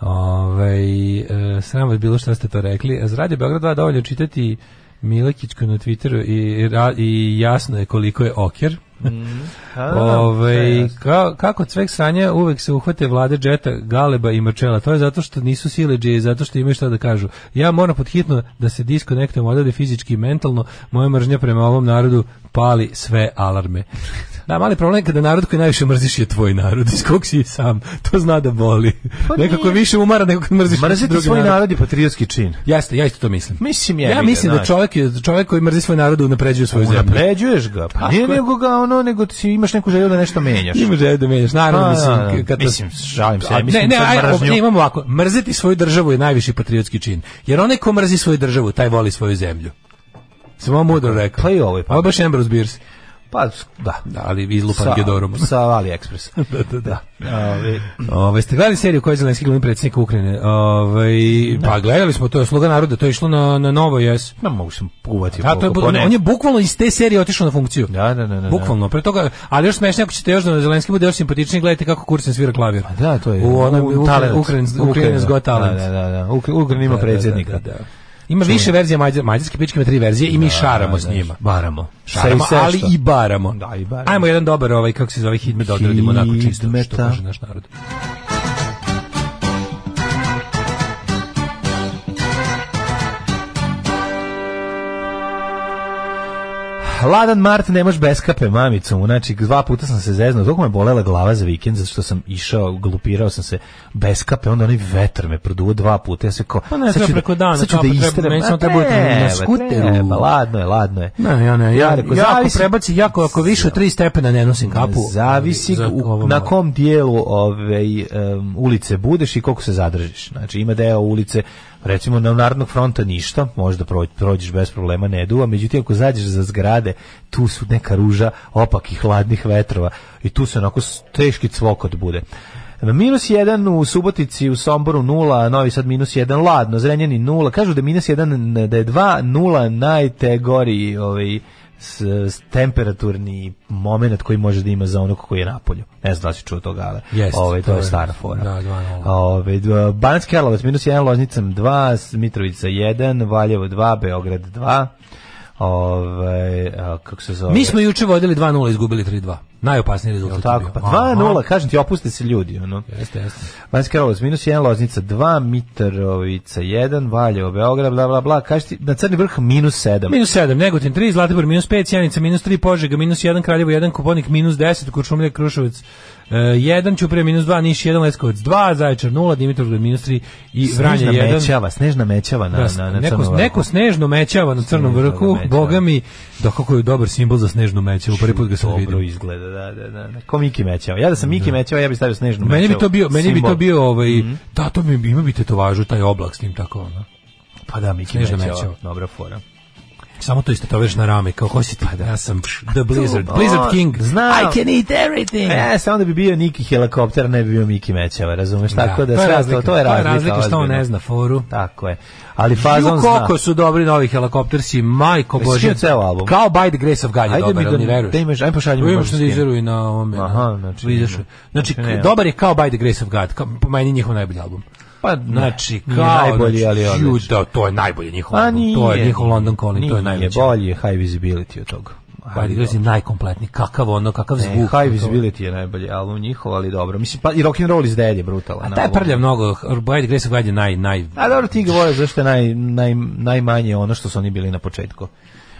Ovaj e, sram vas bilo šta ste to rekli. Za Radio Beograd 2 dovoljno čitati Milekićku na Twitteru i, ra- i jasno je koliko je oker. A, Ovaj jasno. ka, kako cvek sranja uvek se uhvate vlade džeta, galeba i marčela. To je zato što nisu sileđe i zato što imaju šta da kažu. Ja moram podhitno da se diskonektujem odavde fizički i mentalno. Moja mržnja prema ovom narodu pali sve alarme. Da, mali problem je kada narod koji najviše mrziš je tvoj narod, iz kog si sam. To zna da boli. Nekako je više umara nego kad mrziš Mrziti drugi svoj narod. narod je patriotski čin. Jeste, ja isto to mislim. Mislim Ja jebi mislim da čovjek, je- čovjek koji mrzi svoj narod unapređuje svoju zemlju. Unapređuješ ga, pa nije je. nego ga ono, nego ti imaš neku želju da nešto menjaš. Ima želje da menjaš, naravno, Pa, mislim, da, da. kad Mislim, šalim se, A, mislim ne, ne, aj, ne, imamo ovako, mrzeti svoju državu je najviši patriotski čin, jer onaj ko mrzi svoju državu, taj voli svoju zemlju. Sam vam mudro rekao. Pa i ovo je Ovo je baš Ambrose Bierce. Pa, da. Da, ali izlupan Sa, Gedorom. sa AliExpress. da, da, da. Ove, Ove, ste gledali seriju koja je Zelenski glavni predsjednik Ukrajine? Ove, pa gledali smo, to je Sluga naroda, to je išlo na, na novo, jes. Ma mogu sam uvati Da, to je, ne- on je bukvalno iz te serije otišao na funkciju. Da, da, da, da. Bukvalno, pre toga, ali još smešnije ako ćete još da Zelenski bude još simpatičniji, gledajte kako Kursen svira klavir. Da, to je. U onom talent. Ukrajin's Got Talent. Da, da, da. da. Ukra- Ukrajina ima Da, da, predsjednika. da, da, da. Ima više verzija mađar, mađarske pičke ima tri verzije i mi šaramo s da, njima. Baramo. Šaramo, sve ali i baramo. Da, i baramo. Ajmo jedan dobar ovaj kako se zove hitme da odradimo onako čisto što kaže naš narod. Hladan mart nemaš beskape mamicom, znači dva puta sam se zeznuo, toliko me bolela glava za vikend, zato što sam išao, glupirao sam se beskape, onda onaj vetar me produo dva puta, ja se kao, Pa ne, sad ću preko da, dana, sad ću da treba- isterem, samo Ma treba na skuteru. ladno je, ladno je. Ne, ja ne, ja, ja ako zavisi- prebaci, jako, ako više od tri stepena ne nosim kapu. Zavisi za u- na kom dijelu ove, um, ulice budeš i koliko se zadržiš. Znači ima deo ulice, recimo na Narodnog fronta ništa, možda prođ, prođeš bez problema, ne duva, međutim ako zađeš za zgrade, tu su neka ruža opakih hladnih vetrova i tu se onako teški cvokot bude. Minus 1 u Subotici, u Somboru 0, Novi Sad minus 1, ladno, Zrenjani 0, kažu da minus 1, da je 2, 0 najtegori ovaj, s, s temperaturni moment koji može da ima za onog koji je napolju. Ne znam da si čuo toga, ali Jeste, ovaj, to, to je stara fora. da, dva. Ovaj, Banatski Karlovac minus 1, Loznica 2, Mitrovica 1, Valjevo 2, Beograd 2, ovaj, a, kako se zove? Mi smo juče vodili 2:0, izgubili 3:2. Najopasniji rezultat. Jel je tako? Pa Aha. 2-0, kažem ti, opuste se ljudi. Ono. Jeste, jeste. Banjski Karlovac minus 1, Loznica 2, Mitrovica 1, Valjevo, Beograd, bla, bla, bla. Kaži ti, na Crni vrh minus 7. Minus 7, Negotin 3, Zlatibor minus 5, Sjenica minus 3, Požega minus 1, Kraljevo 1, Koponik minus 10, Kuršumlje, Kruševac 1, Ćuprije minus 2, Niš 1, Leskovac 2, Zaječar 0, Dimitrovgrad minus 3 i Vranje Snežna 1. mećava, snežna mećava na, na, na neko, neko snežno mećava na crnom vrhu, boga mi, da kako je dobar simbol za snežnu mećavu, prvi put ga sam Dobro vidio. izgleda, da, da, da. da. Ko Miki mećava. Ja da sam Miki mećava, ja bih stavio snežnu mećavu. Meni bi to bio, meni bi to bio ovaj, Mhm. da to mi ima bi tetovažu taj oblak s tim tako ono. Pa da, Miki Snežna mećava. mećava. Dobra fora. Samo to istetoviraš na rame, kao ko si ti? Ja sam pš, The Blizzard, Blizzard On- King. Znam. I can eat everything. E, samo da bi bio Niki helikopter, ne bi bio Miki mećava, razumeš? Tako da, to je razlika, to, je razlika. razlika što on ne zna foru. Tako je. Ali fazon zna. koliko su dobri novi helikoptersi, majko Bože. ceo album? Kao By the Grace of God je dobar, ali da- veruješ. da imaš- ajde pošalji mi imaš možda na na ovome. Aha, na- znači. Znači, Znači, dobar je kao By the Grace of God, po meni njihov najbolji album. Pa, Znači, nije kao, najbolji, znači, ali ju, odličan. da, to je najbolji njihov Pa album. nije. to je njihov London Calling, to je Nije, najveći. bolji je High Visibility od toga. By the Grace je najkompletniji, kakav ono, kakav Ne, zvuk. High to- Visibility je najbolji album njihov, ali dobro. Mislim, pa i Rock and Roll is Dead je brutalan. A taj album. prlja mnogo, the Grace of je naj, naj, A dobro, ti voliš zašto je naj, naj, najmanje ono što su oni bili na početku.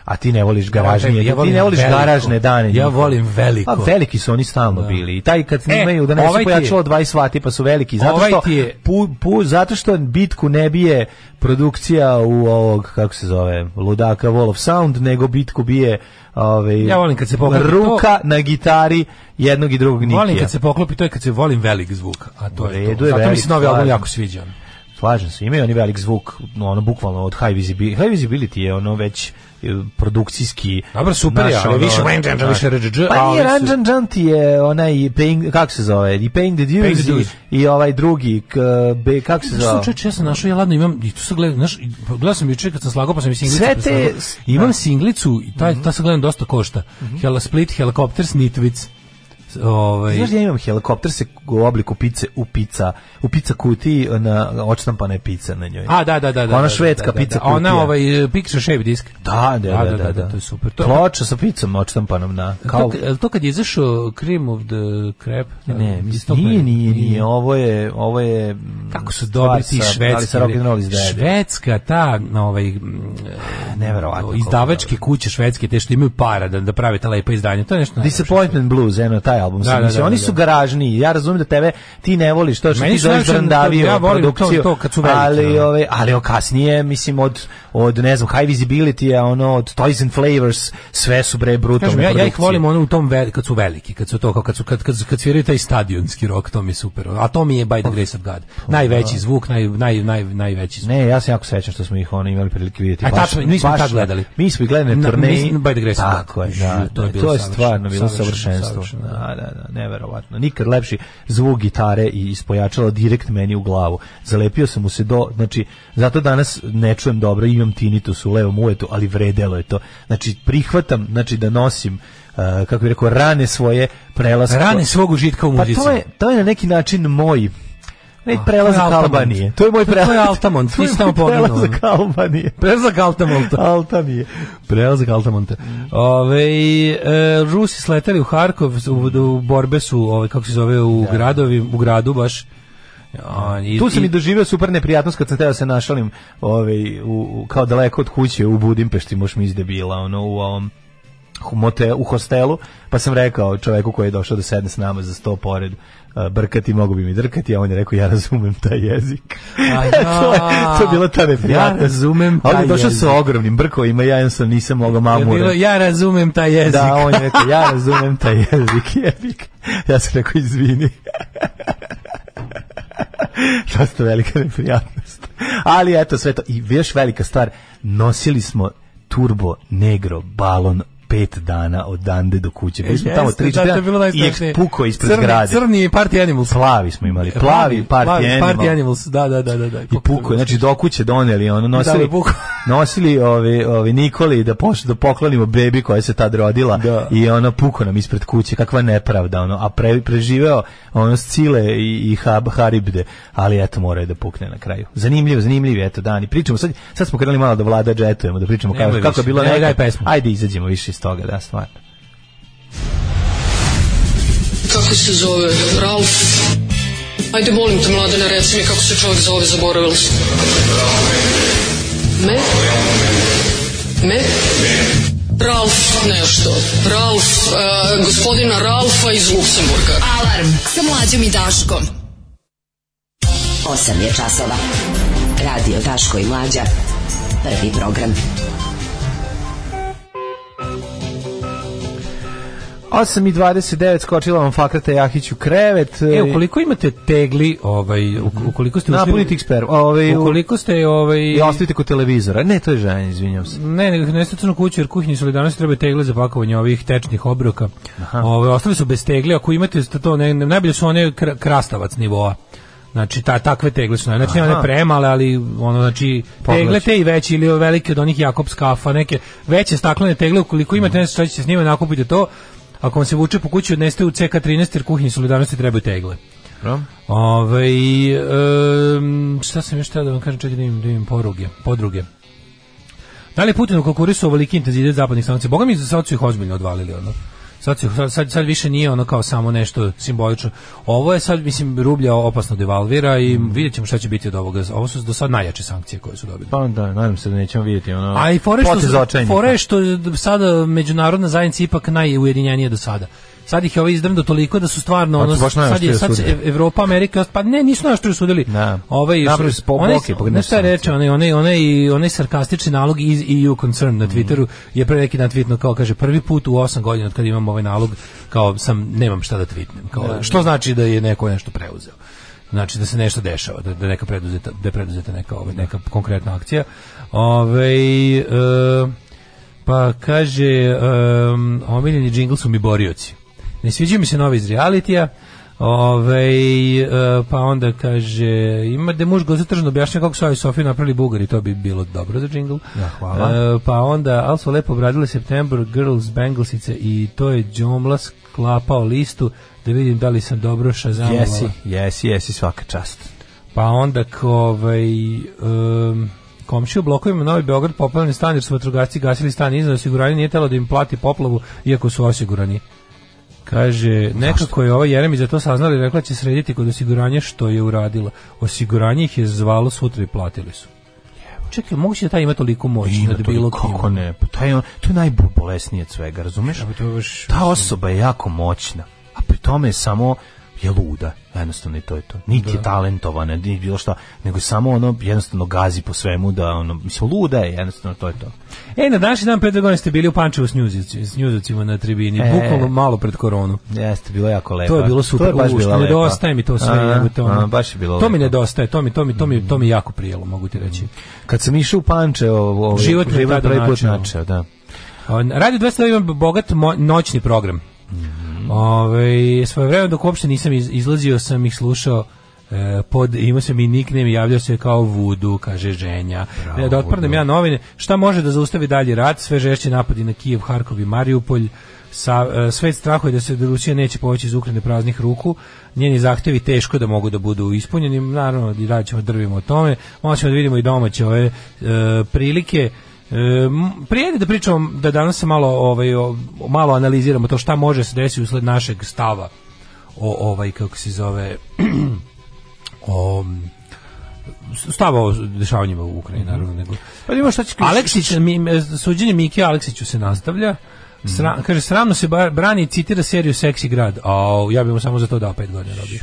A ti ne voliš garažnije, ja ti ne voliš veliko. garažne dane. Ja volim veliko. Pa veliki su oni stalno bili. I taj kad E, snimaju da ne ovaj se pojačalo 20 vati pa su veliki. Zato Ovaj što, je- pu, pu, zato što bitku ne bije produkcija u ovog, kako se zove, ludaka Wall of Sound, nego bitku bije ovaj, Ja volim kad se poklopi ruka na gitari jednog i drugog Nikija. Volim kad se poklopi, to je kad se volim velik zvuk. A to U je to. je Zato mi se novi album jako sviđa. Slažem se, imaju oni velik zvuk, no, ono bukvalno od high visibility. High visibility je ono već e, produkcijski. Dobro, super je, ali više znaš. više RDŽ, Pa nije ovi su- ranđan džan ti je onaj paying, kako se zove, i paying the dues, i, ovaj drugi, be, kako se zove. Slučaj, ja sam našao, ja ladno imam, i tu sam gledao, znaš, gledao sam juče kad sam slagao, pa sam i singlicu. Sve te-. Imam singlicu, i taj, ta sam gledam dosta košta. Hela Split, Helicopters, Nitvic. Ovaj, Znaš da ja imam helikopter se u obliku pice u pica, u pica kutiji na odštampana je pica na njoj. A, da, da, da. da Ona da, švedska da, da, pica da. Ona, kutija. ovaj, picture shape disk. Da, da, da, da, da, to je super. To, Ploča sa picom odštampanom na, kao, to, kad je izašao Cream of the Crab? Ne, mislim, nije, nije, nije, ovo je, ovo je... mm, Kako su dobri ti švedski. Švedska, ta, ovaj, mm, Neverovatno. izdavačke kuće švedske, te što imaju para da, da prave ta lepa izdanja, to je nešto. Disappointment Blues, eno, taj album. Da, da, da, Oni da, su da. garažni. Ja razumem da tebe ti ne voliš to što Meni ti zoveš brandavio ja volim to- produkciju. to kad su veliki, ali, ono. ove, ali o, kasnije, mislim, od, od, ne znam, High Visibility, a ono, od Toys and Flavors, sve su bre brutalne ja, ja ih volim ono u tom ve, kad su veliki, kad su to kao kad su kad kad, kad sviraju taj stadionski rok, to mi je super. A to mi je by the grace of God. Najveći zvuk, naj naj naj najveći zvuk. Ne, ja sam jako srećan što smo ih ono imali prilike vidjeti. A tačno, mi smo tad gledali. Mi smo ih gledali na turneji. by the grace of God. Tako je, da, to je da, to je stvarno bilo savršenstvo. Da, da, neverovatno. Nikad lepši zvuk gitare i ispojačalo direkt meni u glavu. Zalepio sam mu se do, znači, zato danas ne čujem dobro, imam tinnitus u levom uvetu, ali vredelo je to. Znači, prihvatam, znači, da nosim uh, kako bih rekao, rane svoje prelaske. Rane svog užitka u Pa muzici. to je, to je na neki način moj ne Ah, prelazak Altamont. Albanije. To je moj To je prelazak. Altamont, To je ti si tamo poginuo, Prelazak Albanije. Prelazak Altamonta. Altanije. Prelazak Altamonta. Ove, e, Rusi sleteli u Harkov, u, u borbe su, ove, kako se zove, u gradovi, u gradu baš. Ja, i, Tu sam i i- doživio super neprijatnost kad sam teo da se našalim ovaj, u, u- kao daleko od kuće u Budimpešti, moš mi izdebila, ono, u ovom u mote- u hostelu, pa sam rekao čoveku koji je došao da sedne s nama za sto pored brkati, mogu bi mi drkati, a on je rekao ja razumem taj jezik. A ja. to, je, to je bilo ta neprijatnost. Ja razumem taj došao jezik. sa ogromnim brkovima, ja jednostavno nisam mogao mamure. bilo, ja razumem taj jezik. Da, on je rekao, ja razumem taj jezik, jebik. Ja sam rekao, izvini. Dosta velika neprijatnost. Ali eto, sve to. I još velika stvar, nosili smo turbo negro balon pet dana od dande do kuće. Bili smo tamo tri, da, dana i puko ispred Crni- zgrade. Crni Party Animals. Plavi smo imali, plavi, party, animal. Party Animals, da, da, da. da, da. I puko, znači do kuće doneli, ono, nosili, Da, nosili ovi, ovi Nikoli da, poš, da poklonimo bebi koja se tad rodila Da. i ono puko nam ispred kuće, kakva nepravda, ono, a pre, preživeo ono scile i, i hab, haribde, ali eto mora je da pukne na kraju. Zanimljivo, zanimljivo, eto dani. Pričamo, sad, sad smo krenuli malo da vlada džetujemo, da pričamo kako, kako je bilo pesmu. Ajde izađemo više iz toga, da, stvarno. Kako se zove? Ralf? Ajde, molim te, mladene, reci mi kako se čovjek zove, zaboravila sam. Me? Me? Ralf nešto. Ralf, e, gospodina Ralfa iz Luksemburga. Alarm sa mlađom i Daškom. 8 je časova. Radio Daško i Mlađa. Prvi program. 8 i 29 skočila vam Fakrata Jahić u krevet. E, ukoliko imate tegli, ovaj, uk- ukoliko ste ušli... Napunite eksper. Ovaj, Ukoliko ste, ovaj... I ostavite kod televizora. Ne, to je žena, izvinjam se. Ne, nego ne crnu kuću, jer kuhinji solidarnosti treba tegle za pakovanje ovih tečnih obroka. Ove, ostali su bez tegle, ako imate to, ne, ne- najbolje su one kr- krastavac nivoa. Znači, ta, takve tegle su, znači ne one Aha. premale, ali ono, znači, tegle te i veće ili velike od onih Jakobs kafa, neke veće staklene tegle, ukoliko imate nešto što ćete s njima nakupite to, ako vam se vuče po kući, odneste u CK13, jer kuhinji solidarnosti trebaju tegle. Dobro. Ove, um, šta sam još da vam kažem, čekaj da imam, da imam poruge, podruge. Da li Putin u kokurisu ovoliki intenzitet zapadnih sankcija? Boga mi sad su ih ozbiljno odvalili, ono. Sad, sad, sad, više nije ono kao samo nešto simbolično. Ovo je sad, mislim, rublja opasno devalvira i vidjet ćemo šta će biti od ovoga. Ovo su do sad najjače sankcije koje su dobili. Pa da, nadam se da nećemo vidjeti ono. A i fore što, fore što sada međunarodna zajednica ipak najujedinjenija do sada. Sad ih je ovaj izdrmdo toliko da su stvarno Pa ono baš sad je najoštrije sad se. Ev- Evropa, Amerika, pa ne nisu najoštrije sudili. Da. Ovaj Napravili su po- onaj, boke, pogledaj sankcije. reče, onaj onaj onaj onaj sarkastični nalog iz EU concern na Twitteru je pre neki dan tweetno kao kaže prvi put u 8 godina od kad imam ovaj nalog kao sam nemam šta da tweetnem. Kao što znači da je neko nešto preuzeo. Znači da se nešto dešava, da, da neka preduzeta, da preduzeta neka ovaj, neka konkretna akcija. Ovaj e, pa kaže um, omiljeni džingl su mi borioci. Ne sviđaju mi se novi iz realitija. Ove, pa onda kaže ima da muž go zatržno objašnja kako su ovi Sofiju napravili Bugari, to bi bilo dobro za džingl. Da, hvala. E, pa onda, ali su lepo obradile September, Girls, Banglesice i to je Džomla sklapao listu da vidim da li sam dobro šazamovala. Jesi, jesi, jesi svaka čast. Pa onda ovaj, um, komšiju blokovima Novi Beograd poplavljeni stan jer su vatrogasci gasili stan iznad osiguranja nije telo da im plati poplavu iako su osigurani. Kaže, nekako je ovaj Jeremić za to saznali i rekla će srediti kod osiguranja što je uradila. Osiguranje ih je zvalo sutra i platili su. Čekaj, moguće da taj ima toliko moć Ima nad bilo kako ne, pa taj, on- to je najbolesnije od svega, razumeš? Ja, to je baš- Ta osoba je jako moćna, a pri tome je samo je luda, jednostavno i to je to. Niti je talentovana, niti bilo šta, nego samo ono jednostavno gazi po svemu da ono, mislim, luda je, jednostavno to je to. E, na današnji dan dve godine ste bili u Pančevu s Njuzici- s Njuzovcima na tribini, E. bukvalno malo pred koronu. Jeste, bilo je jako lepo. To je bilo super. To je baš u, bilo nedostaje mi to sve. A, jebote, ono. a, baš je bilo To mi nedostaje, to mi, to mi, to mi, to mi jako prijelo, mogu ti reći. Kad sam išao u Pančevo, Život me tada prvi put načeo. da. Radio 200 ima bogat noćni program. Ove, svoje vreme dok uopšte nisam iz- izlazio sam ih slušao e, pod, imao sam i nickname javljao se kao vudu, kaže ženja. E, da otprdem ja novine, šta može da zaustavi dalji rat, sve žešće napadi na Kijev, Harkov i Mariupolj, sa, e, svet strahuje da se da Rusija neće povući iz Ukrajine praznih ruku, njeni zahtevi teško da mogu da budu ispunjeni, naravno i radit ćemo drvimo o tome, malo ćemo da vidimo i domaće ove e, prilike, E, prije da pričamo da danas se malo ovaj o- malo analiziramo to šta može se desiti usled našeg stava o ovaj kako se zove o stava o dešavanjima u Ukrajini naravno nego Pa ima šta će Aleksić mi, suđenje Miki Aleksiću se nastavlja Sra, kaže, sramno se brani citira seriju Seksi grad. A ja bih mu samo za to dao pet godina robio.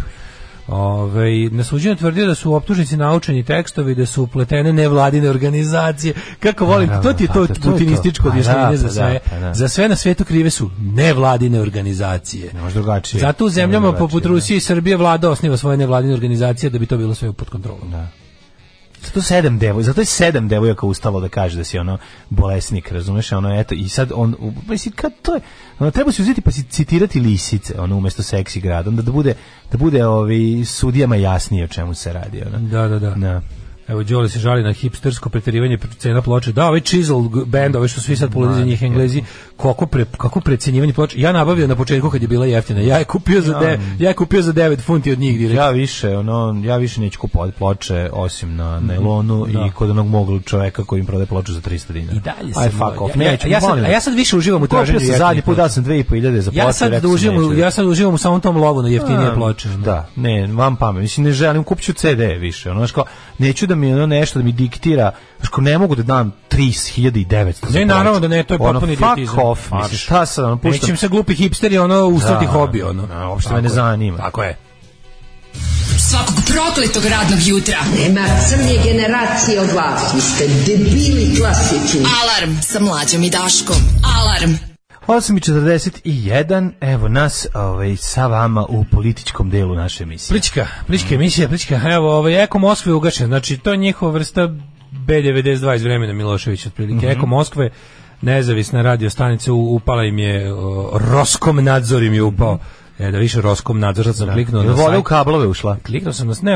Ove, na suđenju tvrdio da su optužnici naučeni tekstovi, da su upletene nevladine organizacije. Kako volim, to ti je pa to to- to putinističko Pa objašnjenje da, za pa sve. da, pa da. Za sve na svetu krive su nevladine organizacije. Ne može drugačije. Zato u zemljama poput Rusije i Srbije vlada osniva svoje nevladine organizacije da bi to bilo sve pod kontrolom. Da. Zato sedam devoj, zato je sedam devojaka ustalo da kaže da si ono bolesnik, razumeš, ono eto i sad on u- mislim kad to je, ono treba se uzeti pa si citirati lisice, ono umesto seksi grad, onda da bude da bude ovi sudijama jasnije o čemu se radi, ono. Da, da, da. Da. Evo, Đoli se žali na hipstersko preterivanje cena ploče. Da, ovaj Chisel band, ove što svi sad polazi za njih englezi, kako, pre, kako precenjivanje ploče. Ja nabavio na početku kad je bila jeftina. Ja je kupio za, de, ja je kupio za 9 funti od njih direktno. Ja više, ono, ja više neću kupovati ploče osim na nailonu i kod onog mog čoveka koji im prodaje ploču za 300 dinara. I dalje Aj, sam fuck off, ja, neću, ja, sad, molim a ja sad više uživam u traženju jeftinih zadnji put, dao sam 2500 za ploču. Ja sad, da uživam, ja sad uživam u samom tom lovu na jeftinije A, ploče. Da, ne, vam pamet. Mislim, ne želim, kupit ću CD više. Ono, kao, neću da mi ono nešto da mi diktira, kao, ne mogu da dam 3900 za Ne, naravno da ne, to je Ono, potpuni fuck idiotizam. off, mislim, Marš. šta sad, ono, puštam. Neće im se glupi hipsteri ono ustati Da, hobi ono. da, uopšte Tako me ne zanima. Tako je. Svakog prokletog radnog jutra. Nema crnje generacije od vas. Vi ste debili klasični. Alarm sa mlađom i Daškom. Alarm. 8.41, evo nas ovaj, sa vama u političkom delu naše emisije. Plička, plička emisija, plička. Evo, ovaj Eko Moskve je ugašen. Znači, to je njihova vrsta B92 iz vremena Miloševića, otprilike. Eko Moskve, nezavisna radio stanica, upala im je, o, Roskom nadzor im je upao. E, da više Roskom nadzor, sad sam kliknuo Jel na voda u sajt. kablove ušla? Kliknuo sam na ne,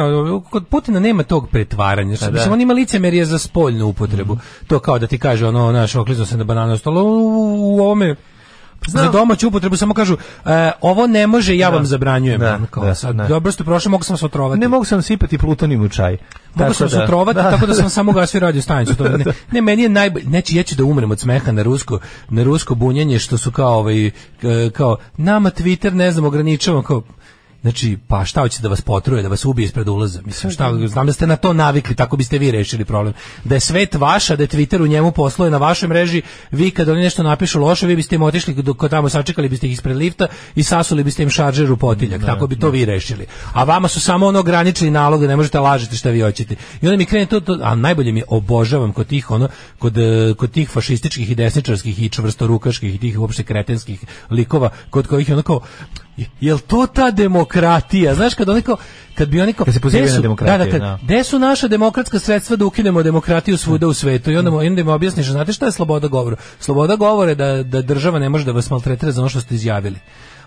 kod Putina nema tog pretvaranja. Znači, da. Mislim, on ima licemerje za spoljnu upotrebu. To kao da ti kaže, ono, naš, okliznuo se na bananu stolu, u, u ovome za domaću upotrebu samo kažu e, ovo ne može, ja vam zabranjujem. Da, kao, da, sad, da. Dobro ste prošli, mogu sam vas otrovati. Ne mogu sam sipati plutonijum u čaj. Mogu sam se da- otrovati, da. tako da sam samo gasio radio stanicu. To ne, ne, meni je najbolje, neće, ja ću da umrem od smeha na rusko, na rusko bunjenje, što su kao, ovaj, k- kao, nama Twitter, ne znam, ograničavamo, kao, Znači, pa šta hoćete da vas potruje, da vas ubije ispred ulaza? Mislim, šta, znam da ste na to navikli, tako biste vi rešili problem. Da je svet vaša, da je Twitter u njemu posluje na vašoj mreži, vi kad oni nešto napišu loše, vi biste im otišli dok tamo sačekali biste ih ispred lifta i sasuli biste im šaržer u potiljak, tako bi to vi rešili. A vama su samo ono ograničili nalog da ne možete lažete šta vi hoćete. I onda mi krene to, to a najbolje mi obožavam kod tih ono kod e, kod tih fašističkih i desničarskih i čvrstorukaških i tih uopšte kretenskih likova kod kojih je ono kao Jel to ta demokratija? Znaš kad oni kao kad bi oni kao se pozivaju na demokratiju, Da, da, kad, da. gde su naša demokratska sredstva da ukinemo demokratiju svuda u svetu? I onda mu, onda im objasniš, znate šta je sloboda govora? Sloboda govora je da, da država ne može da vas maltretira za ono što ste izjavili.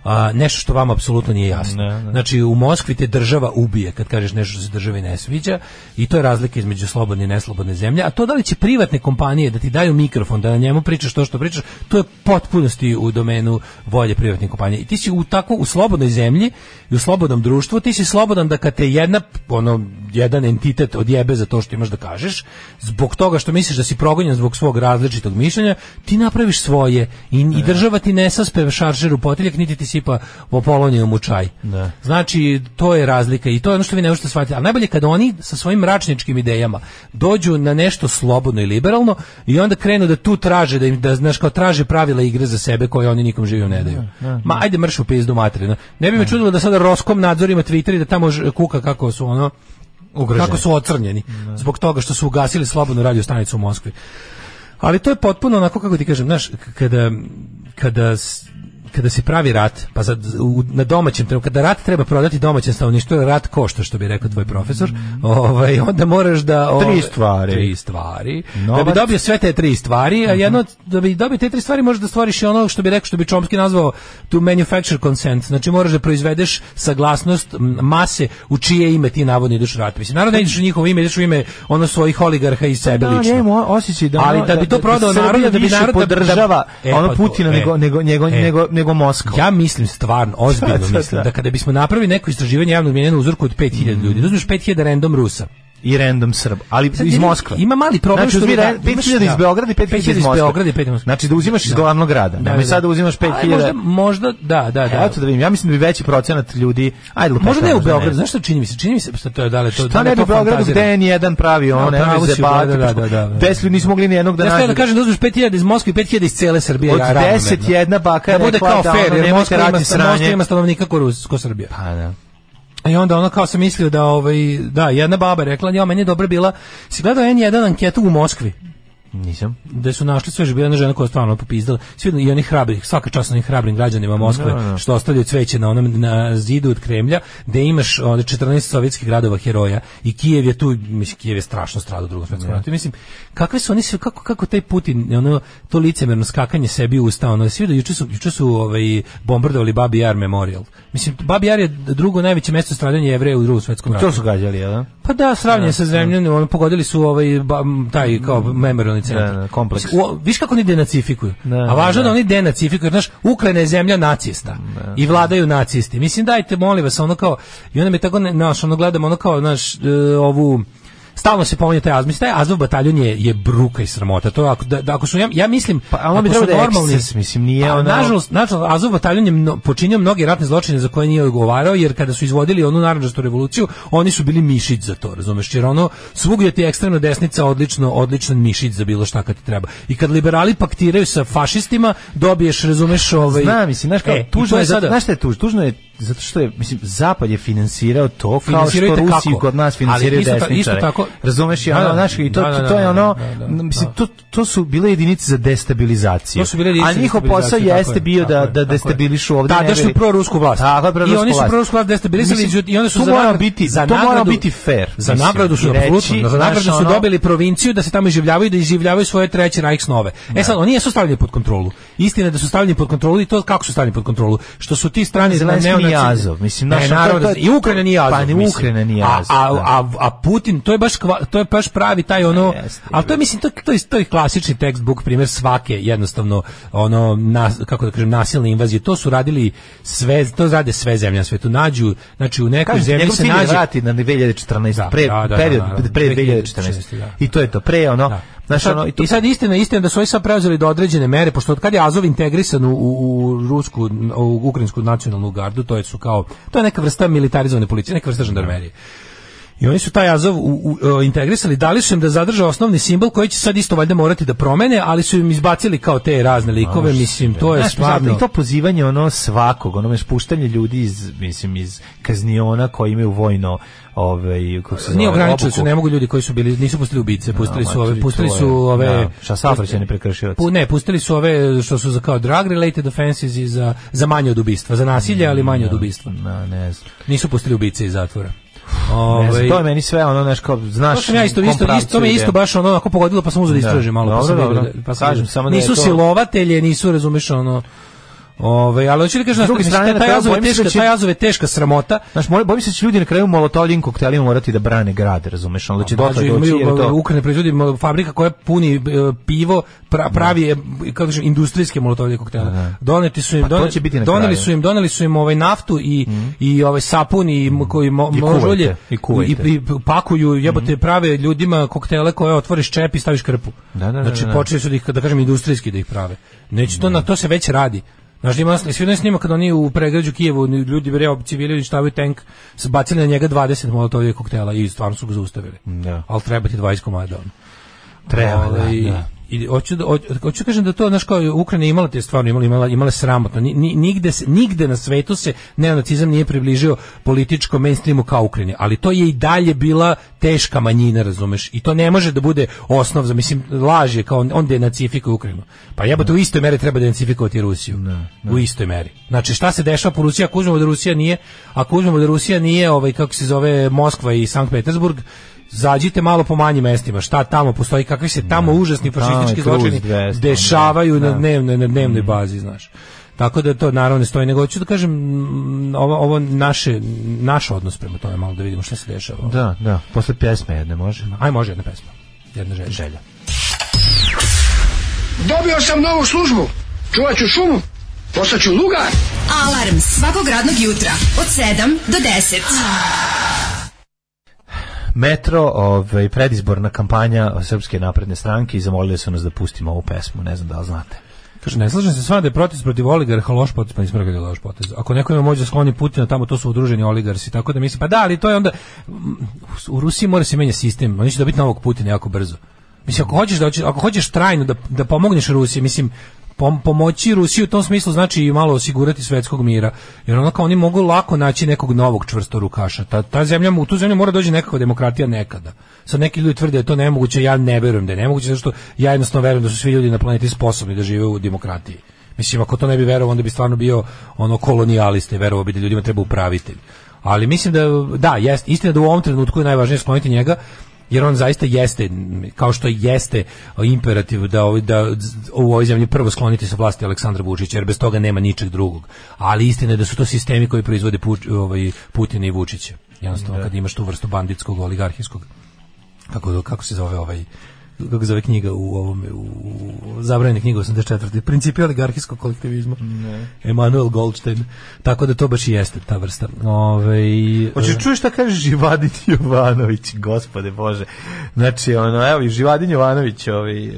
A, nešto što vama apsolutno nije jasno. Ne, ne. Znači u Moskvi te država ubije kad kažeš nešto što se državi ne sviđa i to je razlika između slobodne i neslobodne zemlje. A to da li će privatne kompanije da ti daju mikrofon, da na njemu pričaš to što pričaš, to je potpunosti u domenu volje privatnih kompanija. I ti si u tako u slobodnoj zemlji i u slobodnom društvu, ti si slobodan da kad te jedna ono jedan entitet odjebe za to što imaš da kažeš, zbog toga što misliš da si progonjen zbog svog različitog mišljenja, ti napraviš svoje i, i država ti ne saspe šaržer u potiljak, niti ti sipa popolonijom u čaj. Da. Znači, to je razlika i to je ono što vi ne možete shvatiti. A najbolje kada oni sa svojim mračničkim idejama dođu na nešto slobodno i liberalno i onda krenu da tu traže, da im, da, znaš, kao traže pravila igre za sebe koje oni nikom živom ne daju. Ma, ajde mrš u pizdu materinu. Ne bi me čudilo da sada Roskom nadzor ima Twitter i da tamo kuka kako su ono Ugroženi. kako su ocrnjeni zbog toga što su ugasili slobodnu radio stanicu u Moskvi. Ali to je potpuno onako kako ti kažem, znaš, kada kada kada se pravi rat, pa sad u, na domaćem treba, kada rat treba prodati domaćem stanovništvu, rat košta, što bi rekao tvoj profesor, ovaj, onda moraš da... ovaj, Tri stvari. Tri stvari. Da bi Novac. dobio sve te tri stvari, a jedno, od- da bi dobio te tri stvari možeš da stvoriš i ono što bi rekao, što bi Chomsky nazvao to manufacture consent, znači moraš da proizvedeš saglasnost mase u čije ime ti navodno ideš u rat. Mislim, naravno ne ideš u njihovo ime, ideš u ime ono svojih oligarha i sebe Da, lično. osjećaj da Ali da bi to prodao Srbija narodu, da bi narod da- da- podržava E, ono pa Putina e. nego nego nego E. nego nego Moskvu. Ja mislim stvarno, ozbiljno mislim, da. da kada bismo napravili neko istraživanje javnog mjenja na uzorku od 5000 ljudi, da uzmeš 5000 random Rusa i random Srb, ali Sad iz ima- Moskve. ima mali problem znači, što da- re- 5000 iz da. Beograda i 5000 iz Moskve. Beograda i 5000 iz Moskve. Znači da uzimaš iz glavnog grada. Da, Nemoj da. sad da uzimaš Ali 5000. Možda, možda, da, da, da. Eto da vidim, ja mislim da bi veći procenat ljudi, ajde lupetamo, Možda ne u Beogradu, znaš šta čini mi se? Čini mi se, šta to je, da li je to, Šta da ne to u Beogradu gde je jedan pravi on, Da, ne može si, zebati. da, da, da, da, da. Deset ljudi nismo mogli ni jednog da Ja nađu. da kažem da uzmeš 5000 iz Moskve i 5000 iz cele Srbije. Od ja. 10 jedna baka je da bude rekla kao da fair, ono, nemojte ima, raditi sranje. Moskva ima stanovnika ko, Rus, ko Srbija. Pa da. I onda ono kao sam mislio da ovaj da jedna baba rekla ja meni je dobra bila si gledao N1 anketu u Moskvi Nisam. da su našli sve jedna žena koja je stvarno popizdala svi i oni hrabri svaka čast onim hrabrim građanima Moskve Da, da. što ostavljaju cveće na onom na zidu od Kremlja da imaš ovde 14 sovjetskih gradova heroja i Kijev je tu mislim Kijev je strašno stradao u drugom svetskom ratu I mislim kakve su oni sve kako kako taj Putin ono to licemerno skakanje sebi u usta ono svi da juče su juče su ovaj bombardovali Babi Jar Memorial mislim Babi Jar je drugo najveće mesto stradanja Jevreja u drugom svetskom ratu To su gađali, jel? da? Pa da, sravnjen sa zemljanom, ono pogodili su ovaj ba, taj kao memorialni centar. Da, da, kompleks. U- viš kako oni denacifikuju. Da, A važno da. da oni denacifikuju, znaš, Ukrajina je zemlja nacista i vladaju nacisti. Mislim dajte, molim vas, ono kao i onda me tako ne, naš, ono gledamo ono kao naš ovu Stalno se pominje taj Azov, taj Azov bataljon je, je bruka i sramota. To ako, da, da ako su, ja, ja mislim, Pa, a ono bi trebalo da normalni- eksces, mislim, nije Pa, ono- Nažalost, nažalost, Azov bataljon je mno, počinio mnoge ratne zločine za koje nije odgovarao, jer kada su izvodili onu narandžastu revoluciju, oni su bili mišić za to, razumeš? Jer ono, svugdje ti ekstremna desnica odlično, odličan mišić za bilo šta kad ti treba. I kad liberali paktiraju sa fašistima, dobiješ, razumeš, ovaj... Znam, mislim, znaš kao, E, tužno je, sada- znaš šta je tužno? Tužno je zato što je, mislim, Zapad je finansirao to kao što te Rusi kako. kod nas Ali finansiraju desničare. isto tako- Razumeš, i Da, ono, da, znaš, i to, da, da, to, je ono, da, mislim, to, to su bile jedinice za destabilizaciju. To su bile jedinice A njihov posao jeste je, bio da, je, da je. destabilišu ovde. Da, da su bili- prorusku vlast. Tako je, I oni su vlast. prorusku vlast destabilisali Mislim, i onda su za mora biti- za to mora biti fair, Za nagradu su apsolutno, za nagradu su dobili provinciju da se tamo iživljavaju da iživljavaju svoje treće Reichsnove. E sad oni jesu stavljeni pod kontrolu. Istina je da su stavljeni pod kontrolu i to kako su stavljeni pod kontrolu? Što su ti strani Zelenski nije Azov, mislim, ne, znaš, to- naravno, to da- i Ukrajina nije Azov. Pa mislim. Ukrajina nije Azov, A, da. a, a Putin, to je baš kva- to je baš pravi taj ono, Jeste, ali to je mislim to to je to je klasični textbook primjer svake jednostavno ono nas, kako da kažem nasilne invazije. To su radili sve to rade sve zemlje na svetu. Nađu znači u nekoj Kažem, zemlji se nađe vrati na 2014, Da, pre, da, da, period, da, pre 2014, 2014. da. I to je to, pre ono, znaš, sad, ono, i, sad istina, istina da su oni sad preuzeli do određene mere, pošto od kad je Azov integrisan u, u, u rusku, u ukrajinsku nacionalnu gardu, to je su kao, to je neka vrsta militarizovane policije, neka vrsta žandarmerije. I oni su taj Azov u, u, o, integrisali, dali su im da zadrže osnovni simbol koji će sad isto valjda morati da promene, ali su im izbacili kao te razne likove, mislim, to je stvarno... I to pozivanje ono svakog, ono spuštanje ljudi iz, mislim, iz kazniona koji imaju vojno, ovaj, kako se Nije ograničili su, obuku. ne mogu ljudi koji su bili, nisu pustili ubice, pustili su ove, pustili su ove... da, šta saobraćajni prekršilac. Pu, ne, pustili su ove što su za kao drug related offenses i za, za manje od ubistva, za nasilje, ali manje od ubistva. Na, ne znam. Nisu pustili ubice iz zatvora. Znam, Ovaj, to je meni sve ono, znaš, kao, znaš, to sam ja isto, isto, isto, ide. isto baš ono ako pogodilo pa sam uzeo da Da. istražim malo pa Dobro, sam dobro. vidio, pa Kažem samo da nisu to- silovatelje, nisu razumeš ono Ovaj, ali hoću ti kažem, druge strane, taj Azov je teška, da taj Azov je teška sramota. Znaš, moj- bojim se da će ljudi na kraju molotovljim koktelima morati da brane grad, razumeš, ono da će dotle Mlađe, doći, jer je to... Ukrajina proizvodi fabrika koja puni e, pivo, pra, pravi, e, kako kažem, industrijske molotovlje koktele. Doneti su im, Pa doneli, doneli su im, doneli su im ovaj naftu i, i ovaj sapun i m- koji mo, I kuvajte, i i, i pakuju, jebote, prave ljudima koktele koje otvoriš čep i staviš krpu. Da, da, da, znači, da. počeli su da ih, da kažem, industrijski da ih prave. Neće to, na to se već radi. Znaš, ima svi snima kad oni u pregrađu Kijevu ljudi bre civili uništavaju tank, bacili na njega 20 molotovih koktela i stvarno su ga zaustavili. Da. Ali treba ti 20 komada. Treba, da, Ovaj, da. I hoću da hoću- hoću kažem da to znaš kao Ukrajina imala te stvarno imala imala imala sramotno. Ni, ni- nigde nigde na svetu se neonacizam nije približio političkom mainstreamu kao Ukrajini, ali to je i dalje bila teška manjina, razumeš? I to ne može da bude osnov za mislim laž je kao on, on denacifikuje Ukrajinu. Pa jebote u istoj meri treba denacifikovati Rusiju. U istoj meri. Znači šta se dešava po Rusiji ako uzmemo da Rusija nije, ako uzmemo da Rusija nije ovaj kako se zove Moskva i Sankt Petersburg, zađite malo po manjim mestima, šta tamo postoji, kakvi se tamo užasni Tamo je fašistički zločini 200, dešavaju da. na dnevnoj na dnevnoj bazi, znaš. Tako da to naravno ne stoji, nego hoću da kažem mm, ovo, ovo naše, naš odnos prema tome, malo da vidimo šta se dešava. Da, da, posle pjesme jedne može. Aj može jedna pesma, jedna želja. Želja. Dobio sam novu službu. Čuvat ću šumu. Postaću lugar. Alarm svakog radnog jutra od 7 do 10. Metro, ovaj, predizborna kampanja Srpske napredne stranke i zamolili su nas da pustimo ovu pesmu, ne znam da li znate. Kaže, ne slažem se s vama da je protest protiv oligarha loš potez, pa nismo rekli da loš potez. Ako neko ima moć da skloni Putina, tamo to su udruženi oligarsi, tako da mislim, pa da, ali to je onda, u Rusiji mora se menja sistem, oni će dobiti novog Putina jako brzo. Mislim, ako hoćeš da, ako hoćeš trajno da, da pomogneš Rusiji, mislim, pom- pomoći Rusiji u tom smislu znači i malo osigurati svetskog mira. Jer ono kao oni mogu lako naći nekog novog čvrstorukaša. Ta, ta zemlja, u tu zemlju mora doći nekakva demokratija nekada. Sad neki ljudi tvrde da je to nemoguće, ja ne verujem da je nemoguće, zato što ja jednostavno verujem da su svi ljudi na planeti sposobni da žive u demokratiji. Mislim, ako to ne bi verovao, onda bi stvarno bio ono kolonijaliste, verovao bi da ljudima treba upravitelj. Ali mislim da, da, jest, istina da u ovom trenutku je najvažnije skloniti njega, jer on zaista jeste kao što jeste imperativ da ovaj- da u ovoj zemlji prvo skloniti sa vlasti Aleksandra Vučića jer bez toga nema ničeg drugog. Ali istina je da su to sistemi koji proizvode ovaj Putina i Vučića. Jednostavno kad imaš tu vrstu banditskog oligarhijskog kako kako se zove ovaj kako zove knjiga u ovom u, u zabranjena knjiga 84. Principi oligarhijskog kolektivizma. Emanuel Goldstein. Tako da to baš i jeste ta vrsta. Ovaj Hoćeš čuješ šta kaže Živadin Jovanović, gospode Bože. Znači, ono, evo, Živadin Jovanović, ovaj, e,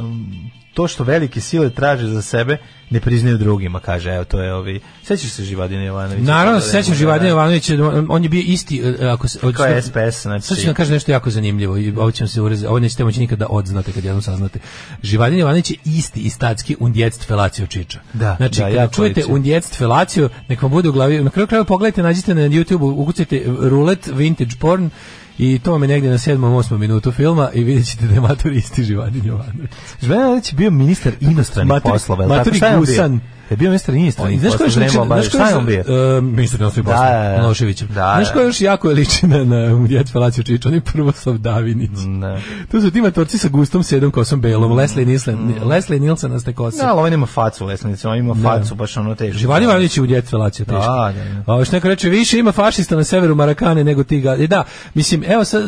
um, to što velike sile traže za sebe, ne priznaju drugima, kaže, evo, to je ovi, sećaš se Živadina Jovanovića? Naravno, da sećam Živadina da. Jovanovića, on je bio isti, e, ako se... Kao je SPS, znači. Sad ću vam kažem nešto jako zanimljivo i ovo ćemo se urezati, ovo nećete moći nikada odznate kad jednom saznate. Živadin Jovanović je isti istatski undjetst felacio čiča. Da, znači, da, kada čujete liči. undjetst felaciju, nek vam bude u glavi, na kraju krajeva pogledajte, nađite na YouTube, ukucajte rulet vintage porn i to vam je negdje na 7. 8. minutu filma i vidjet ćete da je mator isti Živadin Jovanović. Živadin Jovanović bio ministar inostranih poslova, je li tako? bio? Gusan. Je bio ministar znaš ko poslova, još znaš ko Obale. Šta je on bio? još, e, ministar inostranih Da, poslova, da, da. Miloševićem. Da, Znaš ko da. još jako liči na, na Djet Felaciju Čiču, on je Prvoslav Davinić. Ne. Tu su ti matorci sa gustom sedom kosom belom, Leslie Nielsen, Leslie Nielsen na ste kose. Da, ali on ima facu, lesnice, on ima facu, baš ono teško. Živani Ivanović je u Djet Felaciju teško. Da, da, da. A što neko reče, više ima fašista na severu Marakane nego ti ga. E, da, mislim, evo sad,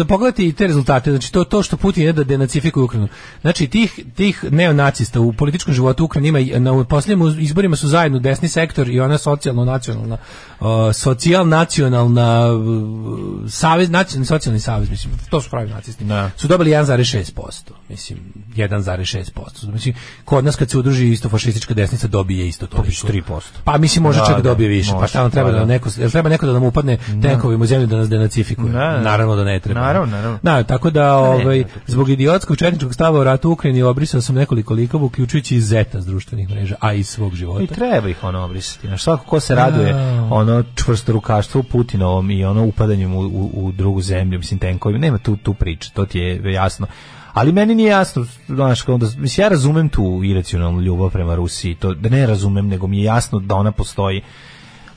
e, pogledajte i te rezultate. Znači, to, to što Putin je da denacifikuje Ukrajinu. Znači, tih, tih neonacista u političkom životu Ukrajine ima, na posljednjim izborima su zajedno desni sektor i ona socijalno-nacionalna, uh, socijal-nacionalna, uh, savez, nacionalni socijalni savez, mislim, to su pravi nacisti. Da. Su dobili 1,6%. Mislim, 1,6%. Mislim, kod nas kad se udruži isto fašistička desnica dobije isto to. Dobiješ 3%. Pa mislim može Da, čak da, dobije više. Pa može, šta nam treba pa da da. neko, jel treba neko da nam upadne tenkovima u zemlju da nas denacifikuje? Da, da. Naravno da ne treba. Naravno, naravno. Da, tako da ovaj ne, zbog idiotskog četničkog stava o ratu u Ukrajini obrisao sam nekoliko likova uključujući i Zeta s društvenih mreža, a i svog I života. treba ih ono obrisati. Znaš, svako ko se raduje Ja. ono čvrsto rukaštvo Putinovom i ono upadanjem u, u, u drugu zemlju, mislim, tenkovima, nema tu, tu priče, to ti je jasno. Ali meni nije jasno, znaš, kao da, mislim, ja razumem tu iracionalnu ljubav prema Rusiji, to da ne razumem, nego mi je jasno da ona postoji.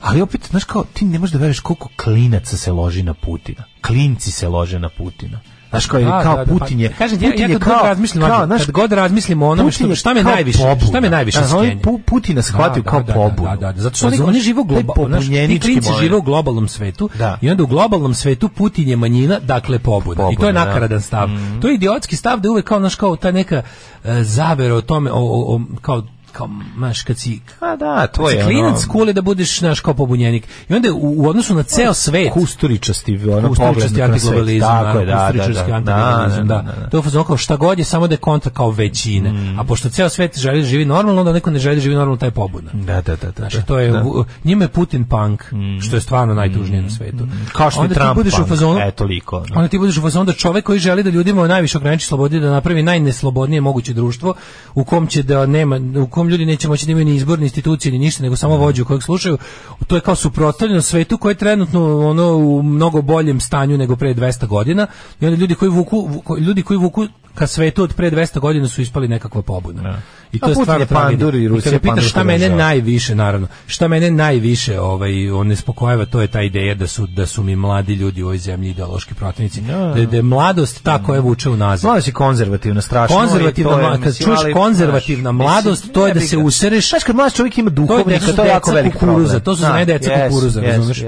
Ali opet, znaš kao, ti ne možeš da veruješ koliko klinaca se loži na Putina. Klinci se lože na Putina. Znaš kao, Da, kao da, da, pa, Putin je, kažem ti, ja- Putin ja je kad god kao, razmislim, kao, znaš, kad god razmislim o onome što- šta me najviše- pobuna. šta me najviše oni skenja? Pu- Putina shvatio Da, kao da, da, pobunu. Da, da, da, zato što oni, oni žive u globalnom, ti klinci žive u globalnom svetu Da. i onda u globalnom svetu Putin je manjina, dakle pobuna. I to je Pobuna, da. nakaradan stav. To je idiotski stav da uvek kao, naš, kao ta neka e, zavera o tome, o, o, o, kao kao, znaš, kad si, A da, to je klinac ono, kule da budeš, znaš, kao pobunjenik. I onda u, u odnosu na ceo svet, kusturičasti ono Kusturičasti antiglobalizam, Tako je, da, da, da, da, da. da, da, da. To je kao šta god je, samo da je kontra kao većine. Mm. A pošto ceo svet želi da živi normalno, onda neko ne želi da živi normalno, taj pobuna. Da, da, da, da. Znači, to je, Da. Mm. njima je Putin punk, što je stvarno najtužnije na svetu. Kao što je Trump budeš u fazonu, E, toliko. Onda ti budeš u fazonu da čovek koji želi da ljudima najviše ograniči slobodi, da napravi najneslobodnije moguće društvo, u kom će da nema, u kom ljudi neće moći da imaju ni izbor, ni institucije, ni ništa, nego samo vođu kojeg slušaju. To je kao suprotstavljeno svetu koji je trenutno ono u mnogo boljem stanju nego pre 200 godina. I onda ljudi koji vuku, vu- ljudi koji vuku ka svetu od pre 200 godina su ispali nekakva pobuna. I to A je stvarno je pandur tragedija. i Rusija kada pitaš šta mene najviše naravno, šta mene najviše ovaj on nespokojava, to je ta ideja da su da su mi mladi ljudi u ovoj zemlji ideološki protivnici. Da, je- da je mladost ta koja vuče unazad. Mlada si konzervativna, strašno. Konzervativna, je, kad ali, konzervativna mladost, to je da se usereš. Znaš, kad mlad čovjek ima je duhovnika, to je jako deca veliki problem. to su za mene deca kukuruza, razumeš?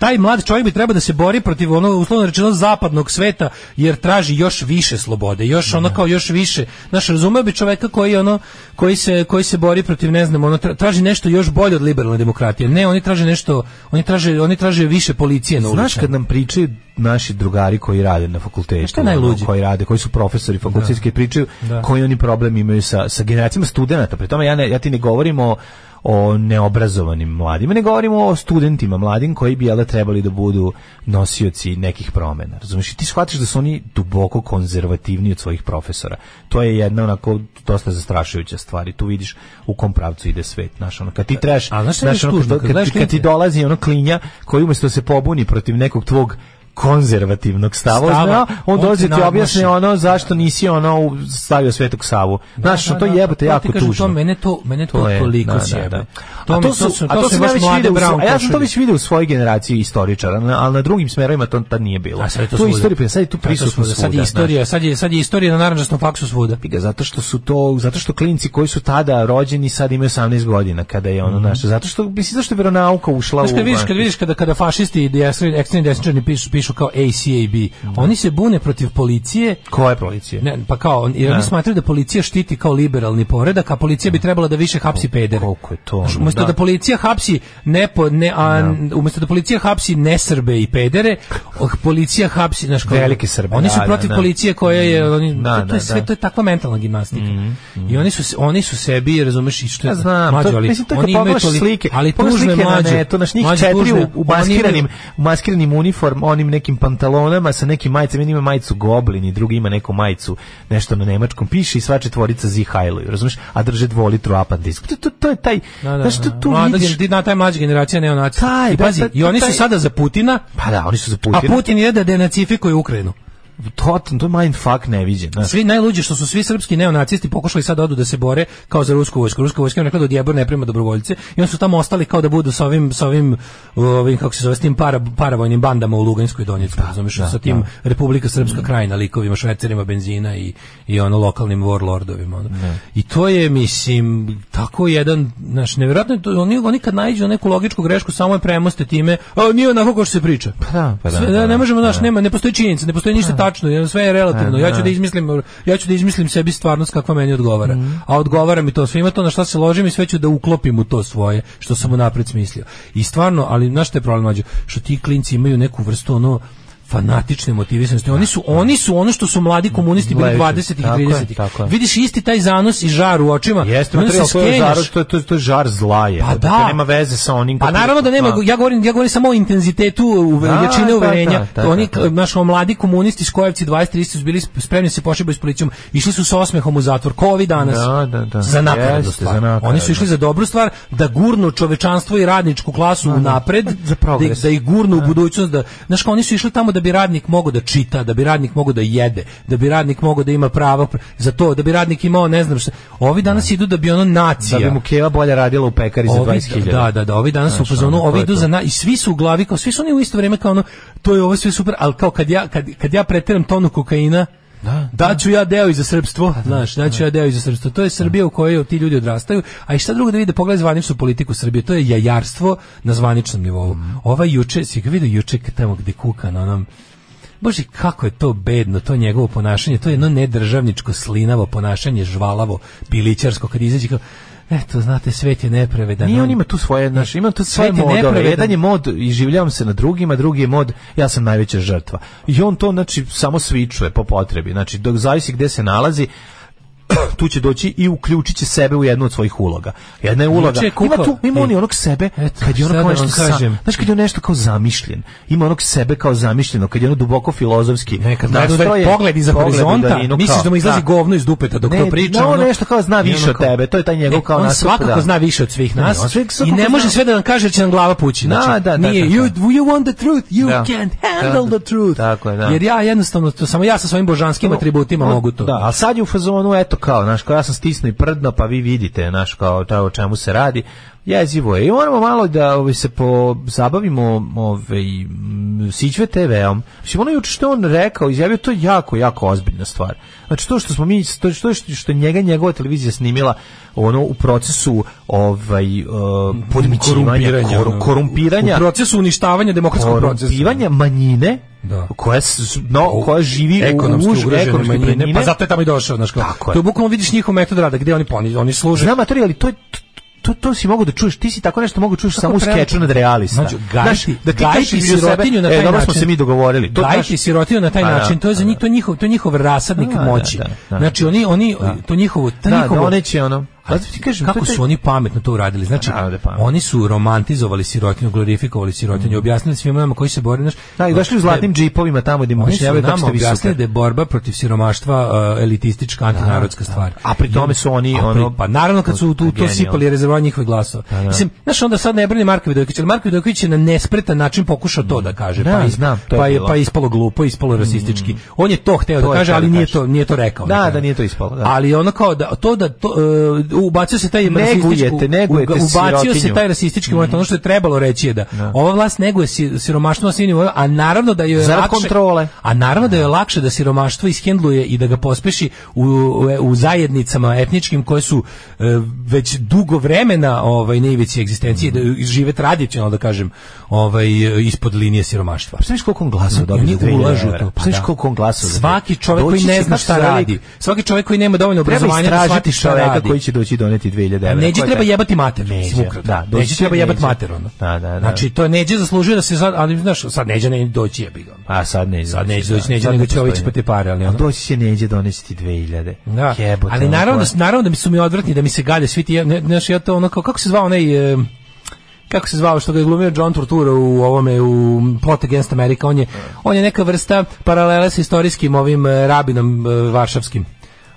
Taj mlad čovjek bi trebao da se bori protiv onog uslovno rečeno zapadnog sveta jer traži još više slobode, još ono kao još više. Naš razumeo bi čoveka koji ono koji se koji se bori protiv ne znam, ono tra- traži nešto još bolje od liberalne demokratije. Ne, oni traže nešto, oni traže oni traže više policije na ulici. Znaš kad nam pričaju naši drugari koji rade na fakultetu, Šta ono, koji rade, koji su profesori fakultetski pričaju Da. koji oni problem imaju sa, sa generacijama studenata. Pri tome ja, ne, ja ti ne govorim o, o neobrazovanim mladima, ne govorimo o studentima mladim koji bi jel da trebali da budu nosioci nekih promena. Razumiješ? I ti shvatiš da su oni duboko konzervativni od svojih profesora. To je jedna onako dosta zastrašujuća stvar i tu vidiš u kom pravcu ide svet. Znaš, ono, kad ti trebaš, A znaš ono, kad, Kad kad, ti- dolazi ono klinja koji umjesto da se pobuni protiv nekog tvog konzervativnog stava, Stava. zna, on dođe ti ti objasni ono zašto nisi ono u- stavio Svetog Savu. Znaš, Da, to da, jebote to ti jako kažem, tužno. To mene to mene to, je, toliko da, da, sjebe. da. To, a to to su, su a to to su sam ja već u brown a ja sam to već vidio u svojoj generaciji istoričara, na- ali na drugim smerovima to tad nije bilo. A sad je to tu svuda. istorija, sad je tu Sad je to prisutno svuda. Sad je istorija, sad je sad je istorija na narandžastom faksu svuda. znaš. Ga, zato što su to zato što klinci koji su tada rođeni sad imaju 18 godina kada je ono naše zato što mislim zašto je veronauka ušla Mhm. Znaš u kad vidiš, kad vidiš kada, kada fašisti i ekstremni desničarni pišu, pišu kao ACAB, oni se bune protiv policije, koje policije ne, pa kao, jer oni smatraju da policija štiti kao liberalni poredak, a policija bi trebala da više hapsi pedere. koliko je to, Znaš, Umesto da. da. policija hapsi ne, po, ne a, umesto da policija hapsi nesrbe i pedere, policija hapsi, znaš, kao, Velike Srbe, Oni su da, protiv da, da. policije koja je, oni, Da, to, to da, je sve, da. to je takva mentalna gimnastika. I oni su, oni su sebi, razumeš, i što je, Ja znam, mlađo, to, ali to oni imaju slike, ali slike mlađe. netu, naš njih četiri u, maskiranim, maskiranim uniform, onim nekim pantalonama sa nekim majicama, jedan ima majicu Goblin i drugi ima neku majicu, nešto na nemačkom piše i sva četvorica zihajluju, razumiješ, a drže dvolitru apandisku. To, to, to je taj, Da, da, znaš, to, da. tu Mlada vidiš, na taj mlađa generacija neonacija. Taj, I da, pazi, da, i oni taj- su sada za Putina, pa da, oni su za a Putina. Putin ide da denacifikuje Ukrajinu. To, to je mindfuck neviđen, znaš. Svi najluđi što su svi srpski neonacisti pokušali sad da odu da se bore kao za rusku vojsku. Ruska vojska im rekla da odjebor ne prima dobrovoljce i oni su tamo ostali kao da budu sa ovim sa ovim ovim kako se zove s tim para, paravojnim bandama u Luganskoj Donjecku, razumeš, sa tim Republika Srpska krajina likovima, švercerima benzina i i ono lokalnim warlordovima. Ono. I to je mislim tako jedan naš nevjerojatno oni oni kad naiđu na neku logičku grešku samo je premoste time, a nije onako kao što se priča. Pa da, pa da, Sve, ne, da, možemo, znaš, da. nema, ne postoji činjenica, ne postoji ništa tačno, sve je relativno. Ja ću da izmislim, ja ću da izmislim sebi stvarnost kakva meni odgovara. A odgovara mi to sve, ima to na šta se ložim i sve ću da uklopim u to svoje, što sam unapred smislio. I stvarno, ali znaš šta je problem mlađe? Što ti klinci imaju neku vrstu ono fanatične motivisanosti. Oni su oni su ono što su mladi komunisti bili Levičari. 20-ih i Tako je, 30-ih. tako je. Vidiš isti taj zanos i žar u očima. Jeste, se to je žar, to je, to je, to je žar zla je. Pa To da. nema veze sa onim... Pa naravno da nema, ja govorim, ja govorim samo o intenzitetu uve, Da, jačine da, uverenja. da, Oni naš mladi komunisti Skojevci 20-30 su bili spremni se pošibaju s policijom, išli su sa osmehom u zatvor. Ko ovi danas? Da, da, da. Za nakaradnu. Oni su išli za dobru stvar, da gurnu čovečanstvo i radničku klasu u napred, da, da ih gurnu u budućnost. Da, znaš, oni su išli tamo da bi radnik mogao da čita, da bi radnik mogao da jede, da bi radnik mogao da ima prava pr- za to, da bi radnik imao, ne znam šta. Ovi danas idu da bi ono nacija. Da bi mu Keva bolje radila u pekari za Ovi- 20.000. Da, da, da, ovi danas su u Znaš, fazonu, ovi idu za na, i svi su u glavi, kao svi su oni u isto vrijeme kao ono, to je ovo sve super, ali kao kad ja, kad, kad ja preteram tonu kokaina, Da, da, ću ja deo i za srpstvo, znaš, da ću ja deo i za srpstvo. To je Srbija u kojoj ti ljudi odrastaju, a i šta drugo da vide, pogledaj zvaničnu politiku Srbije, to je jajarstvo na zvaničnom nivou. Ova juče, si ga vidio juče tamo gde kuka na onom, Bože, kako je to bedno, to njegovo ponašanje, to je jedno nedržavničko, slinavo ponašanje, žvalavo, pilićarsko, kad izađe kao, eto, znate, svet je nepravedan. Nije on ima tu svoje, znaš, ima tu svoje modove. Jedan je mod i življavam se na drugima, drugi je mod ja sam najveća žrtva. I on to znači samo svičuje po potrebi. Znači dok zavisi gde se nalazi, tu će doći i uključit će sebe u jednu od svojih uloga. Jedna je uloga. Je Ima tu, ima on i Ej, onog sebe, eto, kad je ono kao da nešto, vam sa, kažem? znaš, kad je nešto kao zamišljen. Ima onog sebe kao zamišljeno, kad je ono duboko filozofski. Ne, kad nastrojen, pogled iza horizonta, misliš da mu izlazi govno iz dupeta dok Ne, to priča. ono- nešto kao zna više od tebe, to je taj njegov Ne, kao nastup, svakako da. zna više od svih Ne, nas i ne može sve da nam kaže će nam glava pući. Da, Znači, da, da, nije, da, you, da. you want the truth, you Da. can't handle Da, da. the truth. Tako je, da. Jer ja jednostavno, samo ja sa svojim božanskim atributima mogu to. Da, ali sad je u fazonu, eto kao, znaš, kao ja sam stisnuo i prdno, pa vi vidite, znaš, kao ta, o čemu se radi. Jezivo je. I moramo malo da ovaj, se pozabavimo ovaj, Sićve TV-om. Mislim, ono juče što on rekao, izjavio, to jako, jako ozbiljna stvar. Znači, to što smo mi, to što, što, što je njega njegova televizija snimila ono u procesu ovaj, uh, Korumpiranja, koru- korumpiranja, U procesu uništavanja demokratskog procesa. manjine Da. koja, no, koja živi ekonomski u už, ugrožene ekonomske manjine, manjine. pa zato je tamo i došao, znaš kao. To bukvalno vidiš njihov metod rada, gde oni oni, oni služe. Znam, ali to je to, to si mogu da čuješ, ti si tako nešto mogu da čuješ samo u skeču nad realista. Znači, Znaš, da ti kažeš između sirotinju na taj e, dobro smo se mi dogovorili. To Gajiti znaš- sirotinu na taj Pa da, način, to je za njih to njihov to njihov rasadnik Da, da, moći. da, da. Znači oni oni to njihovo to Da, njihovo da, će ono... A ti kažem, kako su oni pametno to uradili? Znači, Naravno da oni su romantizovali sirotinju, glorifikovali sirotinju, objasnili svima nama koji se bore, znaš, Da, i došli u zlatnim džipovima tamo su objašnjavaju kako nama ste objasnili da je borba protiv siromaštva uh, elitistička, antinarodska stvar. A pri tome su oni, ono- Pa naravno kad su tu, to sipali rezervoar njihovih glasova. Mislim, znaš, onda sad ne brani Marko Vidović, ali Marko Vidović je na nespretan način pokušao to da kaže. Da, pa, znam, pa, je. Mm. pa ispalo glupo, ispalo rasistički. On je to hteo da kaže, ali da nije to, nije to rekao. Da, da nije to ispalo, da. Ali ono kao da to da to uh, ubacio se taj Negujete, negujete ubacio se taj rasistički moment. Ono što je trebalo reći je da ova vlast neguje si- siromaštvo na svim nivoima, a naravno da joj je Zarad lakše kontrole. a naravno da je lakše da siromaštvo ishendluje i da ga pospeši u, u, u zajednicama etničkim koje su e, već dugo vremena ovaj na ivici egzistencije da žive tradicionalno da kažem ovaj ispod linije siromaštva. Pa znaš koliko on glasova dobije Oni za 2000 ulažu to. Pa znaš da. koliko on glasova? Svaki čovjek koji ne zna šta radi, svaki čovjek koji nema dovoljno obrazovanja da shvati šta radi. koji će doći doneti 2000 evra. Neđe treba jebati mater. Neđe, da, Neđe treba jebati Neđe. mater ono. Da, da, da. Znači to Neđe zaslužuje da se sad, ali znaš, sad Neđe ne doći jebi ga. A sad neće. Sad da. doći Neđe, Sad nego ne će ovi postoji. cipati pare, ali ono. doći će neđe donesti 2000. Da. Jebote, ali naravno, da, naravno da mi su mi odvratni, da mi se gade svi ti, ne, znaš, ja to ono, kako se zvao onaj, e, kako se zvao što ga je glumio John Tortura u ovome u Plot Against America on je on je neka vrsta paralele sa istorijskim ovim e, rabinom e, varšavskim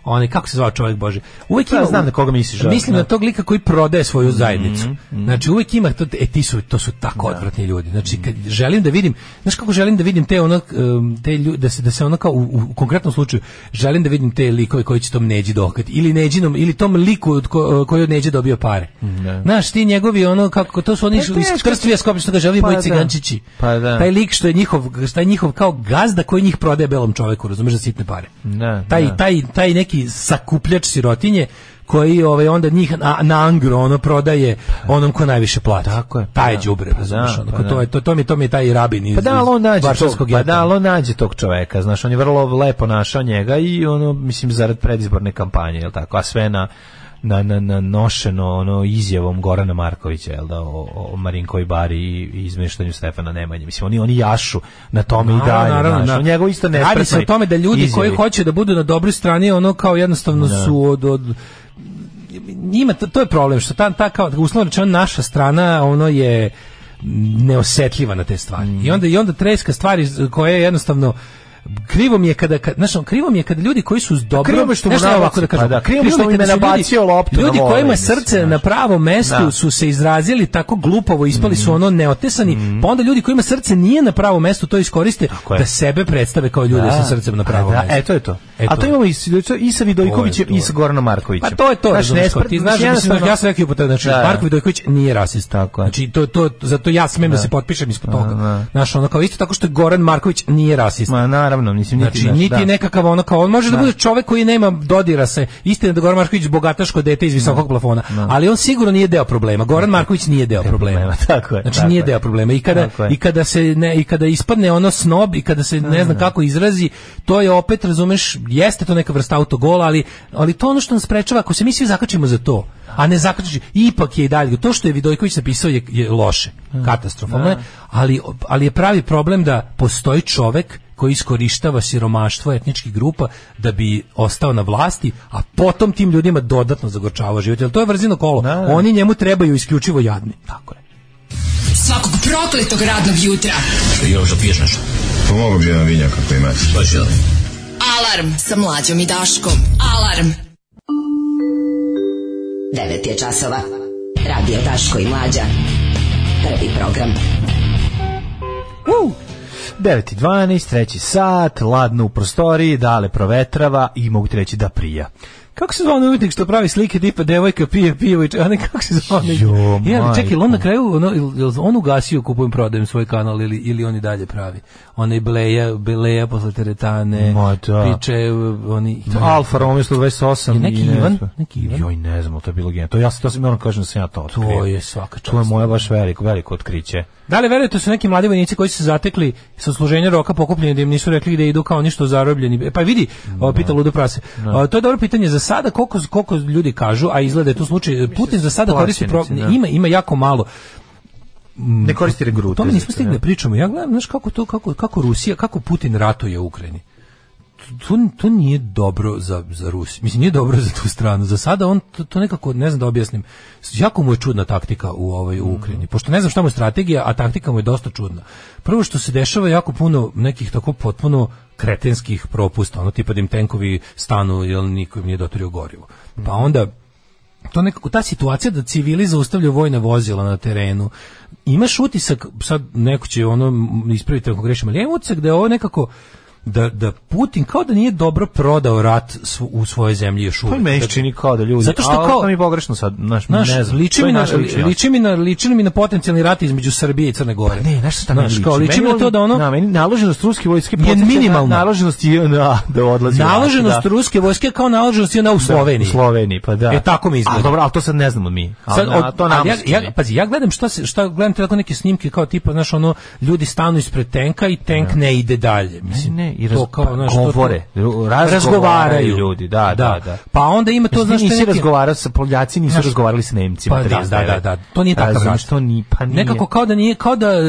on je, kako se zvao čovjek Bože uvijek Ja ima znam na koga misliš, da. mislim Da. na tog lika koji prodaje svoju Mhm, zajednicu znači uvijek ima to, e, ti su, to su tako odvratni ljudi znači kad želim da vidim znaš kako želim da vidim te ono um, te ljudi da se da se ono kao u, u konkretnom slučaju želim da vidim te likove koji će tom neđi dokati ili neđinom ili tom liku od ko, koji od neđe dobio pare znaš ti njegovi ono kako to su oni Pa iz Krstvija Skoplja što ga želi Pa moji da. cigančići Pa da. taj lik što je njihov što je njihov kao gazda koji njih prodaje belom čoveku razumeš za sitne pare Da, taj, da. taj, taj neki sakupljač sirotinje koji ovaj onda njih na, na angro ono prodaje onom ko najviše plati. Tako je, pa Taj da. đubre, Pa razumeš, da, ono, pa ko da. to je to to mi je- to mi je taj rabin iz. Pa da, on nađe tog, pa da, on nađe tog čoveka, znaš, on je vrlo lepo našao njega i ono, mislim, zarad predizborne kampanje, jel tako, a sve na na, na, na nošeno ono izjavom Gorana Markovića jel da o, o Marinkovoj bari i, izmeštanju Stefana Nemanje mislim oni oni jašu na tome i dalje Naravno, znaš, da. njegov isto ne Radi se o tome da ljudi koji hoće da budu na dobroj strani ono kao jednostavno su od, od njima to, to je problem što ta ta kao uslovno rečeno naša strana ono je neosetljiva na te stvari. I onda i onda treska stvari koje jednostavno krivo mi je kada, kad, znaš, krivo mi je kada ljudi koji su dobro, krivo mi je što nabaci, ovako da kažem, pa da, krivo mi mi što im je su ljudi- nabacio loptu na Ljudi volej, kojima srce znaš. na pravom mestu Da. su se izrazili tako glupovo, ispali Mhm. su ono neotesani, pa onda ljudi kojima srce nije na pravom mestu to iskoriste da sebe predstave kao ljude sa srcem na pravom da, mestu. E, to je to. A to imamo i, sa- i sa Vidojkovićem i sa Goranom Markovićem. Pa to je to, Znaš, nespre- kao ti znaš, mislim, jednostavno- ja sam rekao puta, znači, Da, da. Marko Vidojković nije rasist. Tako. Znači, to, to, zato ja smem da, se potpišem ispod toga. da. Znaš, ono kao isto tako što Goran Marković nije rasist. Ma naravno, mislim niti Znači, niti da. nekakav ono kao, on može da, bude čovek koji nema dodira se, istina da Goran Marković bogataško dete iz visokog plafona, ali on sigurno nije deo problema. Goran Marković nije deo problema. tako je, Znači, nije je. deo problema. I kada, i kada se ne, i kada ispadne ono snob i kada se ne znam kako izrazi, to je opet, razumeš, jeste to neka vrsta autogola, ali, ali to ono što nas sprečava, ako se mi svi zakačimo za to, a ne zakači, ipak je i dalje, to što je Vidojković napisao je, je loše, katastrofalno je, ali, ali je pravi problem da postoji čovek koji iskorištava siromaštvo etničkih grupa da bi ostao na vlasti, a potom tim ljudima dodatno zagorčava život. Jer to je vrzino kolo. Da, da. Oni njemu trebaju isključivo jadni. Tako je. Svakog prokletog radnog jutra. Još da piješ nešto? Pomogu bi jedan vinjak ako imate. Li? Alarm sa mlađom i Daškom. Alarm. 9 je časova. Radio Daško i Mlađa. Prvi program. Uh, 9.12, treći sat, ladno u prostoriji, dale provetrava i mogu ti reći da prija. Kako se zove onaj umetnik što pravi slike tipa devojka pije pivo i če- a ne kako se zove onaj- ali čekaj, on na kraju ono, on ugasio kupujem prodajem svoj kanal ili ili on i dalje pravi onaj bleja beleja posle teretane Ma da. piče oni Alfa Romeo 128 Je neki i ne Ivan? Neki Ivan? Joj, ne znam, to je bilo genijalno. To ja to sam moram kažem da sam ja to otkrio. to je svaka čast To je moja baš veliko, veliko otkriće. Da li verujete da su neki mladi vojnici koji su se zatekli sa služenja roka pokupljeni da im nisu rekli da idu kao ništo zarobljeni? E, Pa vidi, ovo pita ludo prase. A, to je dobro pitanje za sada koliko koliko ljudi kažu, a izgleda je to slučaj. Putin za sada koristi pro- da. ima ima jako malo. Ne koristi regrute. To mi nismo stigli da pričamo. Ja gledam, znaš kako to kako kako Rusija, kako Putin ratuje u Ukrajini. To, to nije dobro za, za Rusiju. Mislim, nije dobro za tu stranu. Za sada on to, to nekako, ne znam da objasnim, jako mu je čudna taktika u, ovoj, u Ukrajini. Pošto ne znam šta mu je strategija, a taktika mu je dosta čudna. Prvo što se dešava jako puno nekih tako potpuno kretenskih propusta, ono tipa da im tenkovi stanu jer niko im nije dotorio gorivo. Pa onda to nekako ta situacija da civili zaustavljaju vojna vozila na terenu. Imaš utisak, sad neko će ono ispraviti ako grešim, ali ja imam utisak da je ovo nekako da, da Putin kao da nije dobro prodao rat sv- u svojoj zemlji još To uvijek. i meni se Da- čini kao da ljudi. Zato što kao- to mi pogrešno sad, znaš, Znaš, ne znam. liči to mi, na, lična liči, mi na, liči mi na potencijalni rat između Srbije i Crne Gore. Pa ne, znaš šta Znaš, liči? kao liči mi na to da ono... Na, meni naloženost ruske vojske Je minimalna. Naloženost je na da odlazi. u rat, Naloženost da. ruske vojske kao naloženost je na u Sloveniji. U Sloveniji, pa da. E, tako mi izgleda. A dobro, ali to sad ne znamo mi. Ali Sad, od- to nam ja, ja, pazi, ja gledam šta se šta gledam tako neke snimke kao tipa znaš ono ljudi stanu ispred tenka i tenk ne ide dalje. Mislim, ne, i to raz- kao, pa, znaš, to- to- govore, razgovaraju ljudi, da, da, da. Pa onda ima to Znaš, znaš nisi neke- razgovarao sa Poljaci, nisu Znaš, razgovarali s Nemcima. Pa da, 39. da, da, da, to nije takav Razumeš, rat. to ni, pa nije. Nekako kao da nije kao da e,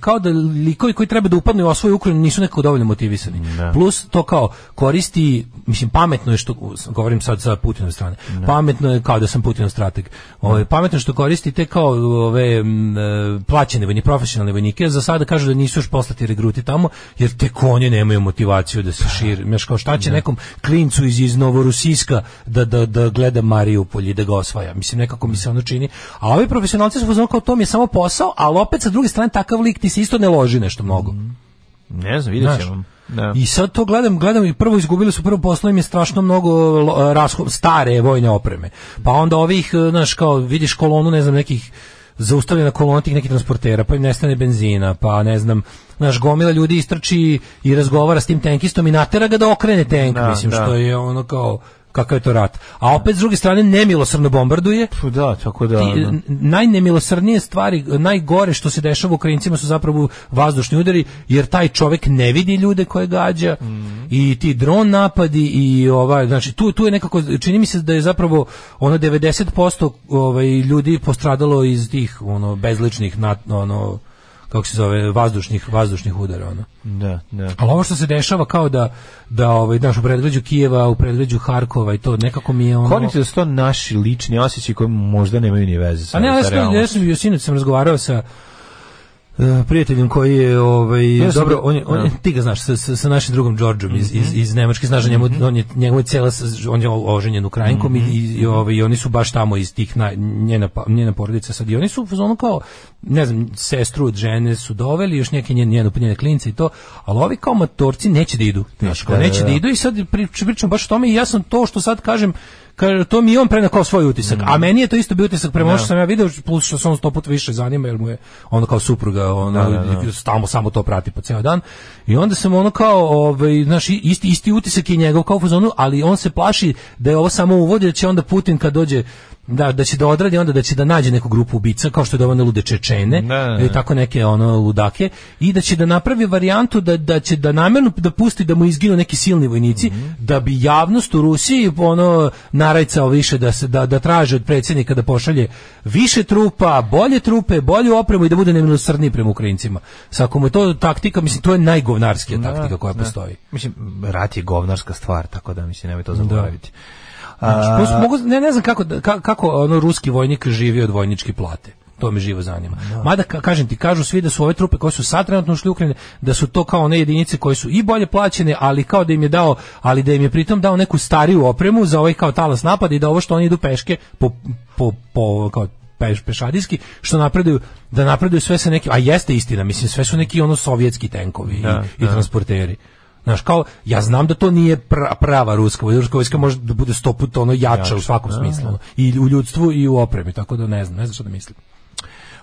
kao da likovi koji treba da upadnu u osvoju Ukrajinu nisu nekako dovoljno motivisani. Plus to kao koristi, mislim pametno je što govorim sad sa Putinove strane. Pametno je kao da sam Putinov strateg. Ovaj pametno što koristi te kao ove m, e, plaćene vojnike, profesionalne vojnike, za sada kažu da nisu još poslati regruti tamo jer te konje nemaju motivaciju da se šire. Znaš kao šta će nekom klincu iz iz Novorusijska da da da gleda Mariupolj i da ga osvaja. Mislim nekako mi se ono čini. A ovi profesionalci su fazonu kao to mi je samo posao, ali opet sa druge strane takav lik ti se isto ne loži nešto mnogo. Ne znam, vidjet ćemo. Da. I sad to gledam, gledam i prvo izgubili su prvo poslo im je strašno mnogo lo- rashod, stare vojne opreme. Pa onda ovih, e, znaš, kao vidiš kolonu, ne znam, nekih zaustavljena kolona tih nekih transportera, pa im nestane benzina, pa ne znam, naš gomila ljudi istrči i razgovara s tim tenkistom i natera ga da okrene tenk, Da, mislim, da. što je ono kao kakav je to rat. A opet s druge strane nemilosrdno bombarduje. Pa da, tako da. Ono. n- najnemilosrdnije stvari, najgore što se dešava Ukrajincima su zapravo vazdušni udari, jer taj čovek ne vidi ljude koje gađa i ti dron napadi i ovaj, znači tu, tu je nekako, čini mi se da je zapravo ono 90% ovaj, ljudi postradalo iz tih ono bezličnih ono kako se zove vazdušnih vazdušnih udara ono. Da, da. Ali ovo što se dešava kao da da ovaj znaš u predgrađu Kijeva, u predgrađu Harkova i to nekako mi je ono Konite da su to naši lični osjećaji koji možda nemaju ni veze sa A ne, ja sa sam, ja sam, ja sam razgovarao sa prijateljem koji je ovaj Ja dobro ga- on je, on je, da. ti ga znaš sa, sa, našim drugom Đorđom iz, iz, Mhm. iz Nemačke znaš da njemu on je njegova cela on je oženjen Ukrajinkom Mhm. i, i, ovaj, i oni su baš tamo iz tih na, njena pa- njena porodica sad i oni su fazonu kao ne znam sestru od žene su doveli još neke njene njene, njene klince i to ali ovi kao matorci neće da idu znaš kao da, neće da, da da. idu i sad prič- pričamo baš o tome i ja sam to što sad kažem kaže to mi je on preneo kao svoj utisak a meni je to isto bio utisak prema ono što sam ja video plus što on sto puta više zanima jer mu je ono kao supruga ono Da, da, da. stalno samo to prati po ceo dan. I onda sam ono kao ovaj znaš i- isti isti utisak je njegov kao fazonu ali on se plaši da je ovo samo uvod da će onda Putin kad dođe da, da će da odradi onda da će da nađe neku grupu ubica kao što je da one lude Čečene Da, da, da. i tako neke ono ludake i da će da napravi varijantu da, da će da namjerno da pusti da mu izginu neki silni vojnici Mhm. da bi javnost u Rusiji ono narajcao više da se da, da traže od predsjednika da pošalje više trupa, bolje trupe, bolju opremu i da bude nemilosrdniji prema Ukrajincima. Sa ako mu je to taktika, mislim to je najgovnarskija taktika koja da. postoji. Mislim, rat je govnarska stvar, tako da mislim, nemoj to zaboraviti. Znači, A, pos- mogu, ne, ne znam kako, da- ka- kako ono ruski vojnik živi od vojničke plate. To me živo zanima. Mada, ka- kažem ti, kažu svi da su ove trupe koje su sad trenutno ušli u Ukrajinu, da su to kao one jedinice koje su i bolje plaćene, ali kao da im je dao, ali da im je pritom dao neku stariju opremu za ovaj kao talas napad i da ovo što oni idu peške po, po, po kao peš, pešadijski, što napreduju, da napreduju sve sa nekim, a jeste istina, mislim, sve su neki ono sovjetski tenkovi i, Da, i da. transporteri. Znaš, kao, ja znam da to nije pra- prava ruska vojska, ruska vojska može da bude sto puta ono jača u svakom smislu. I u ljudstvu i u opremi, tako da ne znam, ne znam što da mislim.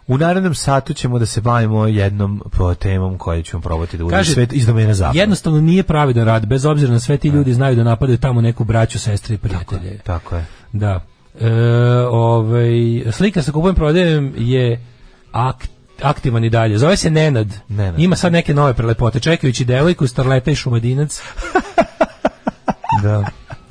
U narednom satu ćemo da se bavimo jednom temom koju ćemo probati da Kaže, svet iz domena zapada. Jednostavno nije pravidan rad, bez obzira na sve ti ljudi znaju da napadaju tamo neku braću, sestre i prijatelje. Tako je. Da. E, ovaj, slika sa kupujem prodajem je akt, aktivan i dalje. Zove se Nenad. Nenad. Ima sad neke nove prelepote. Čekajući devojku, starleta i šumadinac. da.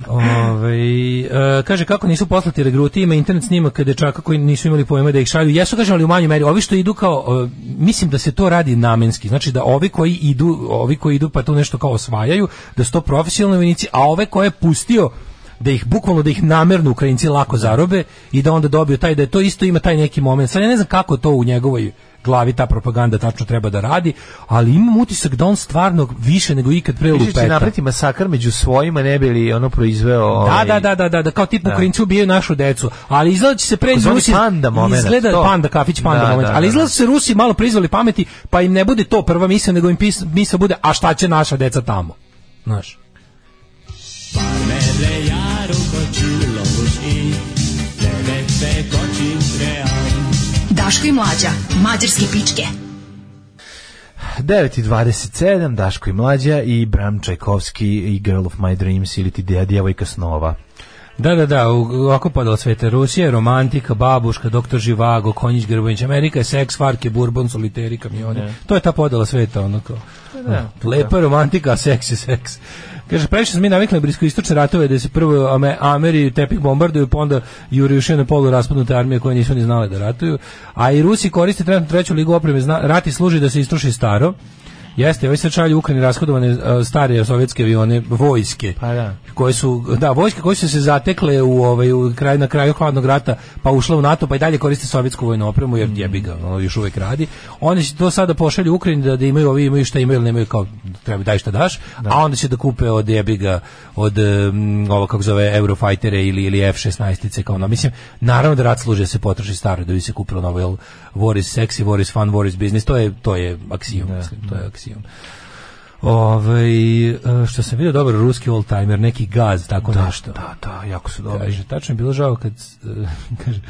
Ove, e, kaže kako nisu poslati regruti, ima internet snimaka dečaka koji nisu imali pojma da ih šalju. Jesu kažem ali u manjoj meri. Ovi što idu kao e, mislim da se to radi namenski. Znači da ovi koji idu, ovi koji idu pa tu nešto kao osvajaju, da su to profesionalni vojnici, a ove koje je pustio da ih bukvalno da ih namerno Ukrajinci lako zarobe i da onda dobiju taj da je to isto ima taj neki moment. Sad ja ne znam kako to u njegovoj glavi ta propaganda tačno treba da radi, ali imam utisak da on stvarno više nego ikad pre Više će lupeta. napraviti masakar među svojima, ne bi li ono proizveo... Da, ovaj, da, da, da, da, da, kao tip Ukrajinci ubijaju našu decu, ali izgleda da će se pre Rusi panda momenat, izgleda to. panda kafić panda Da, moment, da, ali da, izgleda da. da se Rusi malo prizvali pameti, pa im ne bude to prva misla, nego im pis, misla bude a šta će naša deca tamo. Znaš. Daško i mlađa, mađarske pičke. 9.27, Daško i Mlađa i Bram Čajkovski i Girl of My Dreams ili ti dje- djevojka snova. Da, da, da, u- ovako podala sveta. Rusija je romantika, babuška, doktor Živago, Konjić Grbović, Amerika seks, farke, bourbon, soliteri, kamioni. To je ta podala sveta, ono kao. Lepa je romantika, a seks je seks. Kaže, previše smo mi navikli na bliskoistočne ratove da se prvo Ame, Ameri tepih bombarduju, pa onda jure još jedne polu raspadnute armije koje nisu ni znale da ratuju. A i Rusi koriste trenutno treću ligu opreme. Zna, rati služi da se istroši staro. Jeste, ovaj sad šalju Ukrajini rashodovane uh, stare sovjetske avione, vojske Pa da. koje su da vojske koje su se zatekle u ovaj u kraj na kraju hladnog rata pa ušle u NATO pa i dalje koriste sovjetsku vojnu opremu jer jebi ga ono još uvek radi. Oni će to sada pošalju Ukrajini da, da imaju ovi imaju šta imaju nemaju kao treba daj šta daš a onda će da kupe od jebi ga od um, ovo kako zove Eurofightere ili ili F16 kao ono. Mislim naravno da rat služi da se potroši staro da bi se kupilo novo jel war is sexy war is fun war is business to je to je aksijom mislim to je aksijom Ovaj, e, što sam vidio dobar ruski oldtimer, neki gaz, tako nešto. Da, da, jako su dobri. Kaže, tačno je bilo žao kad, e, kaže,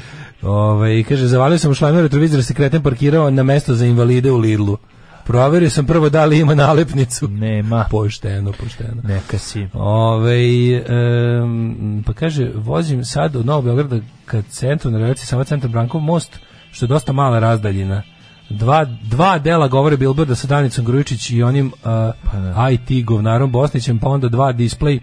ovaj, kaže, zavalio sam u šlajmer retrovizor, se kreten parkirao na mesto za invalide u Lidlu. Proverio sam prvo da li ima nalepnicu. Nema. Pošteno, pošteno. Neka si. Ove, em, pa kaže, vozim sad od Novog Beograda ka centru na relaciji sama centar Brankov most, što je dosta mala razdaljina. Dva, dva dela govore Bilborda sa Danicom Grujičić i onim uh, IT govnarom Bosnićem, pa onda dva display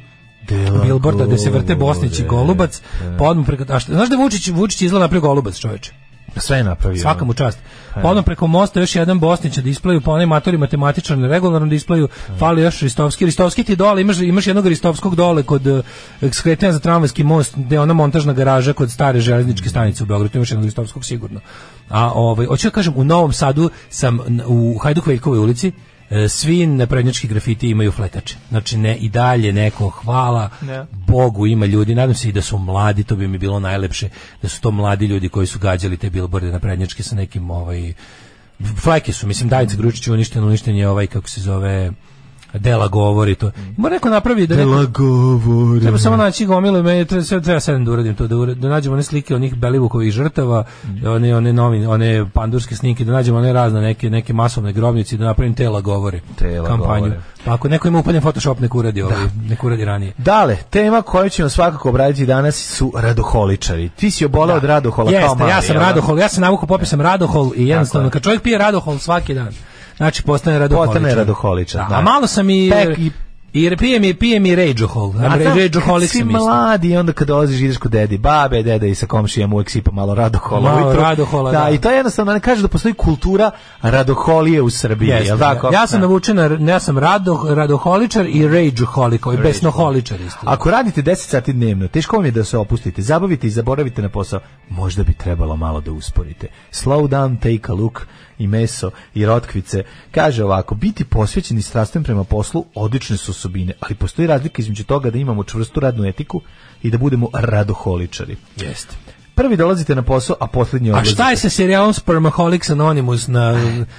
Dela Bilborda gde se vrte Bosnić i. Golubac, pa odmah preko... A šta, znaš da Vučić, Vučić izgleda napravio Golubac, čoveče? Sve je napravio. Svaka mu čast. Pa preko mosta još jedan Bosnić na displeju, pa onaj matori matematičar na regularnom displeju, fali još Ristovski. Ristovski ti dole, imaš, imaš jednog Ristovskog dole kod uh, skretanja za tramvajski most, gde je ona montažna garaža kod stare železničke stanice u Beogradu, imaš jednog Ristovskog sigurno. A ovaj, hoću da kažem, u Novom Sadu sam u Hajduk Veljkovoj ulici, svi naprednjački grafiti imaju flekače. Znači ne i dalje neko hvala Ne. Bogu ima ljudi, nadam se i da su mladi, to bi mi bilo najlepše, da su to mladi ljudi koji su gađali te bilborde naprednjačke sa nekim ovaj fleke su, mislim Dajica Gručić uništen, uništen je ovaj kako se zove Dela govori to. Mora neko napravi da neko, govori. Treba samo naći gomilu, meni treba sve treba sedam da uradim to, da, ura- da nađemo one slike onih Belivukovih žrtava, one one novi, one pandurske snimke, da nađemo one razne neke neke masovne grobnice i da napravim tela govori. Tela kampanju. govore. Pa ako neko ima upaljen Photoshop nek uradi ovaj, nek uradi ranije. Dale, tema koju ćemo svakako obraditi danas su radoholičari. Ti si obolao od radohola kao Jeste, mali. ja sam da? radohol, ja sam navukao popisam radohol i jednostavno je. kad čovjek pije radohol svaki dan, znači postane radoholičar. Postane radoholičar, da. A malo sam i Pek i- i pijem i pijem i rageohol. A si sam isto. mladi i onda kad dolaziš ideš kod dedi, babe, dede i sa komšijama uvek sipa malo radohola. Malo radohola, da, da. i to je jednostavno, ne kaže da postoji kultura radoholije u Srbiji, Jeste, jel tako? Ja sam Da. navučen, na, ja sam rado, radoholičar i rageoholik, i besnoholičar isto. Ako radite 10 sati dnevno, teško vam je da se opustite, zabavite i zaboravite na posao, možda bi trebalo malo da usporite. Slow down, take a look i meso i rotkvice. Kaže ovako, biti posvećen i strastven prema poslu odlične su osobine, ali postoji razlika između toga da imamo čvrstu radnu etiku i da budemo radoholičari. Jeste. Prvi dolazite na posao, a posljednji A odlazite. šta je sa serijalom Spermaholics Anonymous na,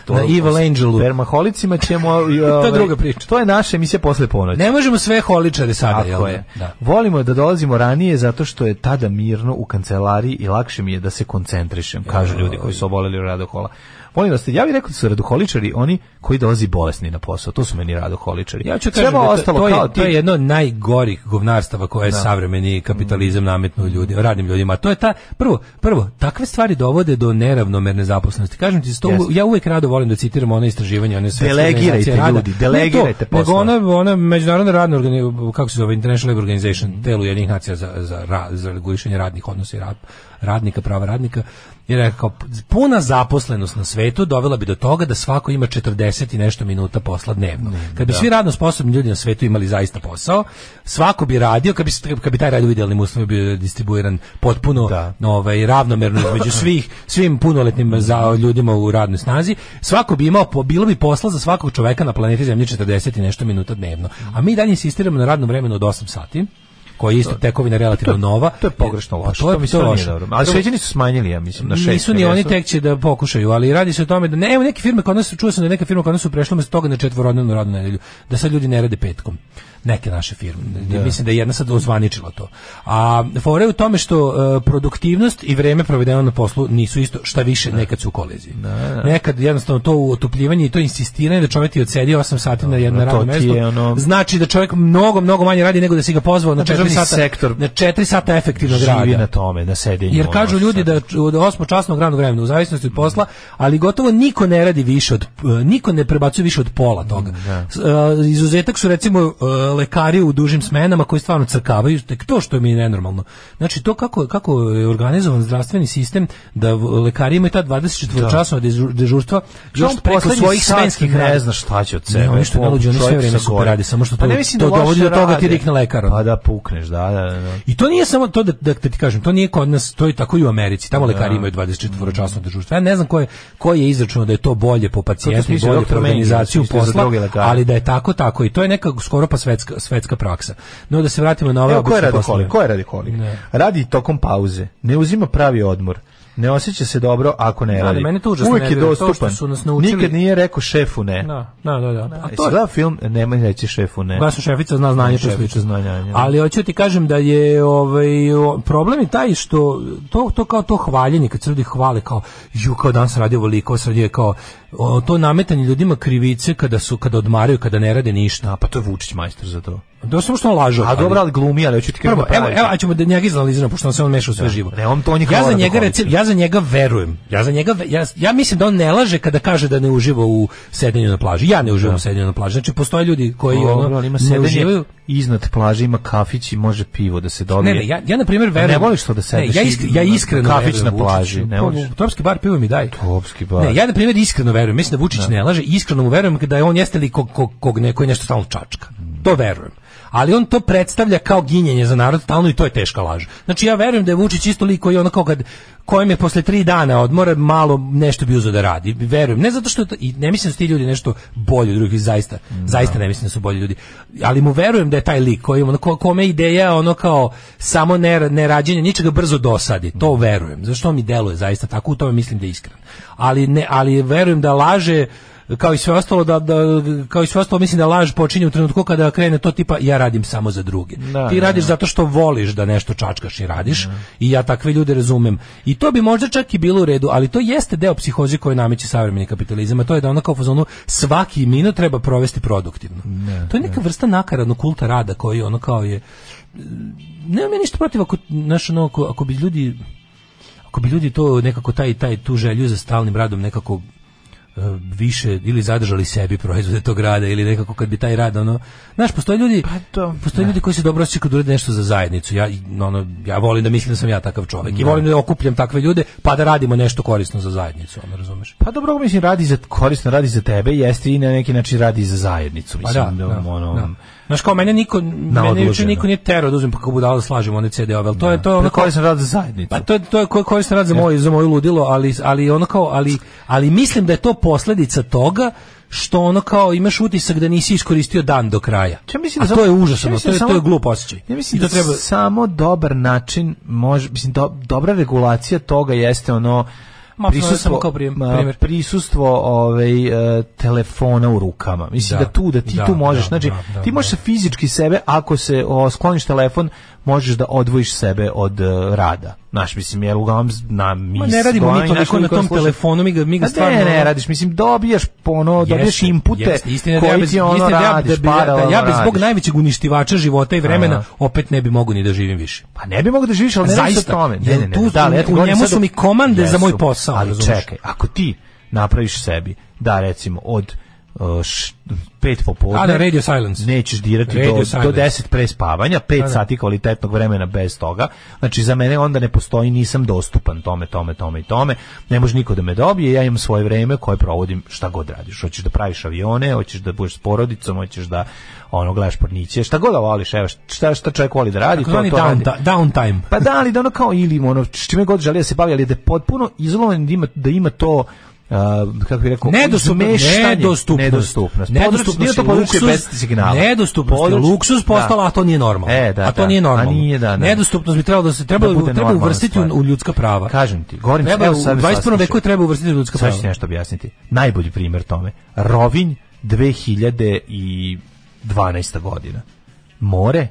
To na Evil Angelu? Spermaholicima ćemo... i, To je ovaj, druga priča. To je naša emisija posle ponoći. Ne možemo sve holičare sada, Tako jel? je. Da. Volimo da dolazimo ranije zato što je tada mirno u kancelariji i lakše mi je da se koncentrišem, kažu ljudi koji su oboleli od radohola. Volim da ste, ja bih rekao da su radoholičari oni koji dolazi bolesni na posao. To su meni radoholičari. Ja ću Sve kažem da to, to, kao je, to je ti- jedno od najgorih govnarstava koje je Da. savremeni kapitalizam nametnuo ljudi, radnim ljudima. To je ta prvo, prvo takve stvari dovode do neravnomerne zaposlenosti. Kažem ti, sto, Jeste. ja uvek rado volim da citiram ona istraživanja, one svetske Delegirajte rada. ljudi, delegirajte to, Nego ona, ona međunarodna radna organizacija, kako se zove, International Labor Organization, telo jednih nacija za, za, ra- za regulišenje radnih odnosa i rad, radnika, prava radnika, je rekao, puna zaposlenost na svetu dovela bi do toga da svako ima 40 i nešto minuta posla dnevno. Kad bi da. svi radno sposobni ljudi na svetu imali zaista posao, svako bi radio, kad bi, kad bi taj rad u idealnim uslovima bio distribuiran potpuno Da. ovaj, ravnomerno između svih, svim punoletnim za ljudima u radnoj snazi, svako bi imao, bilo bi posla za svakog čoveka na planeti Zemlji 40 i nešto minuta dnevno. A mi dalje insistiramo na radnom vremenu od 8 sati, koji je isto tekovina relativno nova. To je pogrešno Pa loše. To je, mi to je nije dobro. Ali šveđani su smanjili, ja mislim, na šest. nisu ni oni tek će da pokušaju, ali radi se o tome da ne, evo neke firme kod nas čuo sam da je neka firma kod nas su prešla umesto toga na četvorodnevnu radnu nedelju, da sad ljudi ne rade petkom. Neke naše firme. Mislim da je jedna sad ozvaničila to. A fora je u tome što e, produktivnost i vreme provedeno na poslu nisu isto, šta više nekad su u koliziji. Nekad jednostavno to utopljivanje i to insistiranje da čovjek ti odsedi 8 sati na jedno radno mesto, je ono- znači da čovjek mnogo, mnogo manje radi nego da si ga pozvao na 4 državni sata, sektor na 4 sata efektivnog živi rada. na tome, na sedenju. Jer kažu ono, ljudi da od osmočasnog radnog vremena u zavisnosti od posla, ali gotovo niko ne radi više od niko ne prebacuje više od pola toga. S- e, Izuzetak su recimo e, lekari u dužim smenama koji stvarno crkavaju, tek to što mi je nenormalno. Znači to kako kako je organizovan zdravstveni sistem da lekari imaju ta 24 časova dežu- dežurstva još preko svojih smenskih ne zna šta će od sebe. Ne, oni što ne luđi, oni sve vreme super radi, samo što Pa to- to da loše dovodi do toga ti rikne lekar. Pa da pukneš, da, da, da. I to nije samo to da, da, da ti kažem, to nije kod nas, to je tako i u Americi. Tamo lekari imaju 24 časno dežurstvo. Ja ne znam ko je, ko je izračunao da je to bolje po pacijentu, bolje po organizaciju posla, ali da je tako, tako. I to je neka skoro pa svetska, svetska praksa. No da se vratimo na ove Evo, ko je radi holik? Ko je radi holik? Ne. Radi tokom pauze, ne uzima pravi odmor, ne osjeća se dobro ako ne Da, radi. mene to Uvijek je dostupan. su nas naučili- Nikad nije rekao šefu ne. Da, da, da. da. A A to je film, nemoj reći šefu ne. Glasno šefica zna znanje Šefica znanje, da. Ali hoću ti kažem da je ovaj problem je taj što to to kao to hvaljenje kad se ljudi hvale kao ju kao danas radio ovoliko, sad je kao o, to nametanje ljudima krivice kada su kada odmaraju, kada ne rade ništa. A pa to je Vučić majstor za to. Da samo što on laže. A dobro, ali glumi, ali hoću ti Prvo, da evo, evo, a ćemo da njega izanaliziramo, pošto on se on meša u sve živo. Ne, on to ja za hvara njega recimo, ja za njega verujem. Ja za njega ja, ja mislim da on ne laže kada kaže da ne uživa u sedenju na plaži. Ja ne uživam u sedenju na plaži. Znači postoje ljudi koji Dobro, ono, ima ne uživaju. iznad plaže, ima kafić i može pivo da se dobije. Ne, ne, ja, ja na primjer verujem. ne voliš to da sedneš Ne, ja, i- iskre, ja iskreno kafić na plaži, ne To- voliš? Tropski bar pivo mi daj. Tropski bar. Ne, ja na primjer iskreno verujem. Mislim da Vučić ne laže, iskreno mu verujem da je on jeste li kog, kog, kog neko je nešto stalno čačka. To verujem. Ali on to predstavlja kao ginjenje za narod stalno i to je teška laž. Znači ja verujem da je Vučić isto lik koji ono kao kad kojem je posle tri dana odmora malo nešto bi uzeo da radi. Verujem. Ne zato što to, i ne mislim da su ti ljudi nešto bolji od drugih, zaista. Zaista ne mislim da su bolji ljudi. Ali mu verujem da je taj lik koji ono, ko- kome ideja ono kao samo ne, ne rađenje, ničega brzo dosadi. To verujem. Zašto mi deluje zaista tako, u tome mislim da je iskren. Ali, ne, ali verujem da laže kao i sve ostalo da, da kao i sve ostalo mislim da laž počinje u trenutku kada krene to tipa ja radim samo za druge. Da, Ti da, radiš zato što voliš da nešto čačkaš i radiš i ja takve ljude razumem. I to bi možda čak i bilo u redu, ali to jeste deo psihoze koje nameće savremeni kapitalizam, a to je da ono kao fazonu svaki minut treba provesti produktivno. to je neka vrsta nakaradnog kulta rada koji ono kao je nema me ništa protiv ako, ono, ako, ako bi ljudi ako bi ljudi to nekako taj taj tu želju za stalnim radom nekako više ili zadržali sebi proizvode tog rada ili nekako kad bi taj rad ono znaš postoje ljudi to, postoje ljudi koji se dobro osjećaju kad urade nešto za zajednicu ja ono ja volim da mislim da sam ja takav čovjek i volim da okupljam takve ljude pa da radimo nešto korisno za zajednicu ono razumeš Pa dobro, mislim, radi za, korisno radi za tebe, jeste i na neki način radi za zajednicu. Mislim, Pa da, da, ono, da. Znaš kao mene niko mene juče niko nije terao da uzmem pa kako budalo da slažem one CD-ove, to je to ono kao- koristan rad za zajednicu. Pa to je to je ko- koristan rad za moje za moju ludilo, ali ali ono kao ali ali mislim da je to posledica toga što ono kao imaš utisak da nisi iskoristio dan do kraja. Ja mislim A da to je samo- užasno, ja to mislim je, da to je samo- glup osjećaj. Ja mislim I to da treba samo dobar način može mislim do, dobra regulacija toga jeste ono Ma, samo kao primjer. prisustvo ovaj e, telefona u rukama. Mislim da, Da, tu da ti da, tu možeš, da, znači da, da, ti možeš se fizički sebe ako se o, skloniš telefon možeš da odvojiš sebe od e, rada. Znaš, mislim, jer uglavnom na mis, Ma ne radimo mi toliko naš na tom sluša- telefonu, mi ga mi ga stvarno ne, radiš, mislim, dobijaš ono, dobijaš Jeste, impute jeste. Istina da ja bez, ono da ja- radiš, da da paralelno ja bez zbog najvećeg uništivača života i vremena Aha. opet ne bi mogu ni da živim više. Pa ne bi mogo da živiš, ali ne Zaista. tome. Ne, ne, ne, tu da, ali u njemu su mi komande za moj posao, Ali čekaj, ako ti napraviš sebi, da recimo od uh, š, pet popodne, A, da, radio silence. nećeš dirati Radio do, do silence. 10 pre spavanja, 5 Da, da. sati kvalitetnog vremena bez toga, znači za mene onda ne postoji, nisam dostupan tome, tome, tome i tome, ne može niko da me dobije, ja imam svoje vreme koje provodim šta god radiš, hoćeš da praviš avione, hoćeš da budeš s porodicom, hoćeš da ono gledaš porniće, šta god da voliš, evo šta, šta čovjek voli da radi, to, Takozvani to down, radi. downtime. Pa da, ali da ono kao ili ono čime god želi da se bavi, ali da je potpuno izolovan da ima da ima to a, kako bih rekao, nedostupnost. nedostupnost. Nedostupnost nije to je područje bez signala. Nedostupnost je Područje- luksuz postala, da. a to nije normalno. E, da, a to da. nije normalno. A nije, da, da. Nedostupnost bi trebalo da se treba Da treba uvrstiti u, stvar. u ljudska prava. Kažem ti, govorim Treba, evo u sad 21. saslušaj. veku treba uvrstiti u ljudska Sad prava. ću ti nešto objasniti. Najbolji primjer tome. Rovinj 2012. godina. More.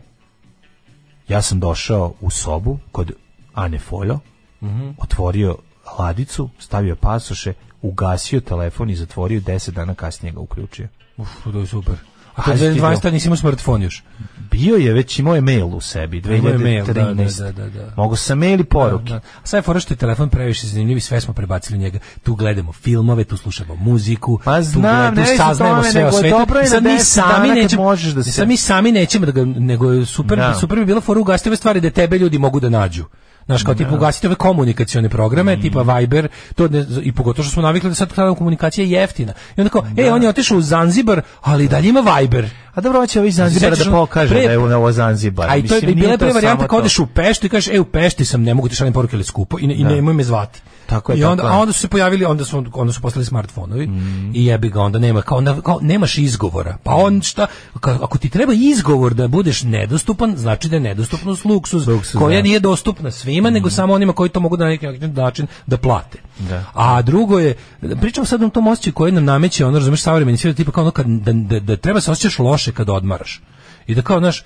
Ja sam došao u sobu kod Ane Foljo, Mhm. otvorio ladicu, stavio pasoše, ugasio telefon i zatvorio 10 dana kasnije ga uključio. Uf, to je super. A to Pazi je ti 12. to. nisi imao smartfon još. Bio je već imao je mail u sebi, Imao je mail, 2013. da, da, da, da. Mogu sam mail i poruke. Da, da. Sad je fora što je telefon previše zanimljiv i sve smo prebacili u njega. Tu gledamo filmove, tu slušamo muziku, Pa znam, tu, ne tu saznajemo sve o svetu. dobro je I sad na mi 10 sami kad nećemo, možeš da se- sad mi sami nećemo da ga, nego super, Da. super bi bilo fora ugasiti ove stvari da tebe ljudi mogu da nađu. Znaš, kao tipa ugasiti ove komunikacione programe, Mm. tipa Viber, to ne, i pogotovo što smo navikli da sad ta komunikacija je jeftina. I onda kao, e, on je otišao u Zanzibar, ali dalje ima Viber. A dobro, hoće ovaj Zanzibar Sećaš da pokaže pre- da je ovo Zanzibar. A i to je bila pre varijanta kao odeš u Peštu i kažeš, e, u Pešti sam, ne mogu ti šaljem poruke ili skupo i, i Da. nemoj me zvati. Tako je, I onda, tako je. a onda su se pojavili, onda su, onda su postali smartfonovi Mm. i jebi ga, onda nema, kao, onda, kao, nemaš izgovora. Pa on šta, ka- ako ti treba izgovor da budeš nedostupan, znači da je nedostupnost luksuz, Luksuz, koja da. Mm. nije dostupna svima, nego samo onima koji to mogu da na neki način da plate. Da. A drugo je, pričamo sad o tom osjećaju koji nam nameće, ono, razumeš, savremeni svijet, tipa kao ono, kad, da, da, da treba se osjećaš loše kad odmaraš. I da kao, znaš,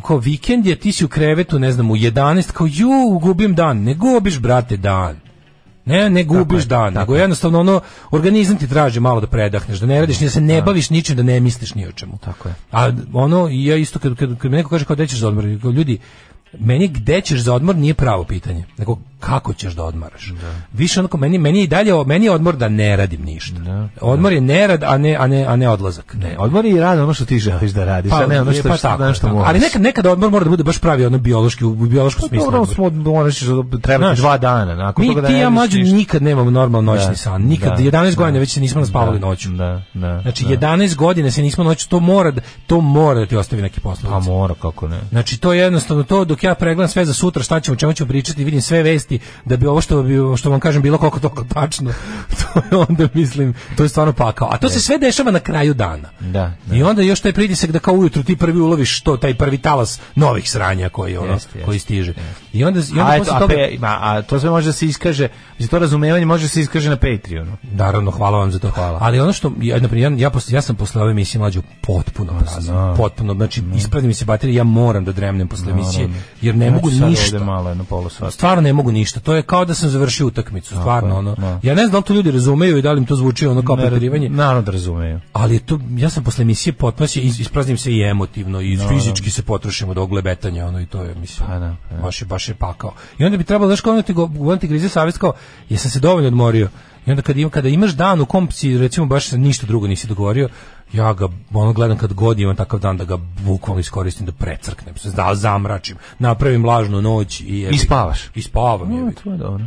kao vikend je, ti si u krevetu, ne znam, u 11, kao ju, gubim dan. Ne gubiš, brate, dan. Ne, ne gubiš dan, nego je. jednostavno ono, organizam ti traži malo da predahneš, da ne radiš, da se ne baviš ničim, da ne misliš ni o čemu. Tako je. A ono, ja isto, kad, kad, kad mi neko kaže kao gde ćeš za odmor, ljudi, meni gde ćeš za odmor nije pravo pitanje, nego kako ćeš da odmaraš. Više onako, meni, meni i dalje, meni je odmor da ne radim ništa. Odmor je nerad, a ne, a ne, a ne odlazak. Ne, odmor je i rad ono što ti želiš da radiš, a ne ono što, pa što, tako, što tako. Ali nekad, nekad odmor mora da bude baš pravi, ono biološki, u biološkom Pa smislu. dobro, smo, moraš da treba Znaš, ti dva dana. Nakon Mi, toga da ti ja ništa. nikad nemamo normalan noćni Da, san. Nikad, da, 11 da. godina već se nismo naspavali Da, noću. Da, da. Znači, da. 11 godina se nismo noću, to mora, da- to mora da ti ostavi neki Pa posledice. mora, kako ne. Znači to je jednostavno to dok ja pregledam sve za sutra šta ćemo, čemu ćemo pričati, vidim sve vesti da bi ovo što bi što vam kažem bilo koliko toliko tačno. To je onda mislim, to je stvarno pakao. A to se sve dešava na kraju dana. Da, da. I onda još taj pritisak da kao ujutru ti prvi uloviš to taj prvi talas novih sranja koji ono Jeste, jeste, koji stiže. I onda i onda A, eto, posle a, toga pe- ma, a to sve može da se iskaže, mislim, to razumevanje može da se iskaže na Patreonu. Naravno, hvala vam za to. Hvala. Ali ono što ja na ja, ja, posle, ja sam posle ove emisije mlađu potpuno prazan. znam. Potpuno, znači isprazni mi se baterija, ja moram da dremnem posle emisije. Jer ne Ja mogu ću sad ništa. malo sat. Stvarno ne mogu ništa. To je kao da sam završio utakmicu, stvarno ono. da. Ja ne znam da li to ljudi razumeju i da li im to zvuči ono kao preterivanje. Naravno da razumeju. Ali to, ja sam posle emisije potpuno se is- ispraznim se i emotivno i fizički se potrošim od ovog lebetanja, ono i to je mislim. Pa da, pa da. Baš je baš je pakao. I onda bi trebalo znaš kao ono ti ti grize savest kao jesam se dovoljno odmorio. I onda kad ima kada imaš dan u kom si recimo baš ništa drugo nisi dogovorio, ja ga ono gledam kad god imam takav dan da ga bukvalno iskoristim da precrknem se, da zamračim, napravim lažnu noć i jebi I spavaš. I spavam. No, to je dobro.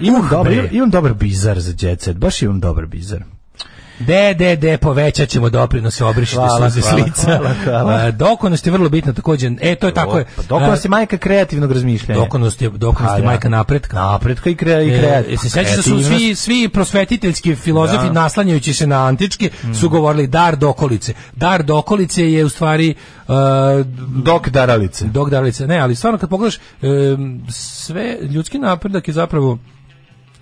Imam, Uh, dobar, imam dobar bizar za jet set, baš imam dobar bizar. De, de, de, povećat ćemo doprinose, obrišite suze s lica. hvala, Dokonost je vrlo bitna takođe. E, to je tako je. Pa dokonost je majka kreativnog razmišljanja. Dokonost je, dokonost je majka napretka. Napretka i, kre, i E, kreativnost. se sećaš da su svi, svi prosvetiteljski filozofi Da. naslanjajući se na antičke su govorili dar dokolice. Dar dokolice je u stvari uh, Dok daralice. dok daralice. Ne, ali stvarno kad pogledaš um, sve ljudski napredak je zapravo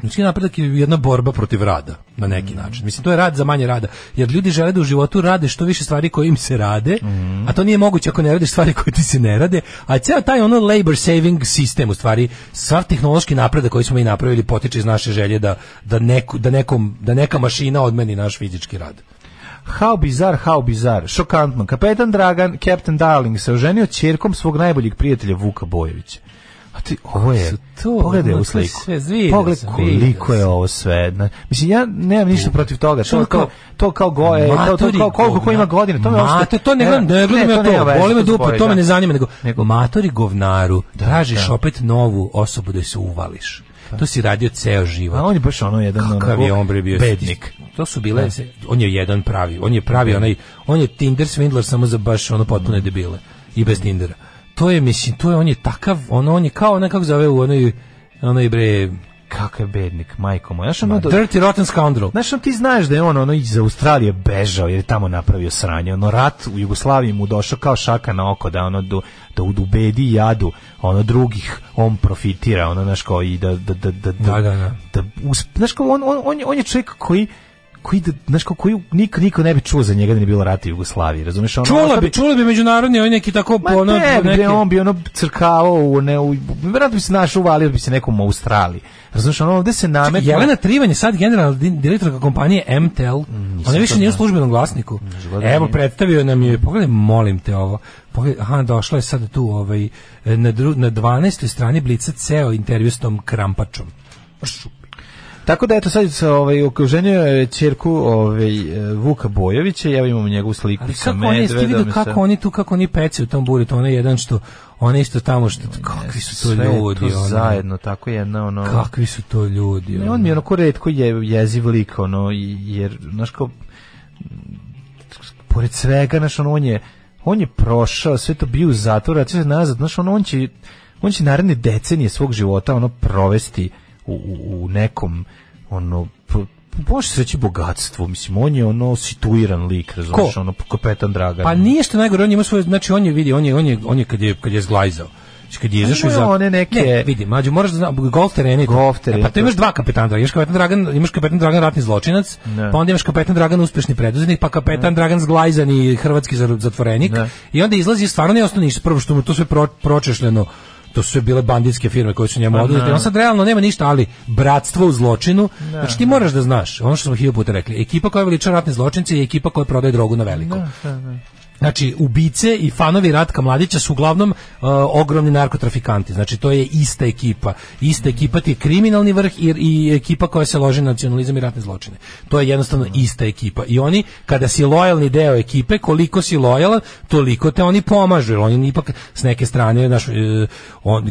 Ljudski napredak je jedna borba protiv rada, na neki način. Mislim, to je rad za manje rada. Jer ljudi žele da u životu rade što više stvari koje im se rade, a to nije moguće ako ne radiš stvari koje ti se ne rade. A ceo taj ono labor saving sistem, u stvari, sav tehnološki napredak koji smo mi napravili potiče iz naše želje da, da, neku, da, nekom, da neka mašina odmeni naš fizički rad. How bizar, how bizar. Šokantno. Kapetan Dragan, Captain Darling, se oženio ćerkom svog najboljeg prijatelja Vuka Bojevića. Ti, ovo je, to, pogledaj je sliku. sve, Pogledaj koliko je ovo sve. Na- Mislim, ja nemam ništa protiv toga. To, kao- to kao goje, to, to kao koliko ko ima godina. To me Mate, to ne gledam, ne gledam ja to. Boli me zaboravi, to me da. ne zanima, nego, Nego- matori govnaru, tražiš da. opet novu osobu da se uvališ. To si radio ceo život. A on je baš ono jedan Kakav je on bre bio bednik. To su bile se, on je jedan pravi, on je pravi onaj on je Tinder swindler samo za baš ono potpune debile i bez Tindera. To je mislim, to je on je takav, ono on je kao onaj kako zove u onoj onaj bre Kakav je bednik, majko moja. Znaš, ono, da- Dirty Rotten Scoundrel. Znaš, ti znaš da je on ono iz Australije bežao jer je tamo napravio sranje. Ono rat u Jugoslaviji mu došao kao šaka na oko da ono do, da ubedi i jadu ono drugih on profitira ono znaš kao i da da da da Da, da, da. da on, on, on, je, on je čovjek koji znaš kao koji niko niko ne bi čuo za njega da nije bilo rata u Jugoslaviji razumeš ono Čula bi, čula bi međunarodni ovaj neki tako Ma ono ne, neki on bi ono crkavao u ne u verovatno bi se našao uvalio bi se nekom u Australiji. Razumeš, ono ovde se nametno Jelena Trivan je sad generalna di- direktorka kompanije MTEL. Ona više nije u službenom glasniku. izgleda Evo predstavio nam je, pogledaj, molim te ovo. Pogledaj, aha, došla je sad tu ovaj na dru, na 12. strani Blica ceo intervju s tom Krampačom. Tako da eto sad sa ovaj okruženio je ćerku ovaj e, Vuka Bojovića, evo imamo njegovu sliku Ali sa kako oni, medvedom. vidio i sa- kako oni tu, kako oni peci u tom buretu, onaj jedan što, onaj isto tamo što, kakvi su to ljudi, to zajedno, tako jedna ono... Kakvi su to ljudi, Ne, on mi je onako redko je jeziv lik, ono, jer, znaš kao, pored svega, znaš, ono, on je, on je prošao, sve to bio u zatvoru, a sve nazad, znaš, ono, on će, on će naredne decenije svog života, ono, provesti u, u, nekom, ono, može se reći bogatstvo, mislim, on je ono situiran lik, razumiješ, ono, kapetan Dragan. Pa nije što najgore, on ima svoje, znači on je vidi, on je on je on je kad je kad je zglajzao. Znači kad je izašao iz Imaju one neke- ne, vidi, mlađe moraš da golf tereni. Golf tereni, E, pa to- imaš dva kapetana Dragana, imaš kapetan Dragan, imaš kapetan Dragan ratni zločinac, Ne. pa onda imaš kapetan Dragan uspešni preduzetnik, pa kapetan Dragan zglajzani hrvatski zatvorenik. Ne. I onda izlazi stvarno ne ništa, prvo što mu to sve pro, pročešljeno to su sve bile banditske firme koje su njemu oduzete. ne. On sad realno nema ništa, ali bratstvo u zločinu. Znači ti moraš da znaš, ono što smo hiljadu puta rekli, ekipa koja veliča ratne zločince je ekipa koja prodaje drogu na veliko. Znači, ubice i fanovi Ratka Mladića su uglavnom uh, ogromni narkotrafikanti. Znači, to je ista ekipa. Ista ekipa ti je kriminalni vrh i, i ekipa koja se loži na nacionalizam i ratne zločine. To je jednostavno ista ekipa. I oni, kada si lojalni deo ekipe, koliko si lojalan, toliko te oni pomažu. Jer oni ipak s neke strane, znaš, uh, on,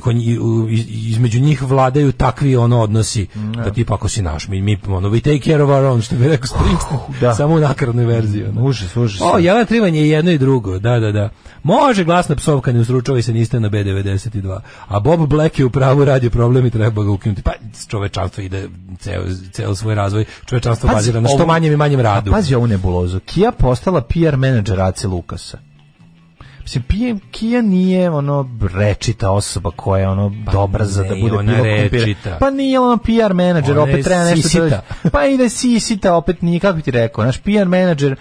između njih vladaju takvi ono odnosi da tipa ako si naš, mi, mi ono, we take care of our own, što bi rekao Springsteen, da. samo u nakaradnoj verziji. Ono. Užas, užas. O, Jelena Trivan je jedno i drugo, da, da, da. Može glasna psovka, ne usručuvaj se, niste na B92. A Bob Black je u pravu radio problem i treba ga ukinuti. Pa čovečanstvo ide ceo, ceo svoj razvoj, čovečanstvo bazira na što manjem i manjem radu. Pazi ovu nebulozu. Kia postala PR menadžer Ace Lukasa. Mislim, Pije- Kia nije ono rečita osoba koja je ono dobra za da ne, bude ona rečita. Pa nije ona PR menadžer, opet treba nešto sisita. da... Pa i da je sisita, opet nije, kako ti rekao, naš PR menadžer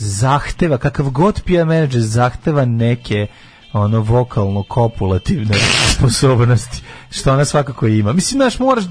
zahteva, kakav god PR menadžer zahteva neke ono vokalno kopulativne sposobnosti što ona svakako ima. Mislim, znaš, moraš...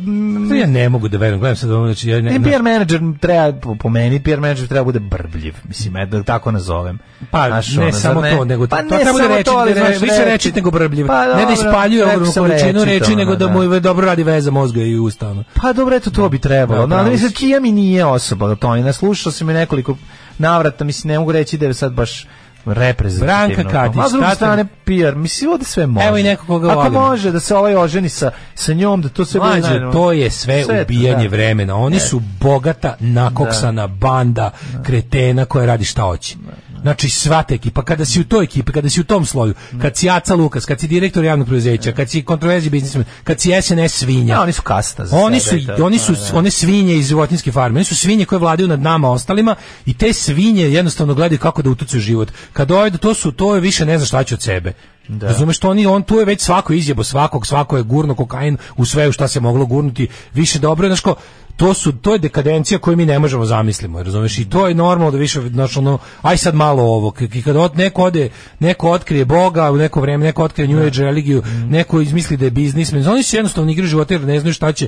To ja ne mogu da verujem, gledam sad znači, ja ne, Ne, ne, PR menadžer treba, po- meni, PR menadžer treba bude brbljiv, mislim, eto, da tako nazovem. Pa Znaš, ne ono, samo zar to, nego pa to ne treba da reči, to, ali da znaš, više reči nego brbljiv. Pa, ne da ispaljuje ogromnu količinu reči, nego da da. mu dobro radi veza mozga i usta. Pa dobro, eto, to bi trebalo. Da, No, ali pravo mislim, si. Kija mi nije osoba da to je. Naslušao sam je nekoliko navrata, mislim, ne mogu reći da je sad baš reprezentativno. Branka Katić, Ma s druge strane PR, mislim ovde sve može. Evo i neko koga Ako volimo. može da se ovaj oženi sa, sa njom, da to sve bude Mlađe, naravno. to je sve, Sve to, ubijanje da. vremena. Oni su bogata, nakoksana banda kretena koja radi šta hoće. Znači sva ta ekipa, kada si u toj ekipi, kada si u tom sloju, kad si Aca Lukas, kad si direktor javnog preduzeća, kad si kontroverzi biznismen, kad si SNS svinja, Ja, oni su kasta za oni su, to- oni su da, da. one svinje iz životinjske farme. Oni su svinje koje vladaju nad nama ostalima i te svinje jednostavno gledaju kako da utucaju život. Kad dođe to su to je više ne zna šta će od sebe. Razumeš to oni on tu je već svako izjebo svakog, svako je gurno kokain u sve u šta se moglo gurnuti. Više dobro je znaš ko to su to je dekadencija koju mi ne možemo zamislimo, razumeš? I to je normalno da više znaš ono aj sad malo ovo, k- kad od, neko ode, neko otkrije Boga u neko vreme, neko otkrije New Age religiju, neko izmisli da je biznismen. Oni su jednostavno igraju života jer ne znaju šta će.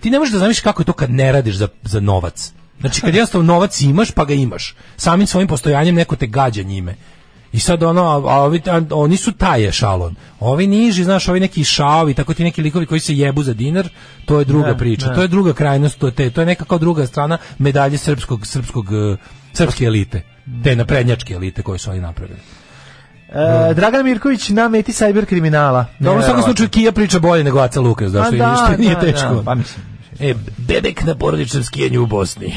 Ti ne možeš da zamisliš kako je to kad ne radiš za, za novac. Znači kad jednostavno novac imaš, pa ga imaš. Samim svojim postojanjem neko te gađa njime. I sad ono, a, ovi, a, oni su taj ešalon. Ovi niži, znaš, ovi neki šaovi, tako ti neki likovi koji se jebu za dinar, to je druga Da, priča. da. To je druga krajnost, to je, te, to je neka kao druga strana medalje srpskog, srpskog, eh, srpske elite. Te naprednjačke elite koje su oni napravili. E, Dragan Mirković na meti sajber kriminala. Dobro, u svakom slučaju Kija priča bolje nego Aca Lukas, da, Pa što, da, što nije da, teško. da, pa mislim. E, bebek na porodičnom skijanju u Bosni.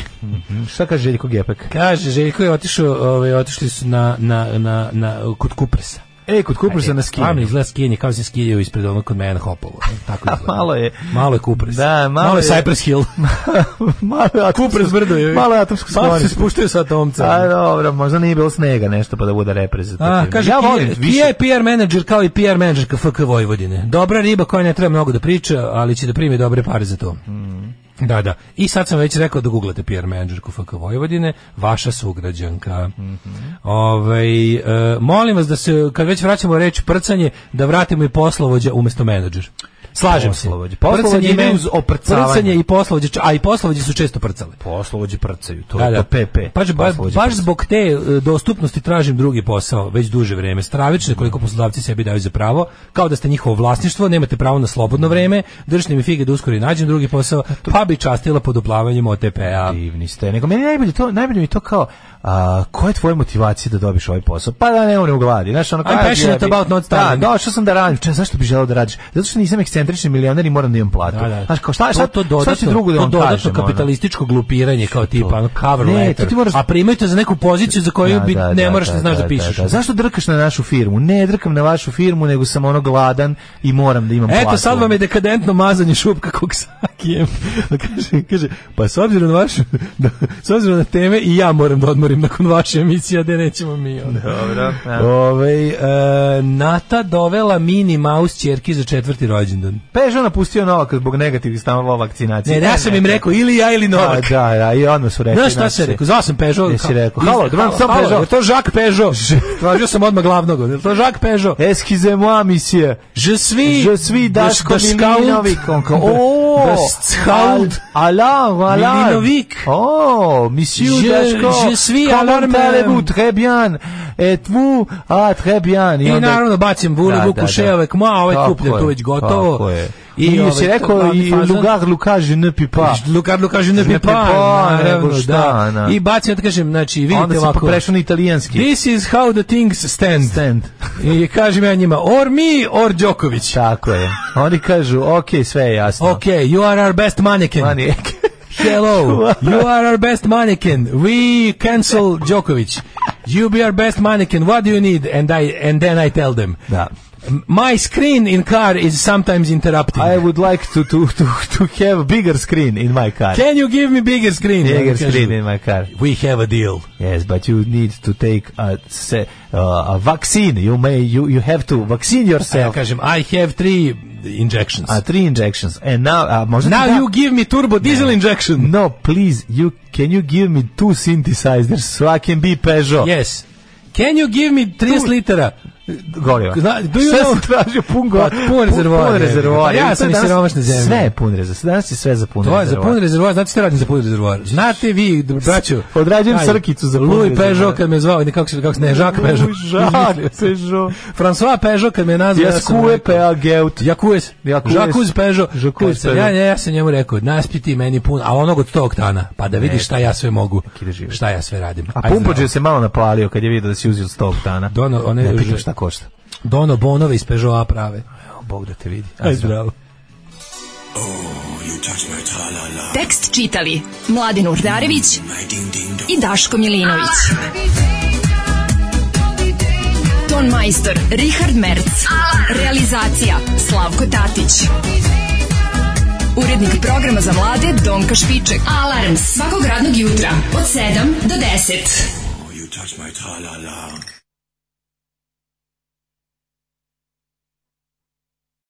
Šta kaže Željko Gepek? Kaže, Željko je otišao, ovaj, otišli su na, na, na, na, kod Kupresa. E, kod Kupresa na Stvarno skijanju. izgleda skijanje kao se skijaju ispred onog kod mene Hopovo. Tako izgleda. Malo je. Malo je Kupres. Da, malo je je- Cypress Hill. malo je atomsko- Kupres brdo je. Malo je atomsko Pa se sklonište. spuštaju sa atomca. A dobro, možda nije bilo snega nešto pa da bude reprezentativno. A, kaže, ja volim Kija je više. PR menadžer kao i PR menadžerka FK Vojvodine. Dobra riba koja ne treba mnogo da priča, ali će da primi dobre pare za to. Da, da. I sad sam već rekao da googlate PR menadžerku FK Vojvodine, vaša sugrađanka. Ovaj, e, molim vas da se, kad već vraćamo reč prcanje, da vratimo i poslovođa umesto menadžer. Slažem se. Poslovođe. Poslovođe Prcanje ide uz oprcavanje. I poslovođe, a i poslovođe su često prcale. Poslovođe prcaju, to Da, je da. to PP. Baš, baš, Poslovođe baš zbog te e, dostupnosti tražim drugi posao već duže vreme. Stravično koliko poslodavci sebi daju za pravo, kao da ste njihovo vlasništvo, nemate pravo na slobodno vreme, držite mi fige da uskoro i nađem drugi posao, pa bi častila pod uplavanjem OTP-a. divni ste. Nego meni najbolje to, najbolje mi to kao a, koja je tvoja motivacija da dobiš ovaj posao? Pa da ne umrem u gladi. Znaš, ono, I'm passionate about not Da, starving. došao sam da radim. Če, zašto bi želeo da radiš? Zato što nisam ekscentrični milioner i moram da imam platu. Da, da. Znaš, kao, šta, šta, to, to šta dodatno, drugo da to dodatno kažem? ono? kapitalističko glupiranje kao tipa ono cover Ne, letter. ti moraš- A primajte za neku poziciju za koju Da, bi da, ne da, moraš da, da, znaš da, da, pišeš. da. Zašto drkaš na našu firmu? Ne drkam na vašu firmu, nego sam ono gladan i moram da imam platu. Eto, sad vam je dekadentno mazanje šupka koksakijem. kaže, kaže, pa s obzirom na vašu, da, s obzirom na teme i ja moram da odmorim nakon vaše emisije, da nećemo mi. Ono. Dobro. Ovaj, e, Nata dovela mini mouse čerki za četvrti rođendan. Peugeot napustio Novak zbog negativnih stavova vakcinacije. Ne, ja sam im rekao ili ja ili Novak. Da, da, da, i odmah su rekli. Znaš šta se znači, rekao? Zvao sam Peugeot. Jesi rekao? Halo, dobro, sam Peugeot. Je to Jacques Peugeot? Tražio sam odmah glavnog. Je to Jacques Peugeot? Excusez-moi, monsieur. Je suis... Je suis Daško. Milinović. Oh, Alain. Milinovic. Oh, monsieur Daško. je suis Comment alarme. allez-vous? Très bien. Et vous? Ah, très bien. I onda- naravno bacim Da, Vulivu da, kuše, da. avec moi, ovaj Tako kupljen je, tu već gotovo. I, I, ovaj, si to rekao i. Lugar Lukaž ne pi pa. Lucar Lukaž ne Ne pi pi pa, pa, naravno, da. da. I bacim, da kažem, znači, vidite Onda si ovako. prešao na italijanski. This is how the things stand. Stand. I kažem ja njima, or me, or Đoković. Tako je. Oni kažu, ok, sve je jasno. Ok, you are our best mannequin. Mani- Hello, you are our best mannequin. We cancel Djokovic. You be our best mannequin. What do you need? And I and then I tell them. Da. My screen in car is sometimes interrupting. I would like to, to, to, to have a bigger screen in my car. Can you give me bigger screen? Bigger Oni kažu, screen in my car. We have a deal. Yes, but you need to take a, se, uh, a vaccine. You may you you have to vaccine Ja yourself. kažem, I have three injections. A three injections. And now uh, možda ti Now da- you give me turbo diesel injection. No, please, you can you give me two synthesizers so I can be Peugeot? Yes. Can you give me 30 litara goriva. Zna, do you know- si tražio pun go? Pa, pun rezervoar, Pun rezervoar. Ja sam iz Danas siromašne zemlje. Sve je pun rezervoar. Danas je sve za pun To je za rezervoar. pun rezervoar, znate šta radim za pun rezervoar? Znate vi, braćo, Odrađujem srkicu za pun Louis rezervoar. Peugeot kad me zvao, kako se kako se ne Jacques Peugeot. Jacques Peugeot. François Peugeot kad me nazvao, Ja skue pa geut. Jakues, Jakues. Peugeot. Kad sam Ja, Peugeot. ja sam njemu rekao, naspi ti meni pun, a onog od 100 oktana, pa da vidiš šta ja sve mogu, šta ja sve radim. A Pumpođe se malo napalio kad je vidio da si uzeo 100 oktana. Dono, one, Ne šta košta. Dono Bonove iz Peugeota prave. Evo, Bog da te vidi. Ajde, zdravo. Tekst čitali Mladin Urdarević i Daško Milinović. Ton majstor Richard Merc. Realizacija Slavko Tatić. Urednik programa za mlade Donka Špiček. Alarms svakog radnog jutra od 7 do 10. You touch my tra-la-la.